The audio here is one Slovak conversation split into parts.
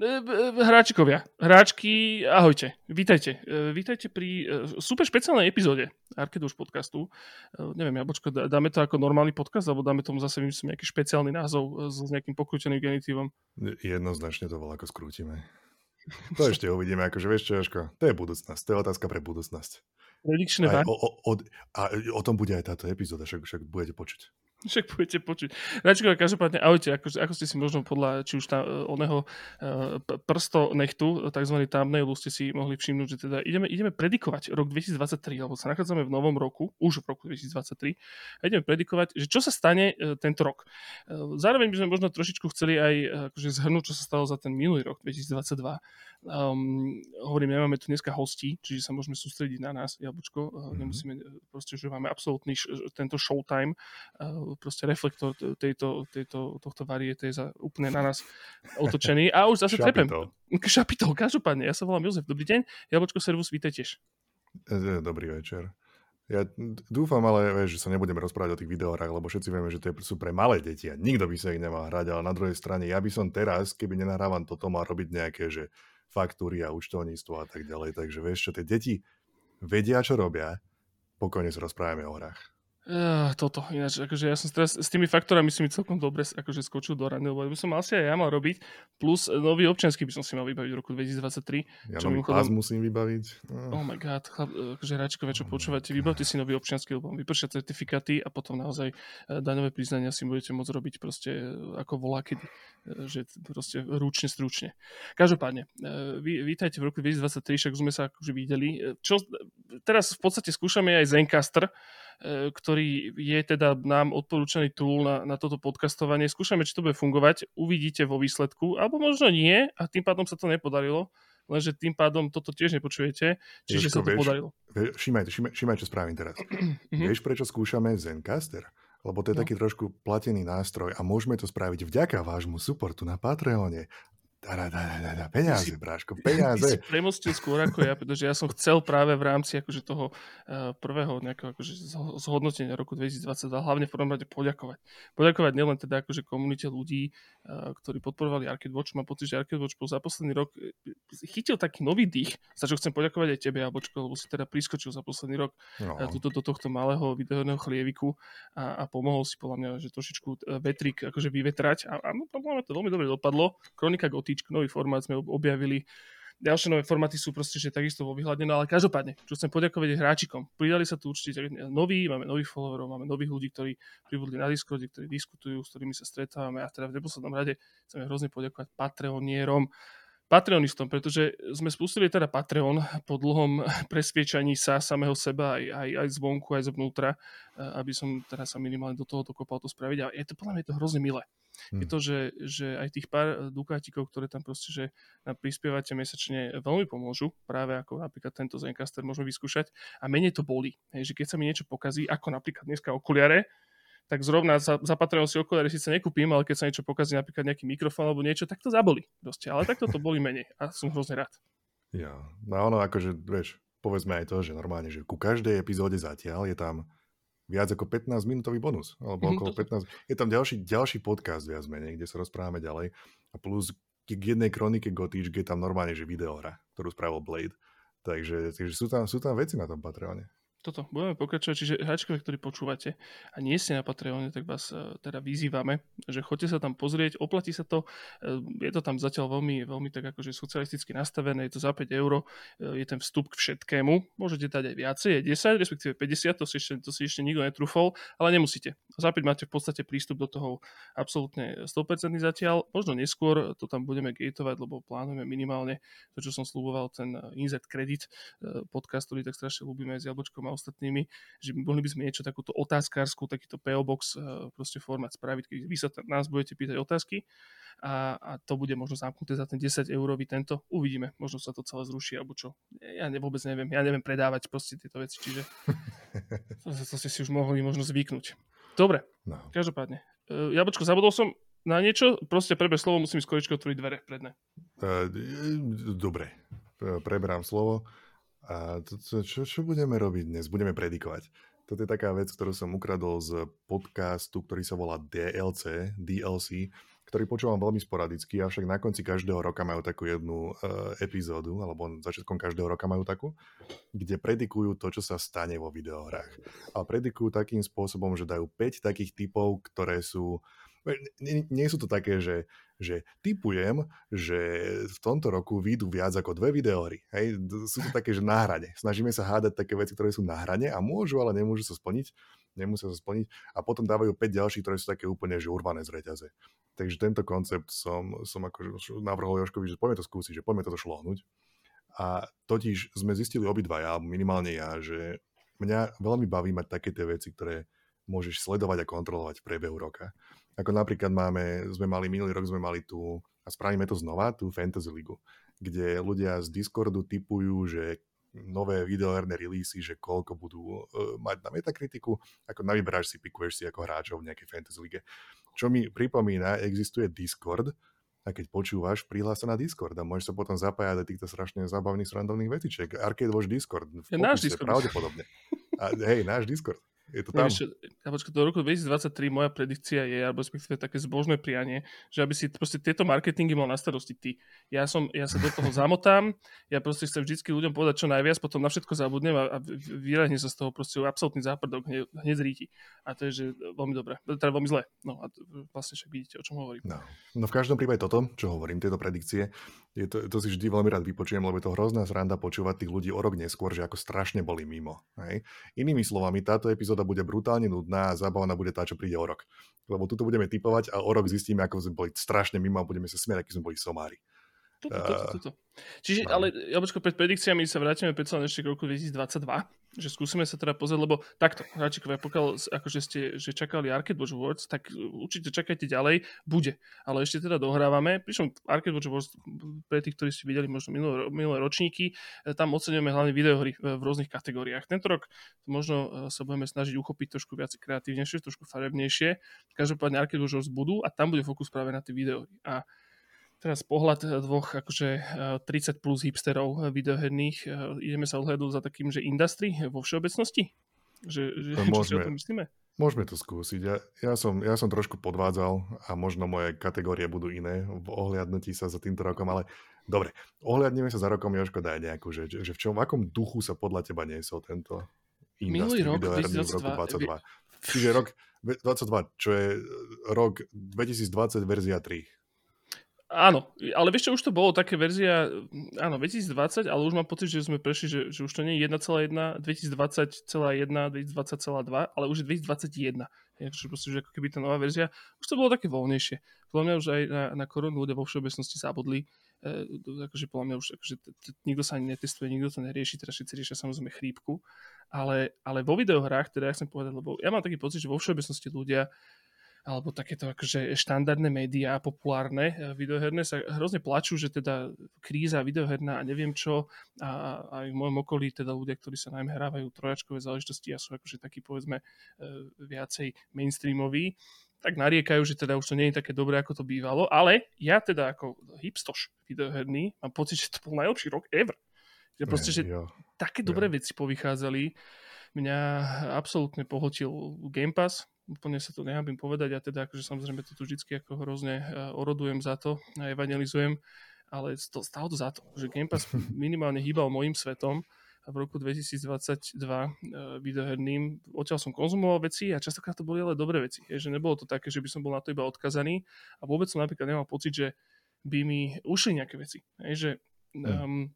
Hráčikovia, hráčky, ahojte, vítajte. E, vítajte pri e, super špeciálnej epizóde Arkeduš podcastu. Neviem, Jabočko, dáme to ako normálny podcast, alebo dáme tomu zase myslím, nejaký špeciálny názov s nejakým pokrúteným genitívom? Jednoznačne to bolo ako skrútime. To ešte uvidíme, akože vieš čo, Jožko, to je budúcnosť, to je otázka pre budúcnosť. Predikčné o, o, o, a o tom bude aj táto epizóda, však, však budete počuť. Však budete počuť. Načko, každopádne, ahojte, ako, ako ste si možno podľa či už tá, oného uh, prsto nechtu, tzv. thumbnailu ste si mohli všimnúť, že teda ideme, ideme predikovať rok 2023, lebo sa nachádzame v novom roku, už v roku 2023, a ideme predikovať, že čo sa stane uh, tento rok. Zároveň by sme možno trošičku chceli aj akože zhrnúť, čo sa stalo za ten minulý rok 2022. Um, hovorím, nemáme tu dneska hostí, čiže sa môžeme sústrediť na nás, Jablčko, mm-hmm. nemusíme, proste, že máme absolútny š, tento showtime, uh, proste reflektor tejto, tejto, tohto variete je za, úplne na nás otočený. A už zase trepem. Šapitol, každopádne. Ja sa volám Jozef. Dobrý deň. Jablčko Servus, vítaj tiež. E, e, dobrý večer. Ja dúfam, ale vieš, že sa nebudeme rozprávať o tých videohrách, lebo všetci vieme, že to sú pre malé deti a nikto by sa ich nemal hrať, ale na druhej strane ja by som teraz, keby nenahrávam toto, mal robiť nejaké že faktúry a účtovníctvo a tak ďalej. Takže vieš čo, tie deti vedia, čo robia, pokojne sa rozprávame o hrách. Uh, toto, ináč, akože ja som teraz s tými faktorami si mi celkom dobre akože skočil do rany, lebo by som asi aj ja mal robiť, plus nový občiansky by som si mal vybaviť v roku 2023. Ja čo nový chodom... musím vybaviť. Uh. Oh my god, chlap, akože hráčkové, čo oh počúvate, vybavte si nový občiansky, lebo vypršia certifikáty a potom naozaj eh, daňové priznania si budete môcť robiť proste eh, ako volá kedy, eh, že proste ručne, stručne. Každopádne, ví, vítajte v roku 2023, však sme sa akože videli. Čo, teraz v podstate skúšame aj Zencaster, ktorý je teda nám odporúčaný tool na, na toto podcastovanie. Skúšame, či to bude fungovať, uvidíte vo výsledku, alebo možno nie a tým pádom sa to nepodarilo, lenže tým pádom toto tiež nepočujete, čiže Ježko, sa to vieš, podarilo. Vieš, všimajte, všimaj, všimaj, čo spravím teraz. mm-hmm. Vieš, prečo skúšame Zencaster? Lebo to je no. taký trošku platený nástroj a môžeme to spraviť vďaka vášmu supportu na Patreone. Dá, dá, dá, peniaze, bráško, peniaze. Ty si premostil skôr ako ja, pretože ja som chcel práve v rámci akože toho uh, prvého nejakého akože zhodnotenia roku 2022 hlavne v prvom rade poďakovať. Poďakovať nielen teda akože komunite ľudí, uh, ktorí podporovali Arcade Watch. Mám pocit, že Arcade Watch za posledný rok e, chytil taký nový dých, za čo chcem poďakovať aj tebe, Jabočko, lebo si teda priskočil za posledný rok no. uh, tuto, do tohto malého videoherného chlieviku a, a pomohol si podľa mňa, že trošičku vetrik akože vyvetrať a, a no, podľa mňa to veľmi dobre dopadlo. Kronika Goty Gotičk, nový formát sme objavili. Ďalšie nové formáty sú proste, že takisto vo vyhľadne, ale každopádne, čo chcem poďakovať hráčikom. Pridali sa tu určite noví, máme nových followerov, máme nových ľudí, ktorí pribudli na Discorde, ktorí diskutujú, s ktorými sa stretávame a teda v neposlednom rade chceme hrozne poďakovať Patreonierom, Patreonistom, pretože sme spustili teda Patreon po dlhom presviečaní sa samého seba aj, aj, aj zvonku, aj zvnútra, aby som teda sa minimálne do toho dokopal to spraviť a je to podľa mňa je to hrozne milé. Hmm. Je to, že, že aj tých pár eh, dukátikov, ktoré tam proste, že nám prispievate mesačne, veľmi pomôžu, práve ako napríklad tento Zencaster môžeme vyskúšať a menej to boli. Hej, že keď sa mi niečo pokazí, ako napríklad dneska okuliare, tak zrovna za, za Patreon si okuliare síce nekúpim, ale keď sa niečo pokazí, napríklad nejaký mikrofón alebo niečo, tak to zaboli. Proste. Ale takto to boli menej a som hrozne rád. Ja, no ono akože, vieš, povedzme aj to, že normálne, že ku každej epizóde zatiaľ je tam viac ako 15 minútový bonus, alebo mm, okolo 15. Je tam ďalší, ďalší podcast viac menej, kde sa rozprávame ďalej. A plus k jednej kronike Gotíčke je tam normálne, že videohra, ktorú spravil Blade. Takže, takže sú, tam, sú tam veci na tom Patreone toto, budeme pokračovať, čiže hráčkovia, ktorí počúvate a nie ste na Patreone, tak vás uh, teda vyzývame, že choďte sa tam pozrieť, oplatí sa to, uh, je to tam zatiaľ veľmi, veľmi tak akože socialisticky nastavené, je to za 5 eur, uh, je ten vstup k všetkému, môžete dať aj viacej, je 10, respektíve 50, to si ešte, to si ešte nikto netrúfol, ale nemusíte. Za 5 máte v podstate prístup do toho absolútne 100% zatiaľ, možno neskôr to tam budeme gateovať, lebo plánujeme minimálne to, čo som slúboval, ten Inzet Credit podcast, ktorý tak strašne ľúbime s Jablčkom a ostatnými, že mohli by sme niečo takúto otázkarskú, takýto PO Box eh, proste formát spraviť, keď vy sa nás budete pýtať otázky a, a to bude možno zamknuté za ten 10 eurový tento. Uvidíme, možno sa to celé zruší alebo čo. Ja ne, vôbec neviem, ja neviem predávať proste tieto veci, čiže to, to ste si už mohli možno zvyknúť. Dobre, no. každopádne. Uh, Jabočko, zabudol som na niečo, proste prebe slovo, musím skoričko otvoriť dvere predne. Uh, dobre, preberám slovo. A to, to, čo, čo budeme robiť dnes? Budeme predikovať. Toto je taká vec, ktorú som ukradol z podcastu, ktorý sa volá DLC, DLC, ktorý počúvam veľmi sporadicky, avšak na konci každého roka majú takú jednu uh, epizódu, alebo začiatkom každého roka majú takú, kde predikujú to, čo sa stane vo videohrách. A predikujú takým spôsobom, že dajú 5 takých typov, ktoré sú nie, nie sú to také, že, že typujem, že v tomto roku výjdu viac ako dve videohry. Hej? Sú to také, že na hrane. Snažíme sa hádať také veci, ktoré sú na hrane a môžu, ale nemôžu sa splniť. Nemusia sa splniť. A potom dávajú 5 ďalších, ktoré sú také úplne že urvané z reťaze. Takže tento koncept som, som akože navrhol Joškovi, že poďme to skúsiť, že poďme toto šlohnuť. A totiž sme zistili obidvaja, minimálne ja, že mňa veľmi baví mať také tie veci, ktoré môžeš sledovať a kontrolovať v priebehu roka. Ako napríklad máme, sme mali, minulý rok sme mali tu, a spravíme to znova, tú Fantasy League, kde ľudia z Discordu typujú, že nové videoherné releasy, že koľko budú uh, mať na metakritiku, ako navyberáš si, pikuješ si ako hráčov v nejakej Fantasy League. Čo mi pripomína, existuje Discord, a keď počúvaš, prihlás sa na Discord a môžeš sa potom zapájať do týchto strašne zábavných, srandovných vetičiek. Arcade Watch Discord. V je náš Discord. Pravdepodobne. A, hej, náš Discord. Je to tam. Vieš, ja počkaj, do roku 2023 moja predikcia je, alebo respektíve také zbožné prianie, že aby si proste tieto marketingy mal na starosti ty. Ja, som, ja sa do toho zamotám, ja proste chcem vždy ľuďom povedať čo najviac, potom na všetko zabudnem a, a vyrahne sa z toho proste absolútny záprdok hneď, hneď zríti. A to je, že veľmi dobré, teda veľmi zlé. No a vlastne však vidíte, o čom hovorím. No. no v každom prípade toto, čo hovorím, tieto predikcie, je to, to si vždy veľmi rád vypočujem, lebo je to hrozná sranda počúvať tých ľudí o rok neskôr, že ako strašne boli mimo. Hej? Inými slovami, táto epizóda bude brutálne nudná a zábavná bude tá, čo príde o rok. Lebo tuto budeme typovať a o rok zistíme, ako sme boli strašne mimo a budeme sa smiať, aký sme boli somári. Toto, toto, toto. Čiže, no. ale ja počko, pred predikciami sa vrátime predsa ešte k roku 2022, že skúsime sa teda pozrieť, lebo takto, hráčikovia, pokiaľ akože ste že čakali Arcade Watch Awards, tak určite čakajte ďalej, bude. Ale ešte teda dohrávame, pričom Arcade Watch Awards, pre tých, ktorí ste videli možno minulé, minulé ročníky, e, tam oceňujeme hlavne videohry v rôznych kategóriách. Tento rok možno e, sa budeme snažiť uchopiť trošku viac kreatívnejšie, trošku farebnejšie. Každopádne Arcade Watch Awards budú a tam bude fokus práve na tie videohry. A Teraz pohľad eh, dvoch akože 30 eh, plus hipsterov eh, videoherných. Ideme sa odhľadnúť za takým, že industry vo všeobecnosti? Že, že, to môžeme, čo si o tom myslíme? Môžeme to skúsiť. Ja, ja, som, ja som trošku podvádzal a možno moje kategórie budú iné v ohliadnutí sa za týmto rokom, ale dobre, ohliadneme sa za rokom, Joško, daj nejakú, že, že v čom, v akom duchu sa podľa teba niesol tento Minulý rok, 2022. v roku 22. Čiže rok 22, čo je rok 2020 verzia 3. Áno, ale vieš čo, už to bolo také verzia, áno, 2020, ale už mám pocit, že sme prešli, že, že už to nie je 1,1, 2020,1, 2020,2, ale už je 2021. Takže proste, že ako keby tá nová verzia, už to bolo také voľnejšie. Podľa mňa už aj na, na koronu ľudia vo všeobecnosti zabudli, e, akože podľa mňa už, akože t- t- nikto sa ani netestuje, nikto to nerieši, teraz všetci riešia samozrejme chrípku, ale, ale vo videohrách, teda ja chcem povedať, lebo ja mám taký pocit, že vo všeobecnosti ľudia alebo takéto akože štandardné médiá, populárne e, videoherné sa hrozne plačú, že teda kríza videoherná a neviem čo. A aj v mojom okolí teda ľudia, ktorí sa najmä hrávajú trojačkové záležitosti a sú akože takí povedzme e, viacej mainstreamoví, tak nariekajú, že teda už to nie je také dobré, ako to bývalo, ale ja teda ako hipstoš videoherný mám pocit, že to bol najlepší rok ever. Že proste, že také dobré veci povychádzali. Mňa absolútne pohltil Game Pass, úplne sa to nehábim povedať a teda akože samozrejme to tu vždy ako hrozne e, orodujem za to a evangelizujem, ale to, stalo to za to, že Game Pass minimálne hýbal môjim svetom a v roku 2022 uh, e, videoherným odtiaľ som konzumoval veci a častokrát to boli ale dobré veci, je, že nebolo to také, že by som bol na to iba odkazaný a vôbec som napríklad nemal pocit, že by mi ušli nejaké veci. Je, že um,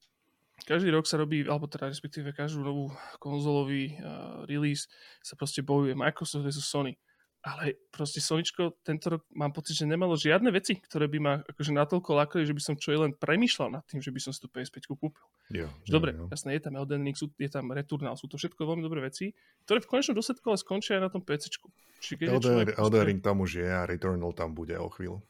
každý rok sa robí, alebo teda respektíve každú novú konzolový uh, release sa proste bojuje Microsoft vs Sony ale proste Soničko tento rok mám pocit, že nemalo žiadne veci, ktoré by ma akože natoľko lákali, že by som čo len premýšľal nad tým, že by som si tú PS5 kúpil. Jo, Dobre, jo, jo. jasné, je tam Elden Ring, sú, je tam Returnal, sú to všetko veľmi dobré veci, ktoré v konečnom dôsledku ale skončia aj na tom PC. Elden, človek, Elden Ring tam už je a Returnal tam bude o chvíľu.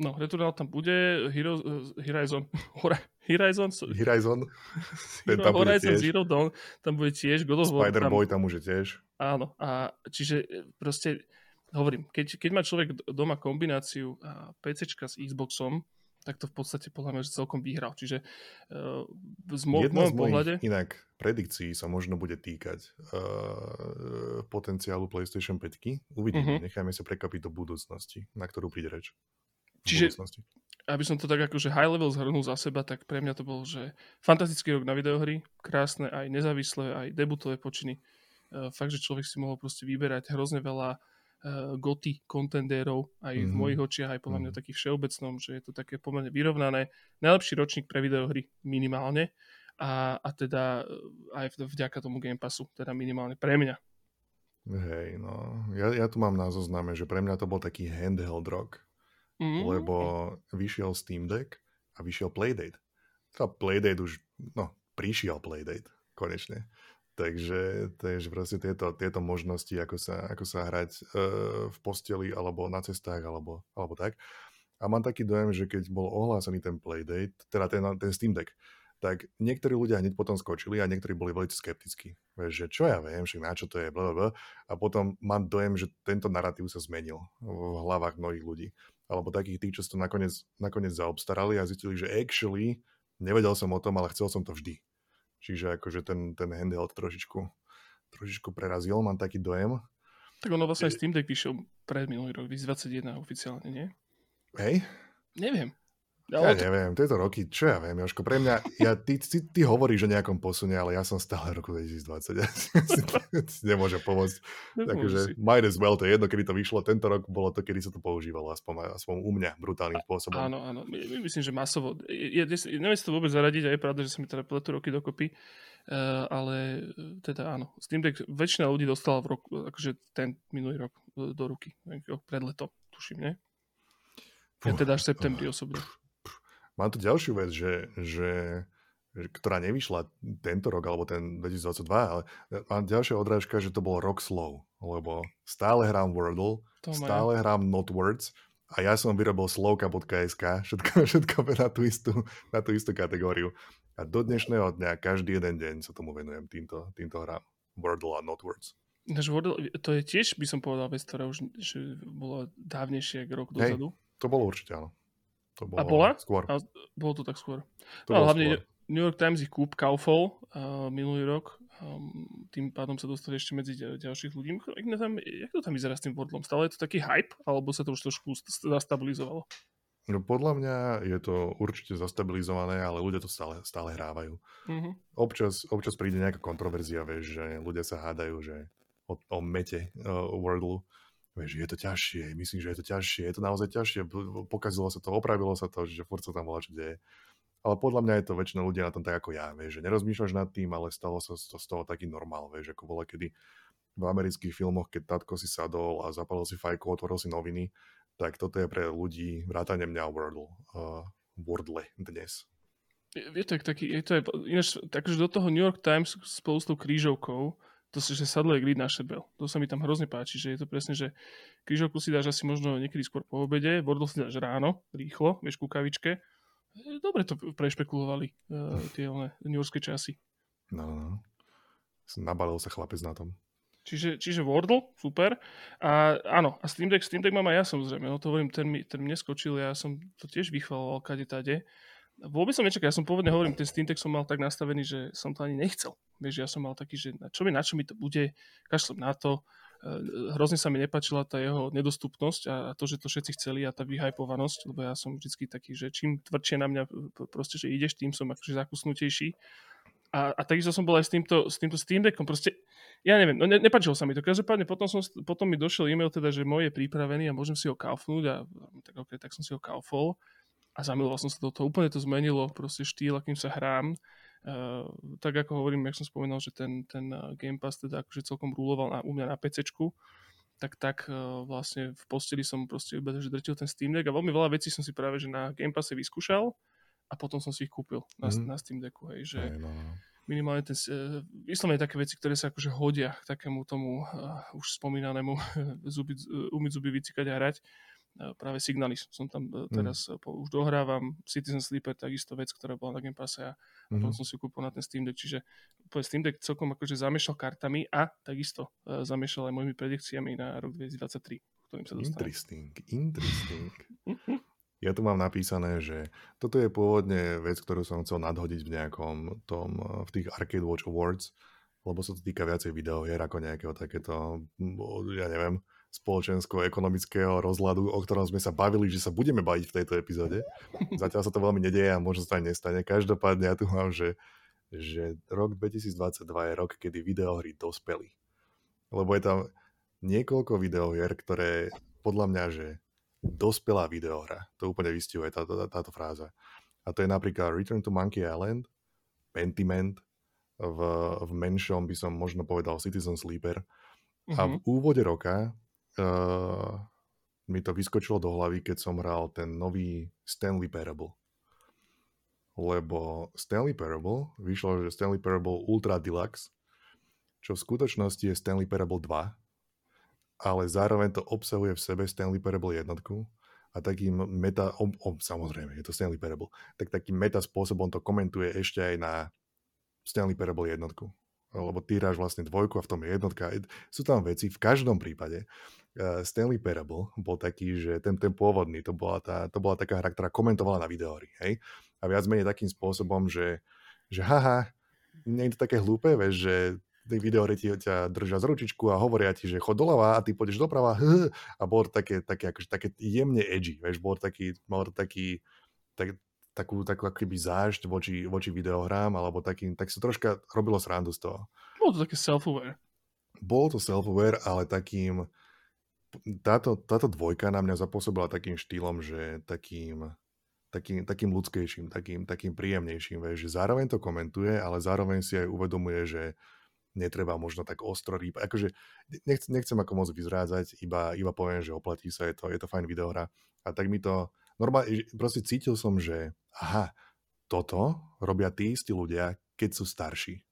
No, Returnal tam bude, Hero, uh, Horizon, Horizon, Horizon, ten tam Horizon tiež. Zero Dawn, tam bude tiež God of War. Spider-Boy tam, tam už je tiež. Áno, a čiže e, proste hovorím, keď, keď má človek doma kombináciu PC s Xboxom, tak to v podstate podľa mňa celkom vyhral. Čiže uh, z mo- Jedna z pohľade... inak predikcií sa možno bude týkať uh, potenciálu PlayStation 5. Uvidíme, uh-huh. nechajme sa prekapiť do budúcnosti, na ktorú príde reč. Čiže, aby som to tak akože high level zhrnul za seba, tak pre mňa to bol, že fantastický rok na videohry, krásne aj nezávislé, aj debutové počiny. Uh, fakt, že človek si mohol proste vyberať hrozne veľa uh, goty kontendérov, aj mm-hmm. v mhm. mojich očiach, aj podľa mňa mm-hmm. takých všeobecnom, že je to také pomerne vyrovnané. Najlepší ročník pre videohry minimálne a, a teda aj vďaka tomu Game Passu, teda minimálne pre mňa. Hej, no, ja, ja tu mám na zozname, že pre mňa to bol taký handheld rock, mm. lebo vyšiel Steam Deck a vyšiel Playdate. Teda Playdate už, no, prišiel Playdate, konečne. Takže, takže proste tieto, tieto možnosti, ako sa, ako sa hrať uh, v posteli alebo na cestách alebo, alebo tak. A mám taký dojem, že keď bol ohlásený ten Playdate, teda ten, ten Steam Deck, tak niektorí ľudia hneď potom skočili a niektorí boli veľmi skeptickí. Vieš, že čo ja viem, však na čo to je, blablabla. A potom mám dojem, že tento narratív sa zmenil v hlavách mnohých ľudí. Alebo takých tých, čo to nakoniec, nakoniec zaobstarali a zistili, že actually nevedel som o tom, ale chcel som to vždy. Čiže akože ten, ten handheld trošičku, trošičku prerazil, mám taký dojem. Tak ono vlastne aj Steam Deck vyšiel pred minulý rok, 2021 oficiálne, nie? Hej? Neviem. Ja, ja neviem, tieto roky, čo ja viem, Joško, pre mňa, ja, ty, ty, ty hovoríš o nejakom posune, ale ja som stále roku 2020, ja si nemôžem pomôcť. Takže might as well, to je jedno, kedy to vyšlo, tento rok bolo to, kedy sa to používalo, aspoň, aspoň u mňa, brutálnym spôsobom. Áno, áno, myslím, že masovo, ja, ja, neviem si to vôbec zaradiť, a je pravda, že sa mi teda pletu roky dokopy, uh, ale e, teda áno, Steam Deck väčšina ľudí dostala v roku, akože ten minulý rok e, do ruky, pred letom, tuším, nie? Ja teda až v septembri osobne. Mám tu ďalšiu vec, že, že, ktorá nevyšla tento rok, alebo ten 2022, ale mám ďalšia odrážka, že to bol rok slow, lebo stále hrám Wordle, to stále je. hrám Notwords a ja som vyrobil slovka.sk, všetko, všetko na tú, istú, na tú istú kategóriu. A do dnešného dňa, každý jeden deň sa tomu venujem týmto, týmto hrám. Wordle a Notwords. Wordle, to je tiež, by som povedal, vec, ktorá už že bola dávnejšie, ako rok dozadu. Hej, to bolo určite, áno. To bolo a bola? Skôr. A bolo to tak skôr. To no, hlavne skôr. New York Times ich kúp Kaufol uh, minulý rok. Um, tým pádom sa dostali ešte medzi ďalších ľudí. Tam, jak to tam vyzerá s tým Wordlom? Stále je to taký hype? Alebo sa to už trošku zastabilizovalo? No podľa mňa je to určite zastabilizované, ale ľudia to stále, stále hrávajú. Mm-hmm. Občas, občas príde nejaká kontroverzia, vieš, že ľudia sa hádajú, že o, o mete uh, Wordlu vieš, je to ťažšie, myslím, že je to ťažšie, je to naozaj ťažšie, pokazilo sa to, opravilo sa to, že furt sa tam volá, čo deje. Ale podľa mňa je to väčšina ľudí na tom tak ako ja, vieš, že nerozmýšľaš nad tým, ale stalo sa to z toho taký normál, vieš, ako bola kedy v amerických filmoch, keď tatko si sadol a zapalil si fajku, otvoril si noviny, tak toto je pre ľudí vrátane mňa Wordle, uh, Wordle dnes. Je to taký, je to je, ináč, takže do toho New York Times spolu s tou krížovkou to že sadlo je grid na šebel. To sa mi tam hrozne páči, že je to presne, že križovku si dáš asi možno niekedy skôr po obede, Wordle si dáš ráno, rýchlo, vieš, ku kavičke. E, dobre to prešpekulovali uh, tie one, newyorské časy. No, no, no. Nabalil sa chlapec na tom. Čiže, čiže Wordle, super. A áno, a Steam Deck, Steam Deck mám aj ja samozrejme. No to hovorím, ten mi, ten mne skočil, ja som to tiež vychvaloval kade tade. Vôbec som nečakal, ja som pôvodne hovorím, ten Steam Deck som mal tak nastavený, že som to ani nechcel. Vieš, ja som mal taký, že na čo mi, na čo mi to bude, kašlem na to. E, hrozne sa mi nepačila tá jeho nedostupnosť a to, že to všetci chceli a tá vyhajpovanosť, lebo ja som vždy taký, že čím tvrdšie na mňa proste, že ideš, tým som akože zakusnutejší. A, a takisto som bol aj s týmto, s týmto Steam Deckom. Proste, ja neviem, no ne, nepačilo sa mi to. Každopádne potom, som, potom mi došiel e-mail teda, že môj je pripravený a môžem si ho kaufnúť a tak, okay, tak som si ho kaufol a zamiloval som sa do toho. Úplne to zmenilo proste štýl, akým sa hrám. Uh, tak ako hovorím, jak som spomínal, že ten, ten uh, Game Pass teda akože celkom rúloval na, u mňa na PC, tak tak uh, vlastne v posteli som proste iba že drtil ten Steam Deck a veľmi veľa vecí som si práve že na Game Passe vyskúšal a potom som si ich kúpil na, mm. na Steam Decku, hej, že hey, no. minimálne ten, uh, vyslovene také veci, ktoré sa akože hodia k takému tomu uh, už spomínanému zuby, uh, umyť zuby, vycikať a hrať práve Signalis. Som tam e, mm. teraz mm. už dohrávam, Citizen Sleeper, takisto vec, ktorá bola na Game Passe a mm. potom som si kúpil na ten Steam Deck, čiže Steam Deck celkom akože zamiešal kartami a takisto uh, zamiešal aj mojimi predikciami na rok 2023, ktorým sa dostane. Interesting, interesting. Ja tu mám napísané, že toto je pôvodne vec, ktorú som chcel nadhodiť v nejakom tom, v tých Arcade Watch Awards, lebo sa to týka viacej videohier ako nejakého takéto, ja neviem, spoločensko-ekonomického rozhľadu, o ktorom sme sa bavili, že sa budeme baviť v tejto epizóde. Zatiaľ sa to veľmi nedieje a možno sa to ani nestane. Každopádne ja tu mám, že, že rok 2022 je rok, kedy videohry dospeli. Lebo je tam niekoľko videohier, ktoré podľa mňa, že dospelá videohra. To úplne vystihuje tá, tá, táto fráza. A to je napríklad Return to Monkey Island, Pentiment, v, v menšom by som možno povedal Citizen Sleeper. Uh-huh. A v mhm. úvode roka uh, mi to vyskočilo do hlavy, keď som hral ten nový Stanley Parable. Lebo Stanley Parable, vyšlo, že Stanley Parable Ultra Deluxe, čo v skutočnosti je Stanley Parable 2, ale zároveň to obsahuje v sebe Stanley Parable jednotku a takým meta, om, om, samozrejme, je to Stanley Parable, tak takým meta spôsobom to komentuje ešte aj na Stanley Parable jednotku. Lebo ty hráš vlastne dvojku a v tom je jednotka. Sú tam veci, v každom prípade uh, Stanley Parable bol taký, že ten, ten pôvodný, to bola, tá, to bola taká hra, ktorá komentovala na videohry, hej? A viac menej takým spôsobom, že, že haha, nie je to také hlúpe, vieš, že tej videohry ti ťa držia z ručičku a hovoria ti, že chod doľava a ty pôjdeš doprava a bol také, také, akože, také jemne edgy, vieš, bol taký, bol taký tak, takú, takú akoby zášť voči, voči videohrám, alebo takým, tak sa troška robilo srandu z toho. Bolo to také self-aware. Bolo to self-aware, ale takým, táto, táto dvojka na mňa zapôsobila takým štýlom, že takým, takým, takým ľudskejším, takým, takým príjemnejším, vieš, že zároveň to komentuje, ale zároveň si aj uvedomuje, že netreba možno tak ostro rýpať. Akože nechcem, nechcem ako moc vyzrádzať, iba, iba poviem, že oplatí sa, je to, je to fajn videohra. A tak mi to, normálne, proste cítil som, že aha, toto robia tí istí ľudia, keď sú starší.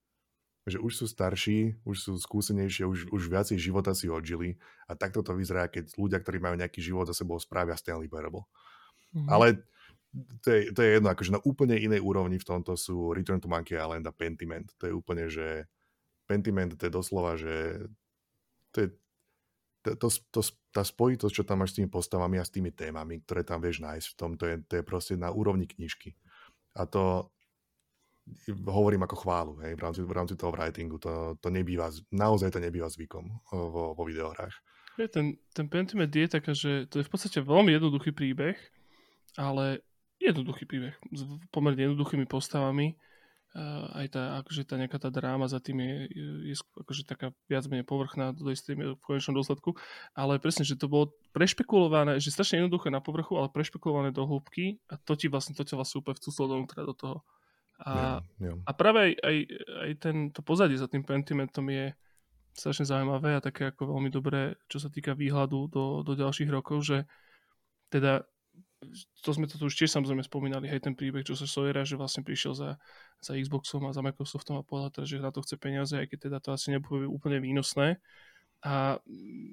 Že už sú starší, už sú skúsenejšie, už, už viacej života si odžili a takto to vyzerá, keď ľudia, ktorí majú nejaký život za sebou, spravia Stanley Parable. Mm-hmm. Ale to je, to je jedno, akože na úplne inej úrovni v tomto sú Return to Monkey Island a Pentiment. To je úplne, že Pentiment to je doslova, že to je to, to, to, tá spojitosť, čo tam máš s tými postavami a s tými témami, ktoré tam vieš nájsť v tom, to je, to je proste na úrovni knižky. A to hovorím ako chválu, hej, v rámci, v rámci toho writingu, to, to nebýva, naozaj to nebýva zvykom vo, vo videohrách. Ten, ten Pentiment je taká, že to je v podstate veľmi jednoduchý príbeh, ale jednoduchý príbeh s pomerne jednoduchými postavami aj tá, akože tá nejaká tá dráma za tým je, je akože taká viac menej povrchná do istej v konečnom dôsledku, ale presne, že to bolo prešpekulované, že strašne jednoduché na povrchu, ale prešpekulované do hĺbky a to ti vlastne, to ťa vlastne úplne vcúslo teda do toho. A, yeah, yeah. a práve aj, aj, aj ten, to pozadie za tým Pentimentom je strašne zaujímavé a také ako veľmi dobré, čo sa týka výhľadu do, do ďalších rokov, že teda to sme to tu už tiež samozrejme spomínali, hej, ten príbeh čo sa Sawyera, že vlastne prišiel za, za Xboxom a za Microsoftom a povedal teda, že na to chce peniaze, aj keď teda to asi nebude úplne výnosné. A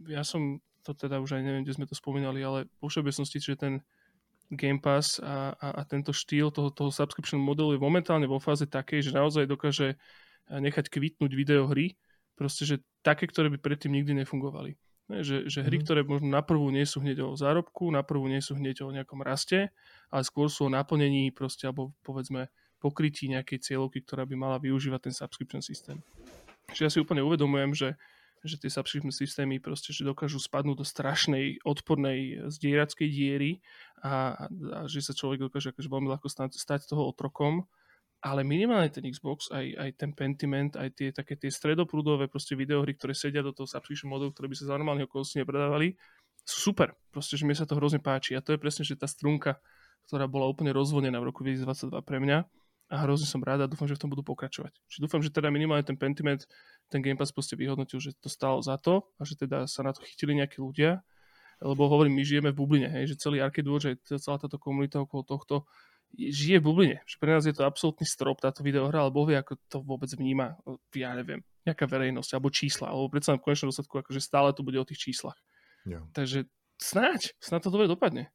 ja som to teda už aj neviem, kde sme to spomínali, ale vo všeobecnosti, že ten Game Pass a, a, a tento štýl toho, toho subscription modelu je momentálne vo fáze takej, že naozaj dokáže nechať kvitnúť videohry, proste, že také, ktoré by predtým nikdy nefungovali. Ne, že, že hry, mm-hmm. ktoré možno na prvú nie sú hneď o zárobku, na prvú nie sú hneď o nejakom raste, ale skôr sú o naplnení proste, alebo povedzme pokrytí nejakej cieľovky, ktorá by mala využívať ten subscription systém. Čiže ja si úplne uvedomujem, že, že tie subscription systémy proste, že dokážu spadnúť do strašnej odpornej zdierackej diery a, a že sa človek dokáže akože veľmi ľahko stať, stať toho otrokom ale minimálne ten Xbox, aj, aj ten Pentiment, aj tie také tie stredoprúdové proste videohry, ktoré sedia do toho subscription modelu, ktoré by sa za normálneho okolností nepredávali, sú super. Proste, že mi sa to hrozne páči. A to je presne, že tá strunka, ktorá bola úplne rozvodená v roku 2022 pre mňa a hrozne som rád a dúfam, že v tom budú pokračovať. Čiže dúfam, že teda minimálne ten Pentiment, ten Game Pass proste vyhodnotil, že to stalo za to a že teda sa na to chytili nejakí ľudia, lebo hovorím, my žijeme v bubline, hej, že celý Arcade že celá táto komunita okolo tohto žije v bubline. Že pre nás je to absolútny strop táto videohra, ale Boh vie, ako to vôbec vníma, ja neviem, nejaká verejnosť alebo čísla, alebo predsa v konečnom dôsledku, akože stále to bude o tých číslach. Ja. Takže snáď, snáď to dobre dopadne.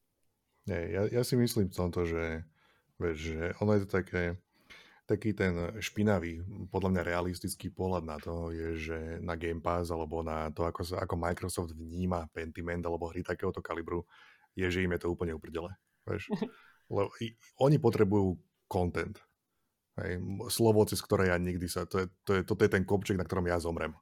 Nie, ja, ja si myslím v tomto, že, vieš, že ono je to také, taký ten špinavý, podľa mňa realistický pohľad na to je, že na Game Pass alebo na to, ako, sa, ako Microsoft vníma Pentiment alebo hry takéhoto kalibru, je, že im je to úplne uprdele. Vieš? Lebo oni potrebujú content. Hej, slovo, cez ktoré ja nikdy sa... To je, to je, toto je ten kopček, na ktorom ja zomrem.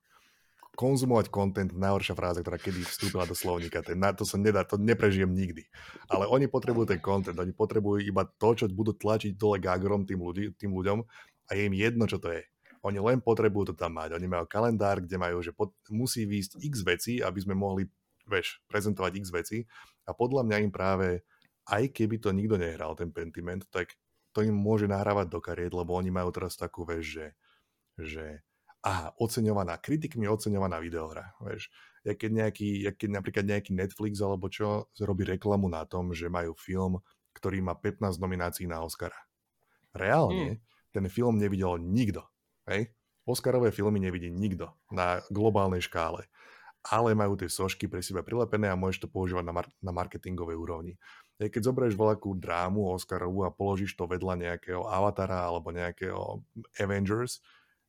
konzumovať content, najhoršia fráza, ktorá kedy vstúpila do slovníka. Ten, to sa nedá, to neprežijem nikdy. Ale oni potrebujú ten content, oni potrebujú iba to, čo budú tlačiť dole gagorom tým, ľudí, tým ľuďom a je im jedno, čo to je. Oni len potrebujú to tam mať. Oni majú kalendár, kde majú, že pot, musí výjsť x veci, aby sme mohli vieš, prezentovať x veci. A podľa mňa im práve, aj keby to nikto nehral, ten Pentiment, tak to im môže nahrávať do kariet, lebo oni majú teraz takú, vieš, že, že aha, oceňovaná, kritikmi oceňovaná videohra, vieš. Ja keď, nejaký, ja keď napríklad nejaký Netflix alebo čo robí reklamu na tom, že majú film, ktorý má 15 nominácií na Oscara. Reálne mm. ten film nevidel nikto. Hej? Oscarové filmy nevidí nikto na globálnej škále. Ale majú tie sošky pre seba prilepené a môžeš to používať na, mar- na marketingovej úrovni. Keď zoberieš veľkú drámu Oscarovú a položíš to vedľa nejakého Avatara alebo nejakého Avengers,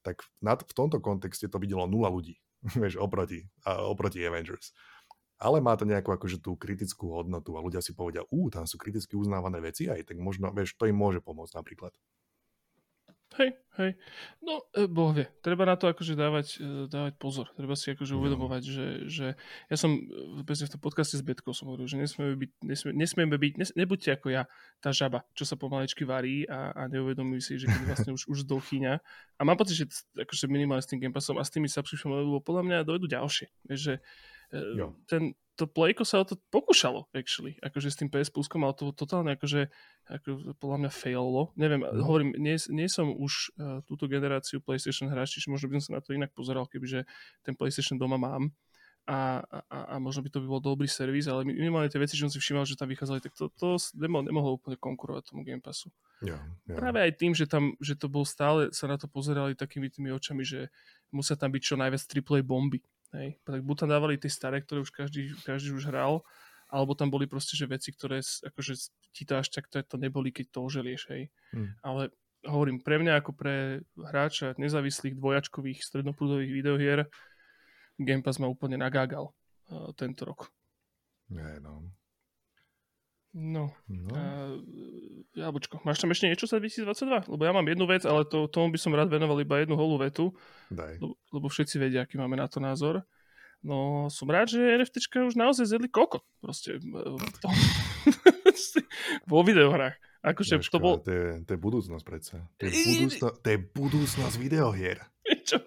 tak v tomto kontexte to videlo nula ľudí, vieš, oproti, oproti Avengers. Ale má to nejakú akože tú kritickú hodnotu a ľudia si povedia, ú, tam sú kriticky uznávané veci aj, tak možno, vieš, to im môže pomôcť napríklad. Hej, hej. No, e, boh vie. Treba na to akože dávať, e, dávať pozor. Treba si akože no. uvedomovať, že, že ja som e, v tom podcaste s Betkou som hovoril, že nesmieme byť, nesmie, nesmieme byť, nes, nebuďte ako ja, tá žaba, čo sa pomalečky varí a, a neuvedomujú si, že keď vlastne už, už zdolchýňa. A mám pocit, že akože minimálne s tým Game Passom a s tými subscription lebo podľa mňa dojdu ďalšie. Vieš, že jo. ten, to Playko sa o to pokúšalo, actually. Akože s tým PS Pluskom, ale to totálne akože, ako podľa mňa faillo. Neviem, no. hovorím, nie, nie som už uh, túto generáciu PlayStation hráč, čiže možno by som sa na to inak pozeral, kebyže ten PlayStation doma mám. A, a, a možno by to by bol dobrý servis, ale minimálne tie veci, že som si všímal, že tam vychádzali, tak to, to nemohlo, nemohlo úplne konkurovať tomu Game Passu. Ja, ja. Práve aj tým, že tam, že to bol stále, sa na to pozerali takými tými očami, že musia tam byť čo najviac AAA bomby Hej. Tak buď tam dávali tie staré, ktoré už každý, každý už hral, alebo tam boli proste že veci, ktoré akože ti to až tak to, to neboli, keď to oželieš, hej. Hmm. Ale hovorím, pre mňa ako pre hráča nezávislých dvojačkových strednoprúdových videohier Game Pass ma úplne nagágal uh, tento rok. Nie, no. No. no. Uh, Jabočko, máš tam ešte niečo za 2022? Lebo ja mám jednu vec, ale to, tomu by som rád venoval iba jednu holú vetu. Daj. Lebo, lebo všetci vedia, aký máme na to názor. No, som rád, že NFTčka už naozaj zjedli kokot. Proste tom, vo videohrách. Akože Ježko, to bol... To je, to je budúcnosť predsa. To je, budúcnosť, to je budúcnosť videohier. Vieš čo,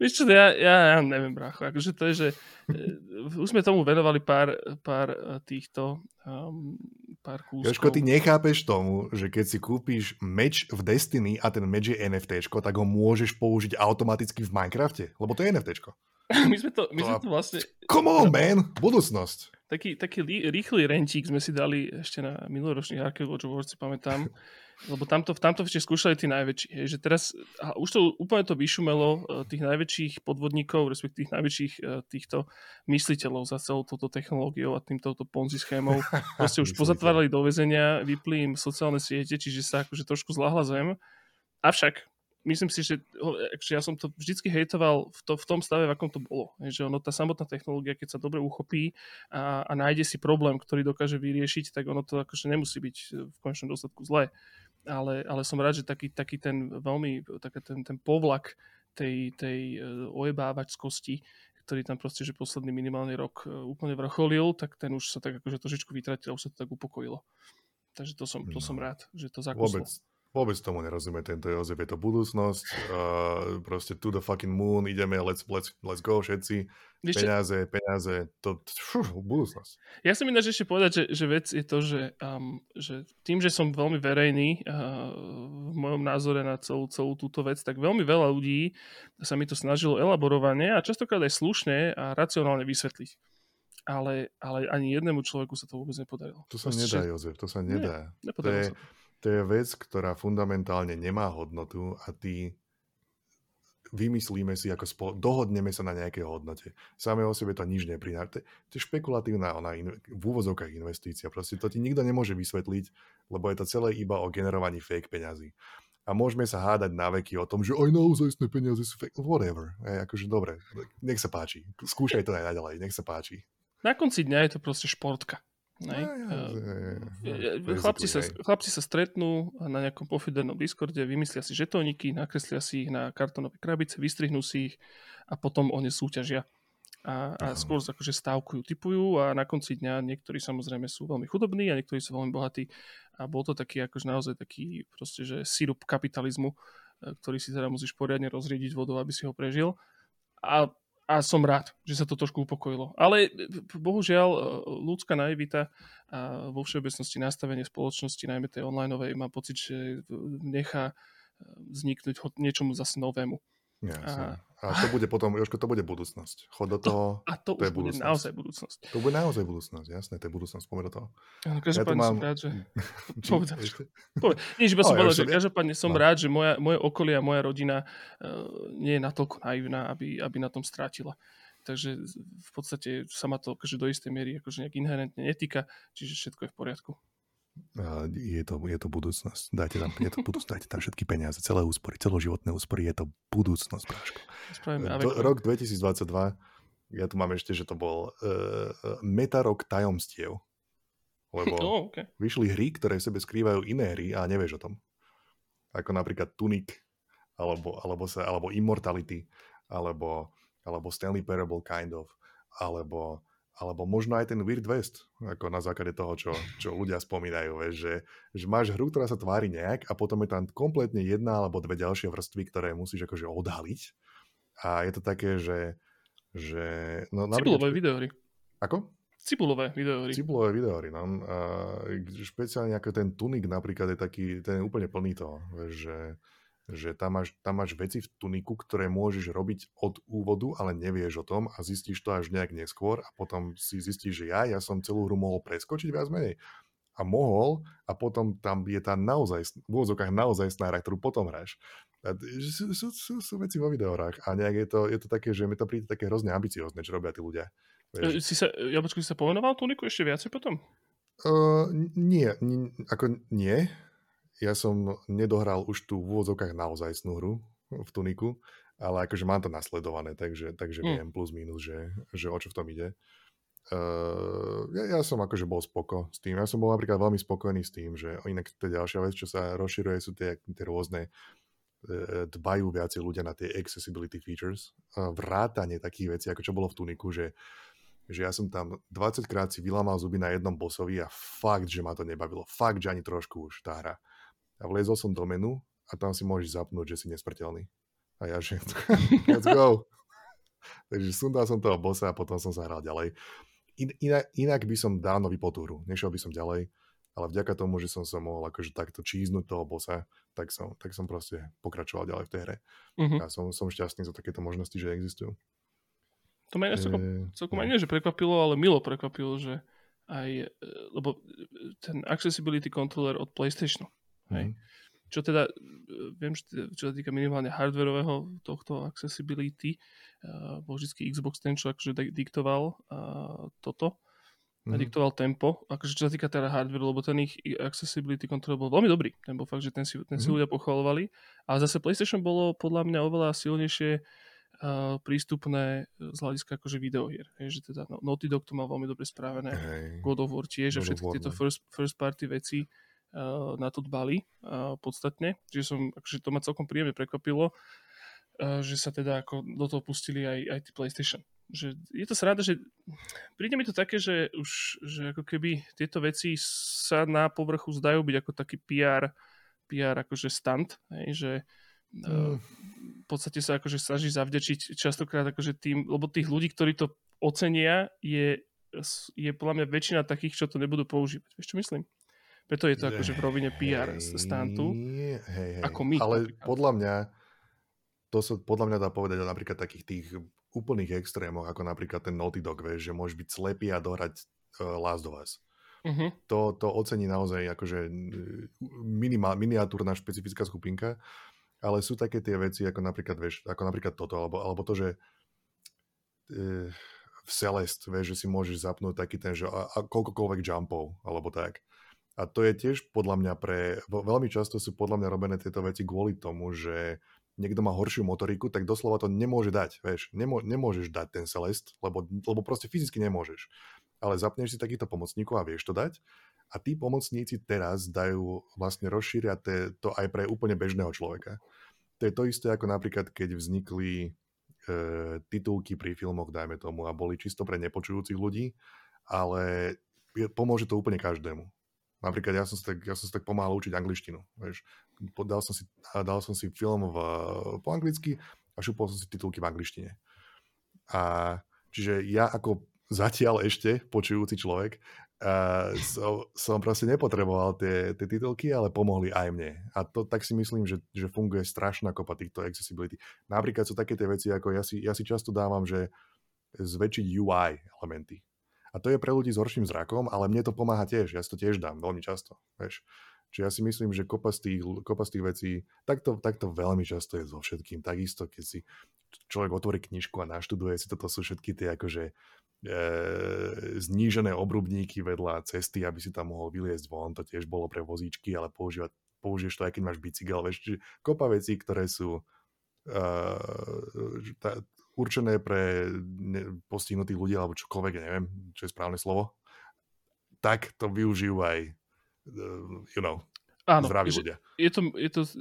vieš čo ja, ja, ja neviem, brácho. Akože to je, že uh, už sme tomu venovali pár, pár e, týchto um, pár kúskov. Jožko, ty nechápeš tomu, že keď si kúpiš meč v Destiny a ten meč je NFT, tak ho môžeš použiť automaticky v Minecrafte, lebo to je NFT. my sme to, my to, sme to vlastne... Come on, man! Budúcnosť. Taký, taký rýchly renčík sme si dali ešte na minuloročných Arcade Watch Awards, si pamätám. Lebo tamto, tamto ešte skúšali tí najväčší. Hej, že teraz, a už to úplne to vyšumelo e, tých najväčších podvodníkov, respektíve tých najväčších e, týchto mysliteľov za celou touto technológiou a týmto ponzi schémou. Proste už pozatvárali do väzenia, vypli im sociálne siete, čiže sa akože trošku zlahla zem. Avšak myslím si, že, že ja som to vždycky hejtoval v, to, v tom stave, v akom to bolo. Že ono, tá samotná technológia, keď sa dobre uchopí a, a nájde si problém, ktorý dokáže vyriešiť, tak ono to akože nemusí byť v konečnom dôsledku zlé. Ale, ale som rád, že taký, taký ten veľmi, taký ten, ten povlak tej, tej e, ojebávačskosti, ktorý tam proste, že posledný minimálny rok e, úplne vrcholil, tak ten už sa tak akože trošičku vytratil, už sa to tak upokojilo. Takže to som, to no. som rád, že to zakuslo. Vôbec, Vôbec tomu nerozumie tento Jozef, je to budúcnosť, uh, proste to the fucking moon, ideme, let's, let's, let's go všetci, Víš, peniaze, peniaze, to, fú, budúcnosť. Ja som ináč ešte povedať, že, že vec je to, že, um, že tým, že som veľmi verejný uh, v mojom názore na celú, celú túto vec, tak veľmi veľa ľudí sa mi to snažilo elaborovane a častokrát aj slušne a racionálne vysvetliť. Ale, ale ani jednému človeku sa to vôbec nepodarilo. To sa Proste, nedá, že... Jozef, to sa nedá. Nie, to je, sa to je vec, ktorá fundamentálne nemá hodnotu a ty vymyslíme si, ako spolo, dohodneme sa na nejakej hodnote. Samé o sebe to nič neprináša. To je špekulatívna ona in, v úvozovkách investícia. Proste to ti nikto nemôže vysvetliť, lebo je to celé iba o generovaní fake peňazí. A môžeme sa hádať na veky o tom, že aj naozaj peniaze sú fake. Whatever. Aj, akože dobre, nech sa páči. Skúšaj to aj naďalej, nech sa páči. Na konci dňa je to proste športka. Nej? Chlapci, sa, chlapci sa stretnú na nejakom pofidernom Discorde, vymyslia si žetóniky, nakreslia si ich na kartonové krabice, vystrihnú si ich a potom oni súťažia. a, a skôr akože stávkujú, typujú a na konci dňa niektorí samozrejme sú veľmi chudobní a niektorí sú veľmi bohatí a bol to taký akože naozaj taký proste, že sirup kapitalizmu, e, ktorý si teda musíš poriadne rozriediť vodou, aby si ho prežil. A a som rád, že sa to trošku upokojilo. Ale bohužiaľ e, ľudská naivita a vo všeobecnosti nastavenie spoločnosti, najmä tej onlineovej, mám pocit, že nechá e, vzniknúť niečomu zase novému. A, a to bude potom, Jožko, to bude budúcnosť. Chod do toho. To, a to, to už bude budúcnosť. naozaj budúcnosť. To bude naozaj budúcnosť, jasné, to je budúcnosť, poďme do toho. Áno, každopádne ja mám... som rád, že... Povedz, povedz. Nie, iba som povedal, že každopádne som no. rád, že moja, moje okolie a moja rodina uh, nie je natoľko naivná, aby, aby na tom strátila. Takže v podstate sa ma to akože do istej miery akože nejak inherentne netýka, čiže všetko je v poriadku je to, je to budúcnosť. Dajte tam, je to budúcnosť, dajte tam všetky peniaze, celé úspory, celoživotné úspory, je to budúcnosť, Práško. Do, rok 2022, ja tu mám ešte, že to bol uh, meta rok tajomstiev. Lebo oh, okay. vyšli hry, ktoré v sebe skrývajú iné hry a nevieš o tom. Ako napríklad Tunic, alebo, alebo, sa, alebo Immortality, alebo, alebo Stanley Parable kind of, alebo alebo možno aj ten Weird West, ako na základe toho, čo, čo ľudia spomínajú, vieš, že, že máš hru, ktorá sa tvári nejak a potom je tam kompletne jedna alebo dve ďalšie vrstvy, ktoré musíš akože odhaliť. A je to také, že... že no, Cibulové videohry. Ako? Cibulové videohry. Cibulové videohry, no. A špeciálne ako ten tunik napríklad je taký, ten je úplne plný toho, vieš, že že tam máš, tam máš veci v tuniku, ktoré môžeš robiť od úvodu, ale nevieš o tom a zistíš to až nejak neskôr a potom si zistíš, že ja, ja som celú hru mohol preskočiť viac menej. A mohol a potom tam je tá naozaj, v úvodzokách naozaj snára, ktorú potom hráš. A sú, sú, sú, sú veci vo videohrách a nejak je to, je to také, že mi to príde také hrozne ambiciozne, čo robia tí ľudia. Vieš. E, si sa, Jabočko, si sa povenoval tuniku ešte viacej potom? Uh, nie, nie, ako nie ja som nedohral už tu v úvodzovkách naozaj hru v Tuniku, ale akože mám to nasledované, takže, takže mm. viem plus minus, že, že o čo v tom ide. Uh, ja, ja som akože bol spoko s tým. Ja som bol napríklad veľmi spokojný s tým, že inak to je ďalšia vec, čo sa rozširuje, sú tie, tie rôzne uh, dbajú viacej ľudia na tie accessibility features. Uh, vrátanie takých vecí, ako čo bolo v Tuniku, že že ja som tam 20 krát si vylamal zuby na jednom bossovi a fakt, že ma to nebavilo. Fakt, že ani trošku už tá hra a vlezol som do menu a tam si môžeš zapnúť, že si nesmrteľný. A ja, že let's go. Takže sundal som toho bossa a potom som sa hral ďalej. In, inak, inak by som dávno vypol hru. Nešiel by som ďalej, ale vďaka tomu, že som sa mohol akože takto číznuť toho bossa, tak som, tak som proste pokračoval ďalej v tej hre. Mm-hmm. A som, som šťastný za takéto možnosti, že existujú. To ma celkom, celkom aj nie, že prekvapilo, ale milo prekvapilo, že aj, e, lebo ten accessibility controller od PlayStationu, Hej. Mm. Čo teda, e, viem, že čo sa týka minimálne hardwareového tohto accessibility, uh, bol vždy Xbox ten, čo akože diktoval uh, toto, mm. diktoval tempo, akože čo sa týka teda hardware, lebo ten ich accessibility control bol veľmi dobrý, ten bol fakt, že ten si, ten si mm. ľudia pochvalovali, ale zase PlayStation bolo podľa mňa oveľa silnejšie uh, prístupné z hľadiska akože videohier. Je, že teda no, Naughty Dog to mal veľmi dobre správené, hey. God of War tiež, že všetky tieto no. first, first party veci na to dbali uh, podstatne, čiže som, akože to ma celkom príjemne prekvapilo, uh, že sa teda ako do toho pustili aj, aj tí PlayStation. Že je to sranda, že príde mi to také, že už že ako keby tieto veci sa na povrchu zdajú byť ako taký PR, PR akože stand, hej, že mm. v podstate sa akože snaží zavďačiť častokrát akože tým, lebo tých ľudí, ktorí to ocenia, je, je podľa mňa väčšina takých, čo to nebudú používať. Vieš čo myslím? Preto je to akože v rovine PR stantu. Hej, hej. Ako my. Ale napríklad. podľa mňa, to sa podľa mňa dá povedať o napríklad takých tých úplných extrémoch, ako napríklad ten Naughty Dog, vieš, že môžeš byť slepý a dohrať uh, Last of Us. Uh-huh. To, to ocení naozaj akože minimál, miniatúrna špecifická skupinka, ale sú také tie veci, ako napríklad, vieš, ako napríklad toto, alebo, alebo to, že uh, v Celest, vieš, že si môžeš zapnúť taký ten, že a, a koľkokoľvek jumpov, alebo tak. A to je tiež podľa mňa pre... Veľmi často sú podľa mňa robené tieto veci kvôli tomu, že niekto má horšiu motoriku, tak doslova to nemôže dať, vieš. Nemô, nemôžeš dať ten Celest, lebo, lebo proste fyzicky nemôžeš. Ale zapneš si takýchto pomocníkov a vieš to dať. A tí pomocníci teraz dajú, vlastne rozšíria to aj pre úplne bežného človeka. To je to isté ako napríklad, keď vznikli titulky pri filmoch, dajme tomu, a boli čisto pre nepočujúcich ľudí, ale pomôže to úplne každému. Napríklad ja som si tak, ja som si tak pomáhal učiť angličtinu. Vieš. Dal, som si, dal som si film v, po anglicky a šupol som si titulky v angličtine. A čiže ja ako zatiaľ ešte počujúci človek uh, som, som proste nepotreboval tie, tie titulky, ale pomohli aj mne. A to tak si myslím, že, že funguje strašná kopa týchto accessibility. Napríklad sú také tie veci, ako ja si, ja si často dávam, že zväčšiť UI elementy. A to je pre ľudí s horším zrakom, ale mne to pomáha tiež. Ja si to tiež dám veľmi často. Vieš. Čiže ja si myslím, že kopa z tých, kopa z tých vecí, takto, takto veľmi často je so všetkým. Takisto, keď si človek otvorí knižku a naštuduje si, toto sú všetky tie akože e, znížené obrubníky vedľa cesty, aby si tam mohol vyliezť von. To tiež bolo pre vozíčky, ale používať, použiješ to aj keď máš bicykel. Vieš, kopa vecí, ktoré sú uh, tá, určené pre postihnutých ľudí alebo čokoľvek, neviem, čo je správne slovo, tak to využijú aj, uh, you know, Áno, zdraví ľudia. Je to, je to e,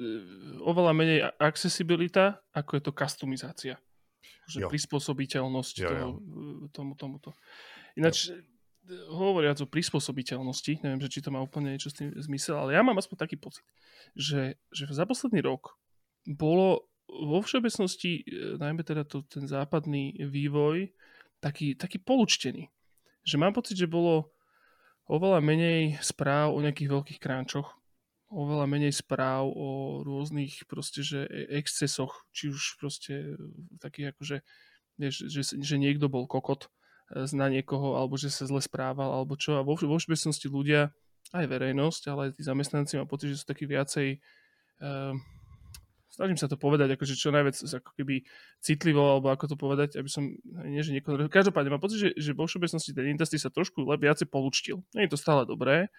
oveľa menej accessibilita, ako je to customizácia. Že jo. prispôsobiteľnosť jo, toho, jo. E, tomu, tomuto. Ináč, jo. hovoriac o prispôsobiteľnosti, neviem, že či to má úplne niečo s tým zmysel, ale ja mám aspoň taký pocit, že, že za posledný rok bolo vo všeobecnosti, e, najmä teda to, ten západný vývoj, taký, taký polučtený. Že mám pocit, že bolo oveľa menej správ o nejakých veľkých kránčoch, oveľa menej správ o rôznych proste, že e, excesoch, či už proste takých akože, že, že, že niekto bol kokot e, na niekoho, alebo že sa zle správal, alebo čo. A vo, vo všeobecnosti ľudia, aj verejnosť, ale aj tí zamestnanci, mám pocit, že sú takí viacej uh, snažím sa to povedať akože čo najviac ako keby citlivo, alebo ako to povedať, aby som, nie že niekoho... Každopádne mám pocit, že, že vo všeobecnosti ten Industry sa trošku viacej polúčtil. Nie je to stále dobré,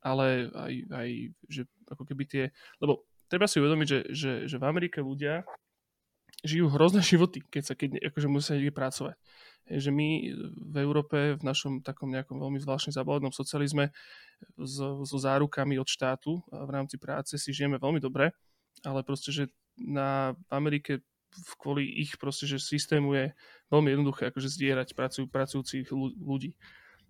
ale aj, aj že ako keby tie... Lebo treba si uvedomiť, že, že, že v Amerike ľudia žijú hrozné životy, keď sa keď, akože musia niekde pracovať. Že my v Európe, v našom takom nejakom veľmi zvláštne zabavadnom socializme so, so zárukami od štátu v rámci práce si žijeme veľmi dobre ale proste, že na Amerike kvôli ich proste, že systému je veľmi jednoduché akože zdierať pracuj, pracujúcich ľudí.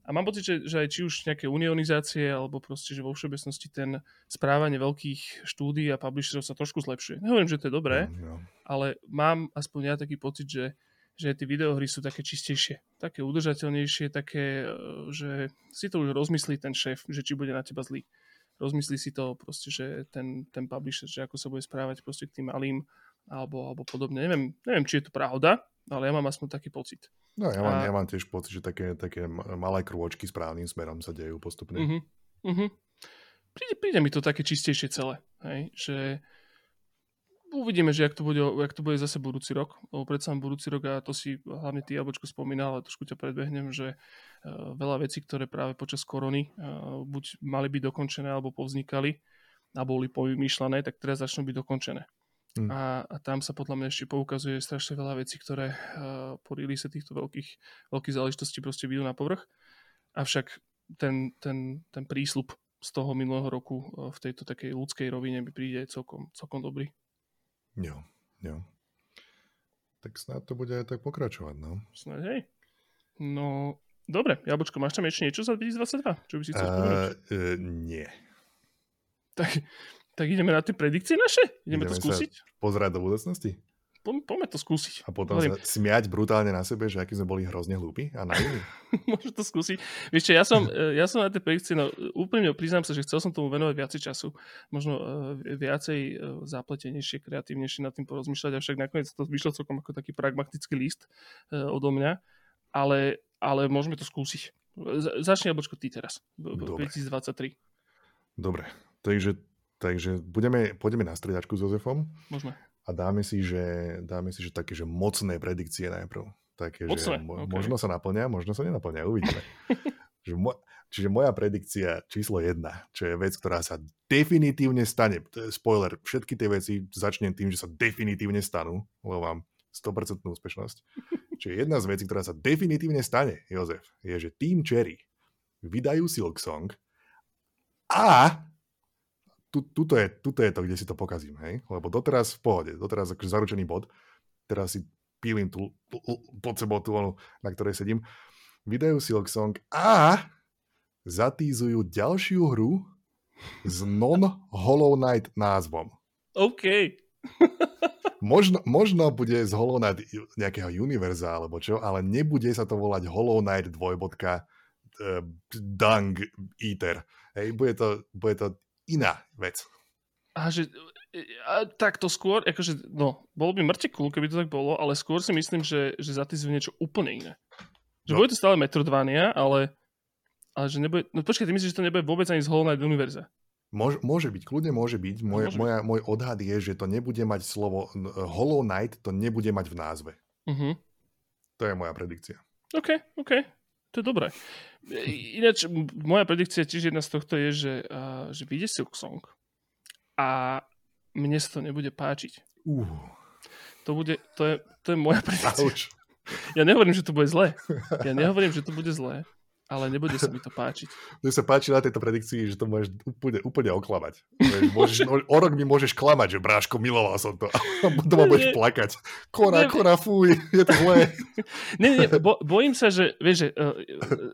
A mám pocit, že, že aj či už nejaké unionizácie, alebo proste, že vo všeobecnosti ten správanie veľkých štúdí a publisherov sa trošku zlepšuje. Nehovorím, že to je dobré, no, no. ale mám aspoň ja taký pocit, že, že tie videohry sú také čistejšie, také udržateľnejšie, také, e, že si to už rozmyslí ten šéf, že či bude na teba zlý rozmyslí si to proste, že ten, ten publisher, že ako sa bude správať proste k tým malým alebo, alebo podobne. Neviem, neviem, či je to pravda, ale ja mám aspoň taký pocit. No ja mám, a... ja mám tiež pocit, že také, také malé krôčky správnym smerom sa dejú postupne. Uh-huh, uh-huh. Príde, príde mi to také čistejšie celé, hej? že uvidíme, že jak to, bude, jak to bude zase budúci rok, lebo predsa budúci rok a to si hlavne ty, Jabočko, spomínal, ale trošku ťa predbehnem, že uh, veľa vecí, ktoré práve počas korony uh, buď mali byť dokončené, alebo povznikali a boli povymýšľané, tak teraz začnú byť dokončené. Hmm. A, a tam sa podľa mňa ešte poukazuje strašne veľa vecí, ktoré uh, po sa týchto veľkých, veľkých záležitostí proste vyjdú na povrch. Avšak ten, ten, ten prísľub z toho minulého roku v tejto takej ľudskej rovine mi príde celkom, celkom dobrý. Jo, jo. Tak snad to bude aj tak pokračovať, no. Snad, hej. No, dobre, Jabočko, máš tam ešte niečo za 2022? Čo by si chcel uh, uh, nie. Tak, tak ideme na tie predikcie naše? Ideme, ideme to skúsiť? pozerať do budúcnosti? Po, poďme to skúsiť. A potom Hovorím. sa smiať brutálne na sebe, že aký sme boli hrozne hlúpi a naivní. Môžem to skúsiť. Vieš čo, ja som, e, ja som na tej predikcie, no úplne priznám sa, že chcel som tomu venovať viacej času. Možno uh, viacej uh, zapletenejšie, kreatívnejšie nad tým porozmýšľať, avšak nakoniec to vyšlo celkom ako taký pragmatický list uh, odo mňa. Ale, ale môžeme to skúsiť. Začni, Albočko, ty teraz. Dobre. 2023. Dobre, takže, takže budeme, pôjdeme na stredačku s Jozefom. Môžeme a dáme si, že, dáme si, že také, že mocné predikcie najprv. Také, mocné, že mo- okay. možno sa naplňa, možno sa nenaplňa, uvidíme. že mo- čiže moja predikcia číslo jedna, čo je vec, ktorá sa definitívne stane. Spoiler, všetky tie veci začnem tým, že sa definitívne stanú, lebo mám 100% úspešnosť. Čiže jedna z vecí, ktorá sa definitívne stane, Jozef, je, že Team Cherry vydajú Silk Song a tu, tuto, je, tuto je to, kde si to pokazím, hej? Lebo doteraz v pohode, doteraz akože zaručený bod. Teraz si pílim tu, pod sebou tú onu, na ktorej sedím. Vydajú Silksong a zatízujú ďalšiu hru s non-Hollow Knight názvom. OK. možno, možno bude z Hollow Knight nejakého univerza alebo čo, ale nebude sa to volať Hollow Knight dvojbodka uh, Dung Eater. Hej, bude to, bude to iná vec. A že a, tak to skôr, akože, no, bolo by mŕte cool, keby to tak bolo, ale skôr si myslím, že, že zatizujú niečo úplne iné. Že no. bude to stále Metroidvania, ale, ale že nebude, no počkaj, ty myslíš, že to nebude vôbec ani z Hollow Knight univerza? Môže, môže byť, kľudne môže byť. Môj, môže moja, byť. môj odhad je, že to nebude mať slovo Hollow Knight, to nebude mať v názve. Uh-huh. To je moja predikcia. OK, OK. To je dobré. Ináč, moja predikcia tiež jedna z tohto je, že, uh, že vyjde Silk Song a mne sa to nebude páčiť. Uh. To, bude, to, je, to je moja predikcia. Auč. Ja nehovorím, že to bude zlé. Ja nehovorím, že to bude zlé ale nebude sa mi to páčiť. Mne sa páči na tejto predikcii, že to môžeš úplne, úplne oklamať. Môžeš, o rok mi môžeš klamať, že bráško, miloval som to. A doma budeš plakať. Kora, kora, fuj, je to zlé. Nie, nie, bo, bojím sa, že, vieš, že uh,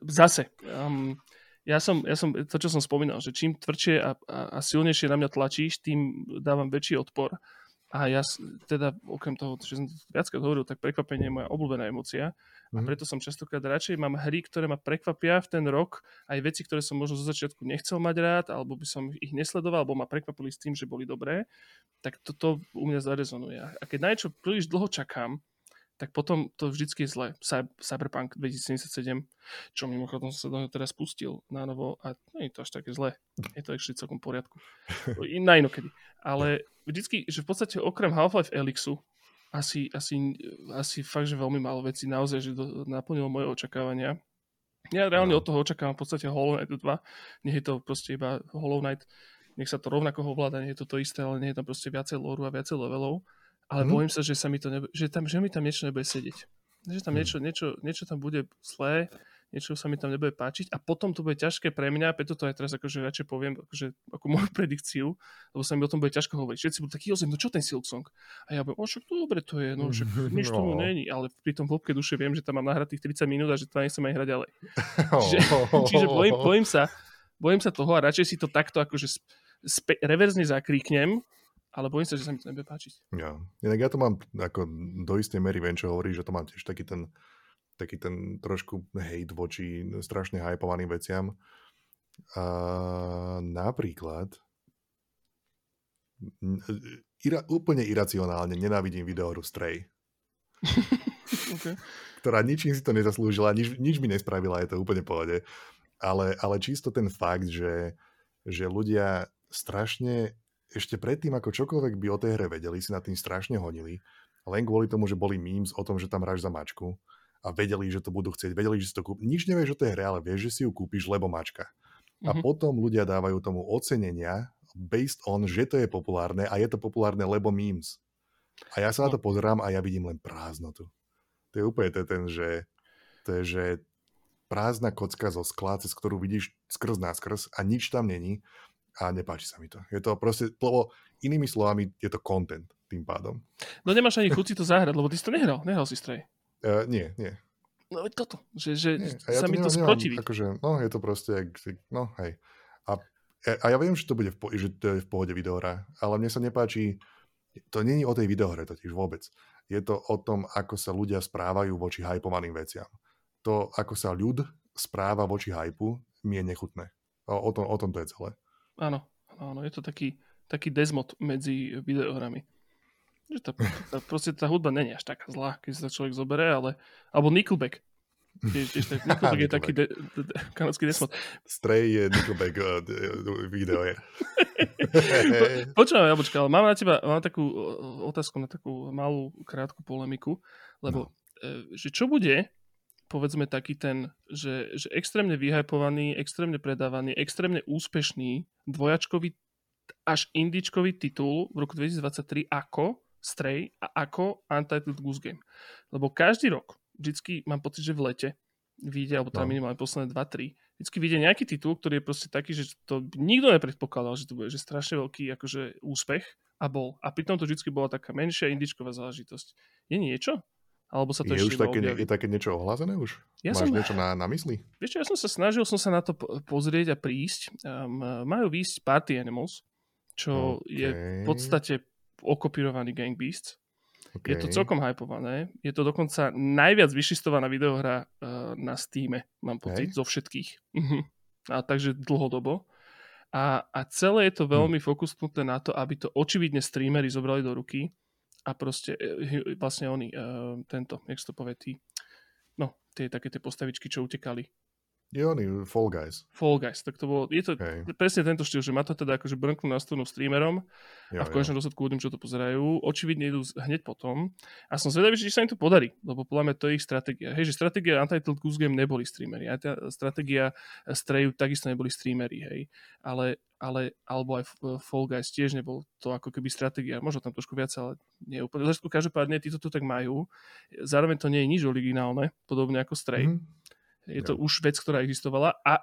zase, um, ja som, ja som, to, čo som spomínal, že čím tvrdšie a, a, a silnejšie na mňa tlačíš, tým dávam väčší odpor. A ja teda, okrem toho, že som viackrát hovoril, tak prekvapenie je moja obľúbená emocia. A mhm. preto som častokrát radšej mám hry, ktoré ma prekvapia v ten rok, aj veci, ktoré som možno zo začiatku nechcel mať rád, alebo by som ich nesledoval, alebo ma prekvapili s tým, že boli dobré, tak toto u mňa zarezonuje. A keď na niečo príliš dlho čakám, tak potom to vždycky je zle. Cyberpunk 2077, čo mimochodom sa do teraz pustil na novo a nie je to až také zle. Je to ešte celkom v poriadku. Na inokedy. Ale vždycky, že v podstate okrem Half-Life Elixu, asi, asi, asi fakt, že veľmi málo vecí naozaj, že do, naplnilo moje očakávania. Ja reálne no. od toho očakávam v podstate Hollow Knight 2. Nie je to proste iba Hollow Knight, nech sa to rovnako ovláda, nie je to to isté, ale nie je tam proste viacej lore a viacej levelov. Ale mm. bojím sa, že, sa mi to nebude, že, tam, že mi tam niečo nebude sedieť. Že tam mm. niečo, niečo, niečo tam bude zlé niečo sa mi tam nebude páčiť a potom to bude ťažké pre mňa, preto to aj teraz akože radšej poviem akože, ako moju predikciu, lebo sa mi o tom bude ťažko hovoriť. Všetci budú takí, ozem, no čo ten Silksong? A ja budem, o však dobre to je, no však nič no. tomu není, ale pri tom hĺbke duše viem, že tam mám nahratých 30 minút a že to nechcem aj hrať ďalej. Čiže, čiže bojím, bojím, sa, bojím sa toho a radšej si to takto akože spe, reverzne zakríknem, ale bojím sa, že sa mi to nebude páčiť. Ja. Inak ja to mám ako do istej mery, viem, čo hovorí, že to mám tiež taký ten taký ten trošku hejt voči strašne hypovaným veciam. A napríklad ira, úplne iracionálne nenávidím videohru Stray. okay. Ktorá ničím si to nezaslúžila, nič, nič mi nespravila, je to úplne pohode. Ale, ale čisto ten fakt, že, že ľudia strašne ešte predtým, ako čokoľvek by o tej hre vedeli, si na tým strašne honili, len kvôli tomu, že boli memes o tom, že tam hráš za mačku a vedeli, že to budú chcieť, vedeli, že si to kúpi. Nič nevieš o tej hre, ale vieš, že si ju kúpiš, lebo mačka. A mm-hmm. potom ľudia dávajú tomu ocenenia based on, že to je populárne a je to populárne, lebo memes. A ja sa na to no. pozerám a ja vidím len prázdnotu. To je úplne to ten, že, to je, že prázdna kocka zo skla, cez ktorú vidíš skrz skrz a nič tam není a nepáči sa mi to. Je to proste, lebo inými slovami je to content tým pádom. No nemáš ani chuť si to zahrať, lebo ty si to nehral, nehral si strej. Uh, nie, nie. No veď toto, že, že ja sa to mi to sprotiví. Akože, no je to proste, no hej. A, a ja viem, že to bude v, po, že to je v pohode videohra, ale mne sa nepáči, to není o tej videohre totiž vôbec. Je to o tom, ako sa ľudia správajú voči hypovaným veciam. To, ako sa ľud správa voči hypu, mi je nechutné. O, o, tom, o tom to je celé. Áno, áno, je to taký, taký desmod medzi videohrami. Že tá, tá, proste tá hudba není až taká zlá, keď sa človek zoberie, ale... Alebo Nickelback. Tiež, tiež tak, Nickelback je taký de, de, de, kanadský desmod. Stray je Nickelback uh, video je. Počúvam, Jabočka, ale mám na teba mám takú otázku na takú malú, krátku polemiku, lebo no. Že čo bude, povedzme taký ten, že, že extrémne vyhypovaný, extrémne predávaný, extrémne úspešný dvojačkový až indičkový titul v roku 2023 ako Stray a ako Untitled Goose Game. Lebo každý rok, vždycky mám pocit, že v lete vyjde, alebo teda no. minimálne posledné 2-3, vždycky vyjde nejaký titul, ktorý je proste taký, že to nikto nepredpokladal, že to bude že strašne veľký akože úspech a bol. A pritom to vždycky bola taká menšia indičková záležitosť. Je niečo? Alebo sa to je ešte už také, objaví. je také niečo ohlásené už? Ja Máš som- niečo na, na mysli? Vieš čo, ja som sa snažil som sa na to po- pozrieť a prísť. Um, majú výjsť Party Animals, čo je v podstate okopírovaný Gang Beasts. Okay. Je to celkom hypované. Je to dokonca najviac vyšistovaná videohra uh, na Steam, mám pocit, Hej. zo všetkých. Mhm. A takže dlhodobo. A, a celé je to veľmi Hm. fokusnuté na to, aby to očividne streamery zobrali do ruky a proste eh, vlastne oni, uh, tento, jak to povie, tí, no, tie také tie postavičky, čo utekali. Je oni, Fall Guys. Fall Guys, tak to bolo, je to Hej. presne tento štýl, že má to teda akože brnknú na strunu streamerom Jo, a v konečnom dôsledku ľuďom, čo to pozerajú, očividne idú hneď potom. A som zvedavý, či sa im to podarí, lebo podľa mňa to je ich stratégia. Hej, že stratégia Untitled Goose Game neboli streamery. A tá stratégia Strayu takisto neboli streamery, hej. Ale, ale alebo aj Fall Guys tiež nebol to ako keby stratégia. Možno tam trošku viac, ale nie úplne. Každopádne títo to tak majú. Zároveň to nie je nič originálne, podobne ako Stray. Mhm. Je to už vec, ktorá existovala a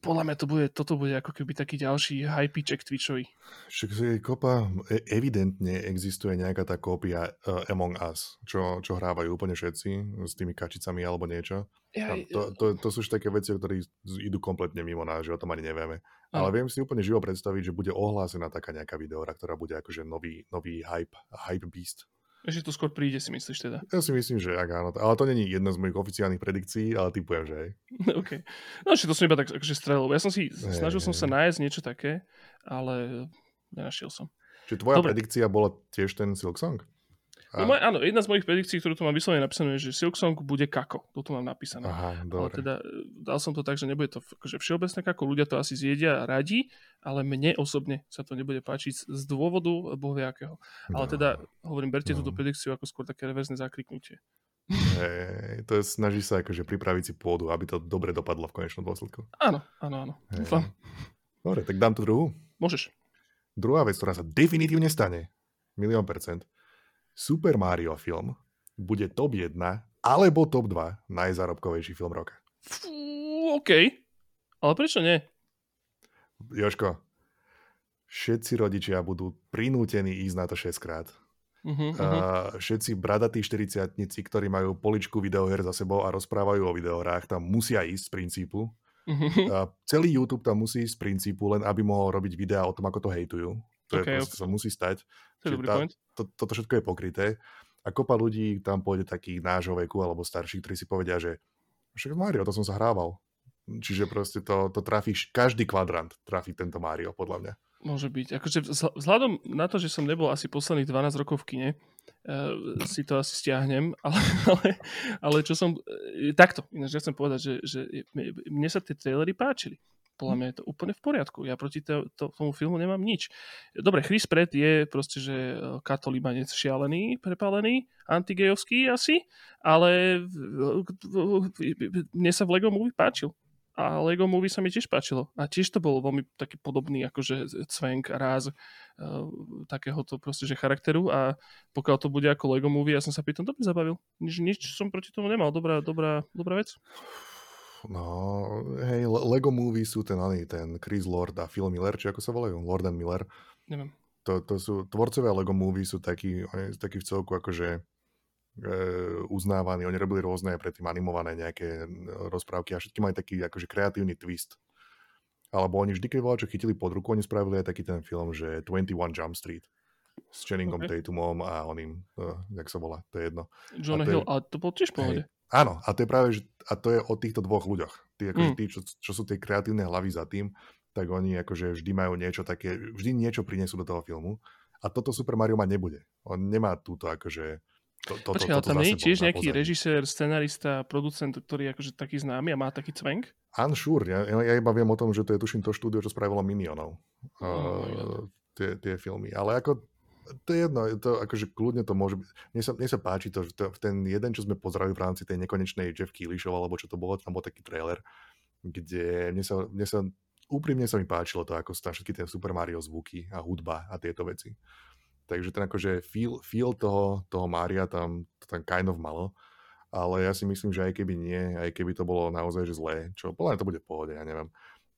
podľa mňa to bude, toto bude ako keby taký ďalší hypíček Twitchový. Však je kopa, e- evidentne existuje nejaká tá kópia uh, Among Us, čo, čo hrávajú úplne všetci s tými kačicami alebo niečo. Ja, to, to, to sú už také veci, ktoré idú kompletne mimo nás, že o tom ani nevieme. Ale Áno. viem si úplne živo predstaviť, že bude ohlásená taká nejaká videora, ktorá bude akože nový, nový hype, hype beast. Že to skôr príde, si myslíš teda. Ja si myslím, že ak áno. Ale to není jedna z mojich oficiálnych predikcií, ale typujem, že hej. OK. No, že to som iba tak akože strelil. Ja som si, Hej, snažil som sa nájsť niečo také, ale nenašiel som. Čiže tvoja Dobre. predikcia bola tiež ten Silk Song? No, moj, áno, jedna z mojich predikcií, ktorú tu mám vyslovene napísané, je, že Silksong bude kako. To mám napísané. Aha, Ale dobre. teda e, dal som to tak, že nebude to akože všeobecné kako, ľudia to asi zjedia radi, ale mne osobne sa to nebude páčiť z- dôvodu bohviakého. Ale No. teda, hovorím, berte No. túto predikciu ako skôr také reverzné zakriknutie. Hej, to je, snaží sa akože pripraviť si pôdu, aby to dobre dopadlo v konečnom dôsledku. Áno, áno, áno. Dúfam. Dobre, tak dám tu druhú. Môžeš. Druhá vec, ktorá sa definitívne stane, milión percent, Super Mario film bude top 1 alebo top 2 najzárobkovejší film roka. Fú, OK. Ale prečo nie? Joško, všetci rodičia budú prinútení ísť na to 6 krát. Uh-huh, uh-huh. Uh, všetci bradatí 40 ktorí majú poličku videoher za sebou a rozprávajú o videohrách, tam musia ísť z princípu. uh-huh. Uh, celý YouTube tam musí ísť z princípu, len aby mohol robiť videá o tom, ako to hejtujú. To Ok, je proste, sa musí stať. To je Čiže dobrý tá- point. To, toto všetko je pokryté. A kopa ľudí tam pôjde takých nášho veku alebo starších, ktorí si povedia, že však Mario, to som sa hrával. Čiže proste to, to trafíš, každý kvadrant trafí tento Mario, podľa mňa. Môže byť. Akože vzhľa- vzhľadom na to, že som nebol asi posledných 12 rokov v kine, uh, si to asi stiahnem, ale, ale, ale čo som... Uh, takto, ináč ja chcem povedať, že, že mne sa tie trailery páčili. Podľa mňa je to úplne v poriadku. Ja proti to, to, tomu filmu nemám nič. Dobre, Chris Pratt je proste, že eh, katolíbanec šialený, prepálený, antigejovský asi, ale mne sa v Lego Movie páčil. A Lego Movie sa mi tiež páčilo. A tiež to bol veľmi taký podobný akože cvenk, ráz uh, takéhoto proste, že charakteru a pokiaľ to bude ako Lego Movie, ja som sa pri dobre zabavil. Nič, nič som proti tomu nemal. Dobrá, dobrá, dobrá vec. No, hej, Le- Lego Movie sú ten, oný, ten Chris Lord a Phil Miller, či ako sa volajú? Lord and Miller. Neviem. To, to sú, tvorcovia Lego Movie sú takí, oni sú takí v celku akože e, uznávaní. Oni robili rôzne predtým animované nejaké e, rozprávky a všetky majú taký akože kreatívny twist. Alebo oni vždy, keď čo chytili pod ruku, oni spravili aj taký ten film, že 21 Jump Street s Channingom Ok. Tatumom a oným, uh, jak sa volá, to je jedno. Jonah to je- Hill, ale to bol tiež pohode. Áno, a to je práve, že, a to je o týchto dvoch ľuďoch. Tí, akože, Mm. tí čo, čo sú tie kreatívne hlavy za tým, tak oni akože vždy majú niečo také, vždy niečo prinesú do toho filmu. A toto Super Mario mať nebude. On nemá túto akože... To, to, Počkaj, ale tam nie je tiež nejaký pozadí. režisér, scenarista, producent, ktorý je akože taký známy a má taký cvenk? Unsure, ja, ja iba viem o tom, že to je tuším to štúdio, čo spravilo Minionov. Oh, uh, tie, tie filmy. Ale ako to je jedno, je to akože kľudne to môže byť. Mne sa, mne sa páči to, že to, ten jeden, čo sme pozerali v rámci tej nekonečnej Jeff Keighley show, alebo čo to bolo, tam bol taký trailer, kde mne sa, mne sa úprimne sa mi páčilo to, ako sú tam všetky tie Super Mario zvuky a hudba a tieto veci. Takže ten akože feel, feel toho, toho Mária tam, to tam kind of malo. Ale ja si myslím, že aj keby nie, aj keby to bolo naozaj že zlé, čo podľa to bude v pohode, ja neviem,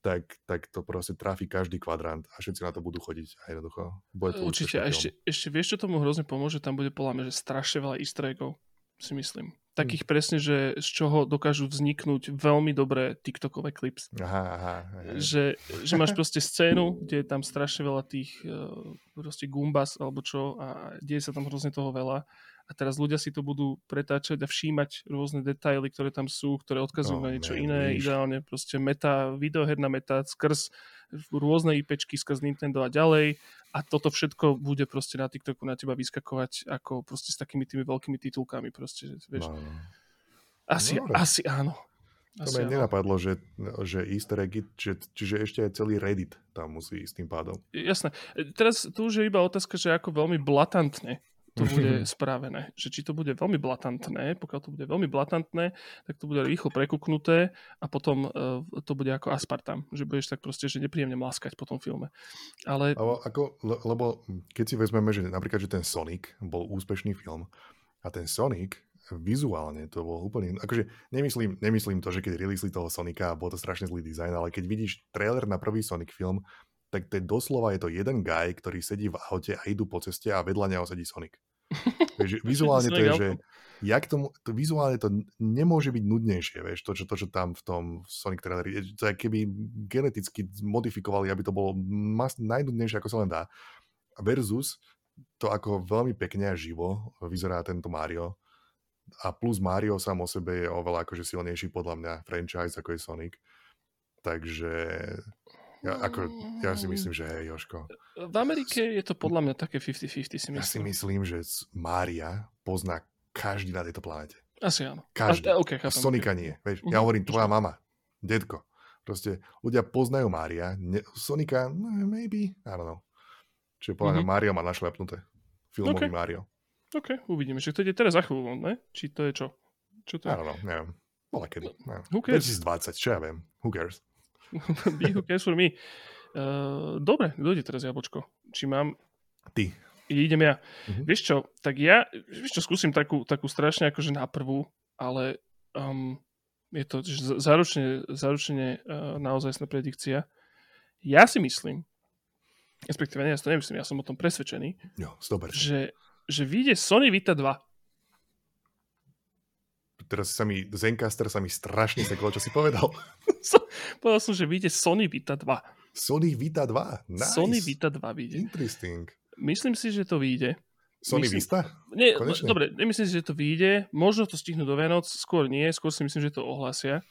tak, tak to proste trafí každý kvadrant a všetci na to budú chodiť a jednoducho. Bude to Určite. A úspešný film. ešte, ešte vieš, čo tomu hrozne pomôže? Tam bude podľa mňa, že strašne veľa easter eggov. si myslím. Takých presne, že z čoho dokážu vzniknúť veľmi dobré TikTokové clips. Aha, aha, aha. Že, že máš proste scénu, kde je tam strašne veľa tých uh, proste gumbas alebo čo a deje sa tam hrozne toho veľa a teraz ľudia si to budú pretáčať a všímať rôzne detaily, ktoré tam sú, ktoré odkazujú oh, na niečo man, iné, víš. ideálne proste meta, videoherná meta skrz rôzne IPčky skrz Nintendo a ďalej a toto všetko bude proste na TikToku na teba vyskakovať ako proste s takými tými veľkými titulkami proste, vieš. No. no. Asi, no, asi áno. To mi nenapadlo, že, že easter eggy, že, čiže ešte aj celý Reddit tam musí ísť tým pádom. Jasné. Teraz tu už je iba otázka, že ako veľmi blatantne to bude spravené. Že či to bude veľmi blatantné, pokiaľ to bude veľmi blatantné, tak to bude rýchlo prekuknuté a potom uh, to bude ako aspartam, že budeš tak proste, že nepríjemne mláskať po tom filme. Ale... Lebo, ako, le, lebo keď si vezmeme, že napríklad, že ten Sonic bol úspešný film a ten Sonic vizuálne to bol úplne... Akože nemyslím, nemyslím to, že keď releasli toho Sonika a bol to strašne zlý dizajn, ale keď vidíš trailer na prvý Sonic film, tak to je doslova je to jeden guy, ktorý sedí v aute a idú po ceste a vedľa neho sedí Sonic. Takže vizuálne to je, že jak tomu, to vizuálne to nemôže byť nudnejšie, vieš, to, čo, to, čo tam v tom Sonic traileri, to je keby geneticky modifikovali, aby to bolo mas, najnudnejšie, ako sa len dá. Versus to, ako veľmi pekne a živo vyzerá tento Mario. A plus Mario sám o sebe je oveľa akože silnejší podľa mňa franchise, ako je Sonic. Takže ja, ako, ja si myslím, že hej, Joško. V Amerike je to podľa mňa také 50-50 si myslím. Ja si myslím, že Mária pozná každý na tejto planete. Asi áno. Každý. A, okay, chápem, Sonika okay. nie. Vieš, ja mhm, hovorím tvoja mama, detko. Proste ľudia poznajú Mária, ne, Sonika, no, maybe, I don't know. Čiže podľa mňa mm-hmm. Mario má našlepnuté. Filmový okay. Mario. OK, uvidíme. Že to ide teraz za chvíľu, ne? Či to je čo? Čo to je? I don't know, neviem. Bola kedy. Neviem. Who cares? 2020, čo ja viem. Who cares? Be who cares for me. Uh, dobre, kto ide teraz jablčko? Či mám... Ty. Idem ja. Uh-huh. Vieš čo, tak ja, vieš čo, skúsim takú, takú strašne akože na prvú, ale um, je to zaručne, zaručne uh, naozajstná predikcia. Ja si myslím, respektíve ja si to nemyslím, ja som o tom presvedčený, jo, 100%. že, že vyjde Sony Vita 2 teraz sa mi, Zencaster sa mi strašne seklo, čo si povedal. povedal som, že vyjde Sony Vita 2. Sony Vita 2? Nice. Sony Vita 2 vyjde. Interesting. Myslím si, že to vyjde. Sony myslím, Vista? Nie, Konečne? dobre, nemyslím si, že to vyjde. Možno to stihnú do Vianoc, skôr nie, skôr si myslím, že to ohlásia.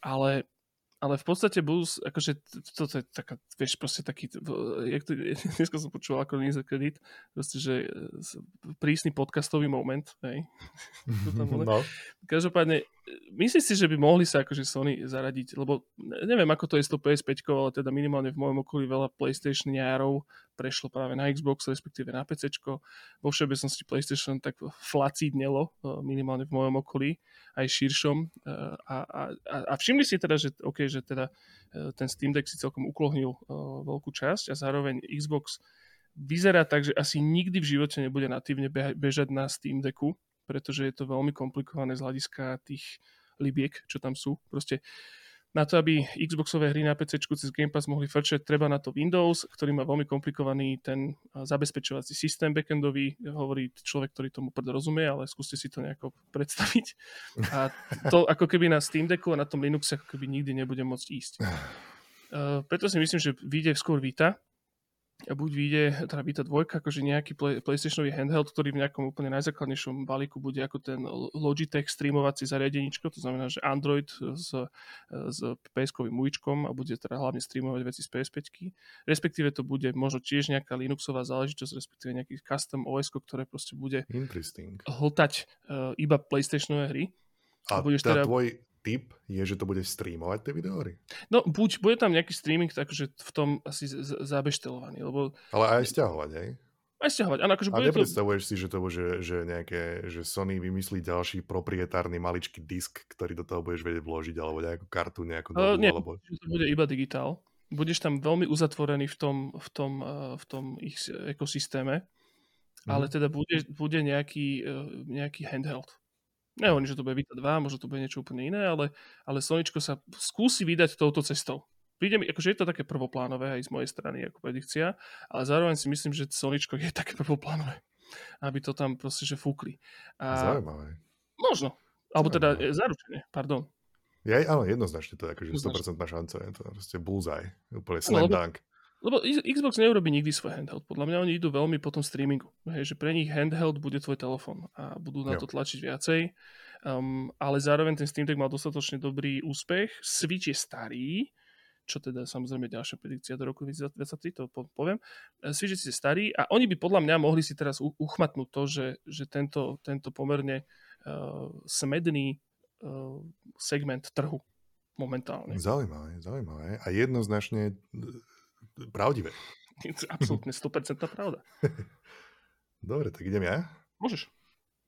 Ale ale v podstate budú, akože toto je taká, vieš, proste taký, jak to, dneska som počul ako za kredit, proste, že e, prísny podcastový moment, hej. no. Každopádne, myslíš si, že by mohli sa akože Sony zaradiť, lebo neviem, ako to je s tou PS5, ale teda minimálne v mojom okolí veľa PlayStation járov prešlo práve na Xbox, respektíve na PC. Vo všeobecnosti PlayStation tak flacídnelo, e, minimálne v mojom okolí, aj širšom. E, a, a, a všimli si teda, že, okay, že teda e, ten Steam Deck si celkom uklohnil veľkú časť a zároveň Xbox vyzerá tak, že asi nikdy v živote nebude natívne bežať na Steam Decku, pretože je to veľmi komplikované z hľadiska tých libiek, čo tam sú. Proste na to, aby Xboxové hry na PC cez Game Pass mohli frčať, treba na to Windows, ktorý má veľmi komplikovaný ten zabezpečovací systém backendový, hovorí človek, ktorý tomu prd rozumie, ale skúste si to nejako predstaviť. A to ako keby na Steam Decku a na tom Linuxe ako keby nikdy nebude môcť ísť. Uh, preto si myslím, že vyjde skôr Vita, buď vyjde, teda Vita 2, akože nejaký play, PlayStationový handheld, ktorý v nejakom úplne najzákladnejšom balíku bude ako ten Logitech streamovací zariadeničko, to znamená, že Android s, s PS-kovým mujičkom a bude teda hlavne streamovať veci z PS5, respektíve to bude možno tiež nejaká Linuxová záležitosť, respektíve nejaký custom OS, ktoré proste bude hltať uh, iba PlayStationové hry. A, a budeš teda tvoj, tip je, že to bude streamovať tie videóry? No, buď bude tam nejaký streaming, takže v tom asi zabeštelovaný, lebo... Ale aj stiahovať, hej? Aj stiahovať, áno, akože A nepredstavuješ to... si, že to bude, že, nejaké, že Sony vymyslí ďalší proprietárny maličký disk, ktorý do toho budeš vedieť vložiť, alebo nejakú kartu, nejakú dobu, uh, nie, alebo... to bude iba digitál. Budeš tam veľmi uzatvorený v tom, v tom, uh, v tom ich ekosystéme, mm. ale teda bude, bude nejaký, uh, nejaký handheld. Nehovorím, že to bude Vita 2, možno to bude niečo úplne iné, ale, ale Soničko sa skúsi vydať touto cestou. Príde mi, akože je to také prvoplánové aj z mojej strany ako predikcia, ale zároveň si myslím, že Soničko je také prvoplánové, aby to tam proste že fúkli. A, Zaujímavé. Možno. Alebo teda no. zaručenie, pardon. Ja, áno, jednoznačne to je akože 100% šanca. Je to proste bullseye. Úplne slam no, dunk. Lebo Xbox neurobi nikdy svoj handheld. Podľa mňa oni idú veľmi po tom streamingu. Hej, že pre nich handheld bude tvoj telefón a budú na jo. to tlačiť viacej. Um, ale zároveň ten Steam Deck mal dostatočne dobrý úspech. Switch je starý, čo teda samozrejme ďalšia predikcia do roku 2023, to poviem. E, Switch je starý a oni by podľa mňa mohli si teraz uchmatnúť to, že, že tento, tento pomerne uh, smedný uh, segment trhu momentálne. Zaujímavé, zaujímavé. A jednoznačne pravdivé. Absolutne 100% pravda. Dobre, tak idem ja? Môžeš.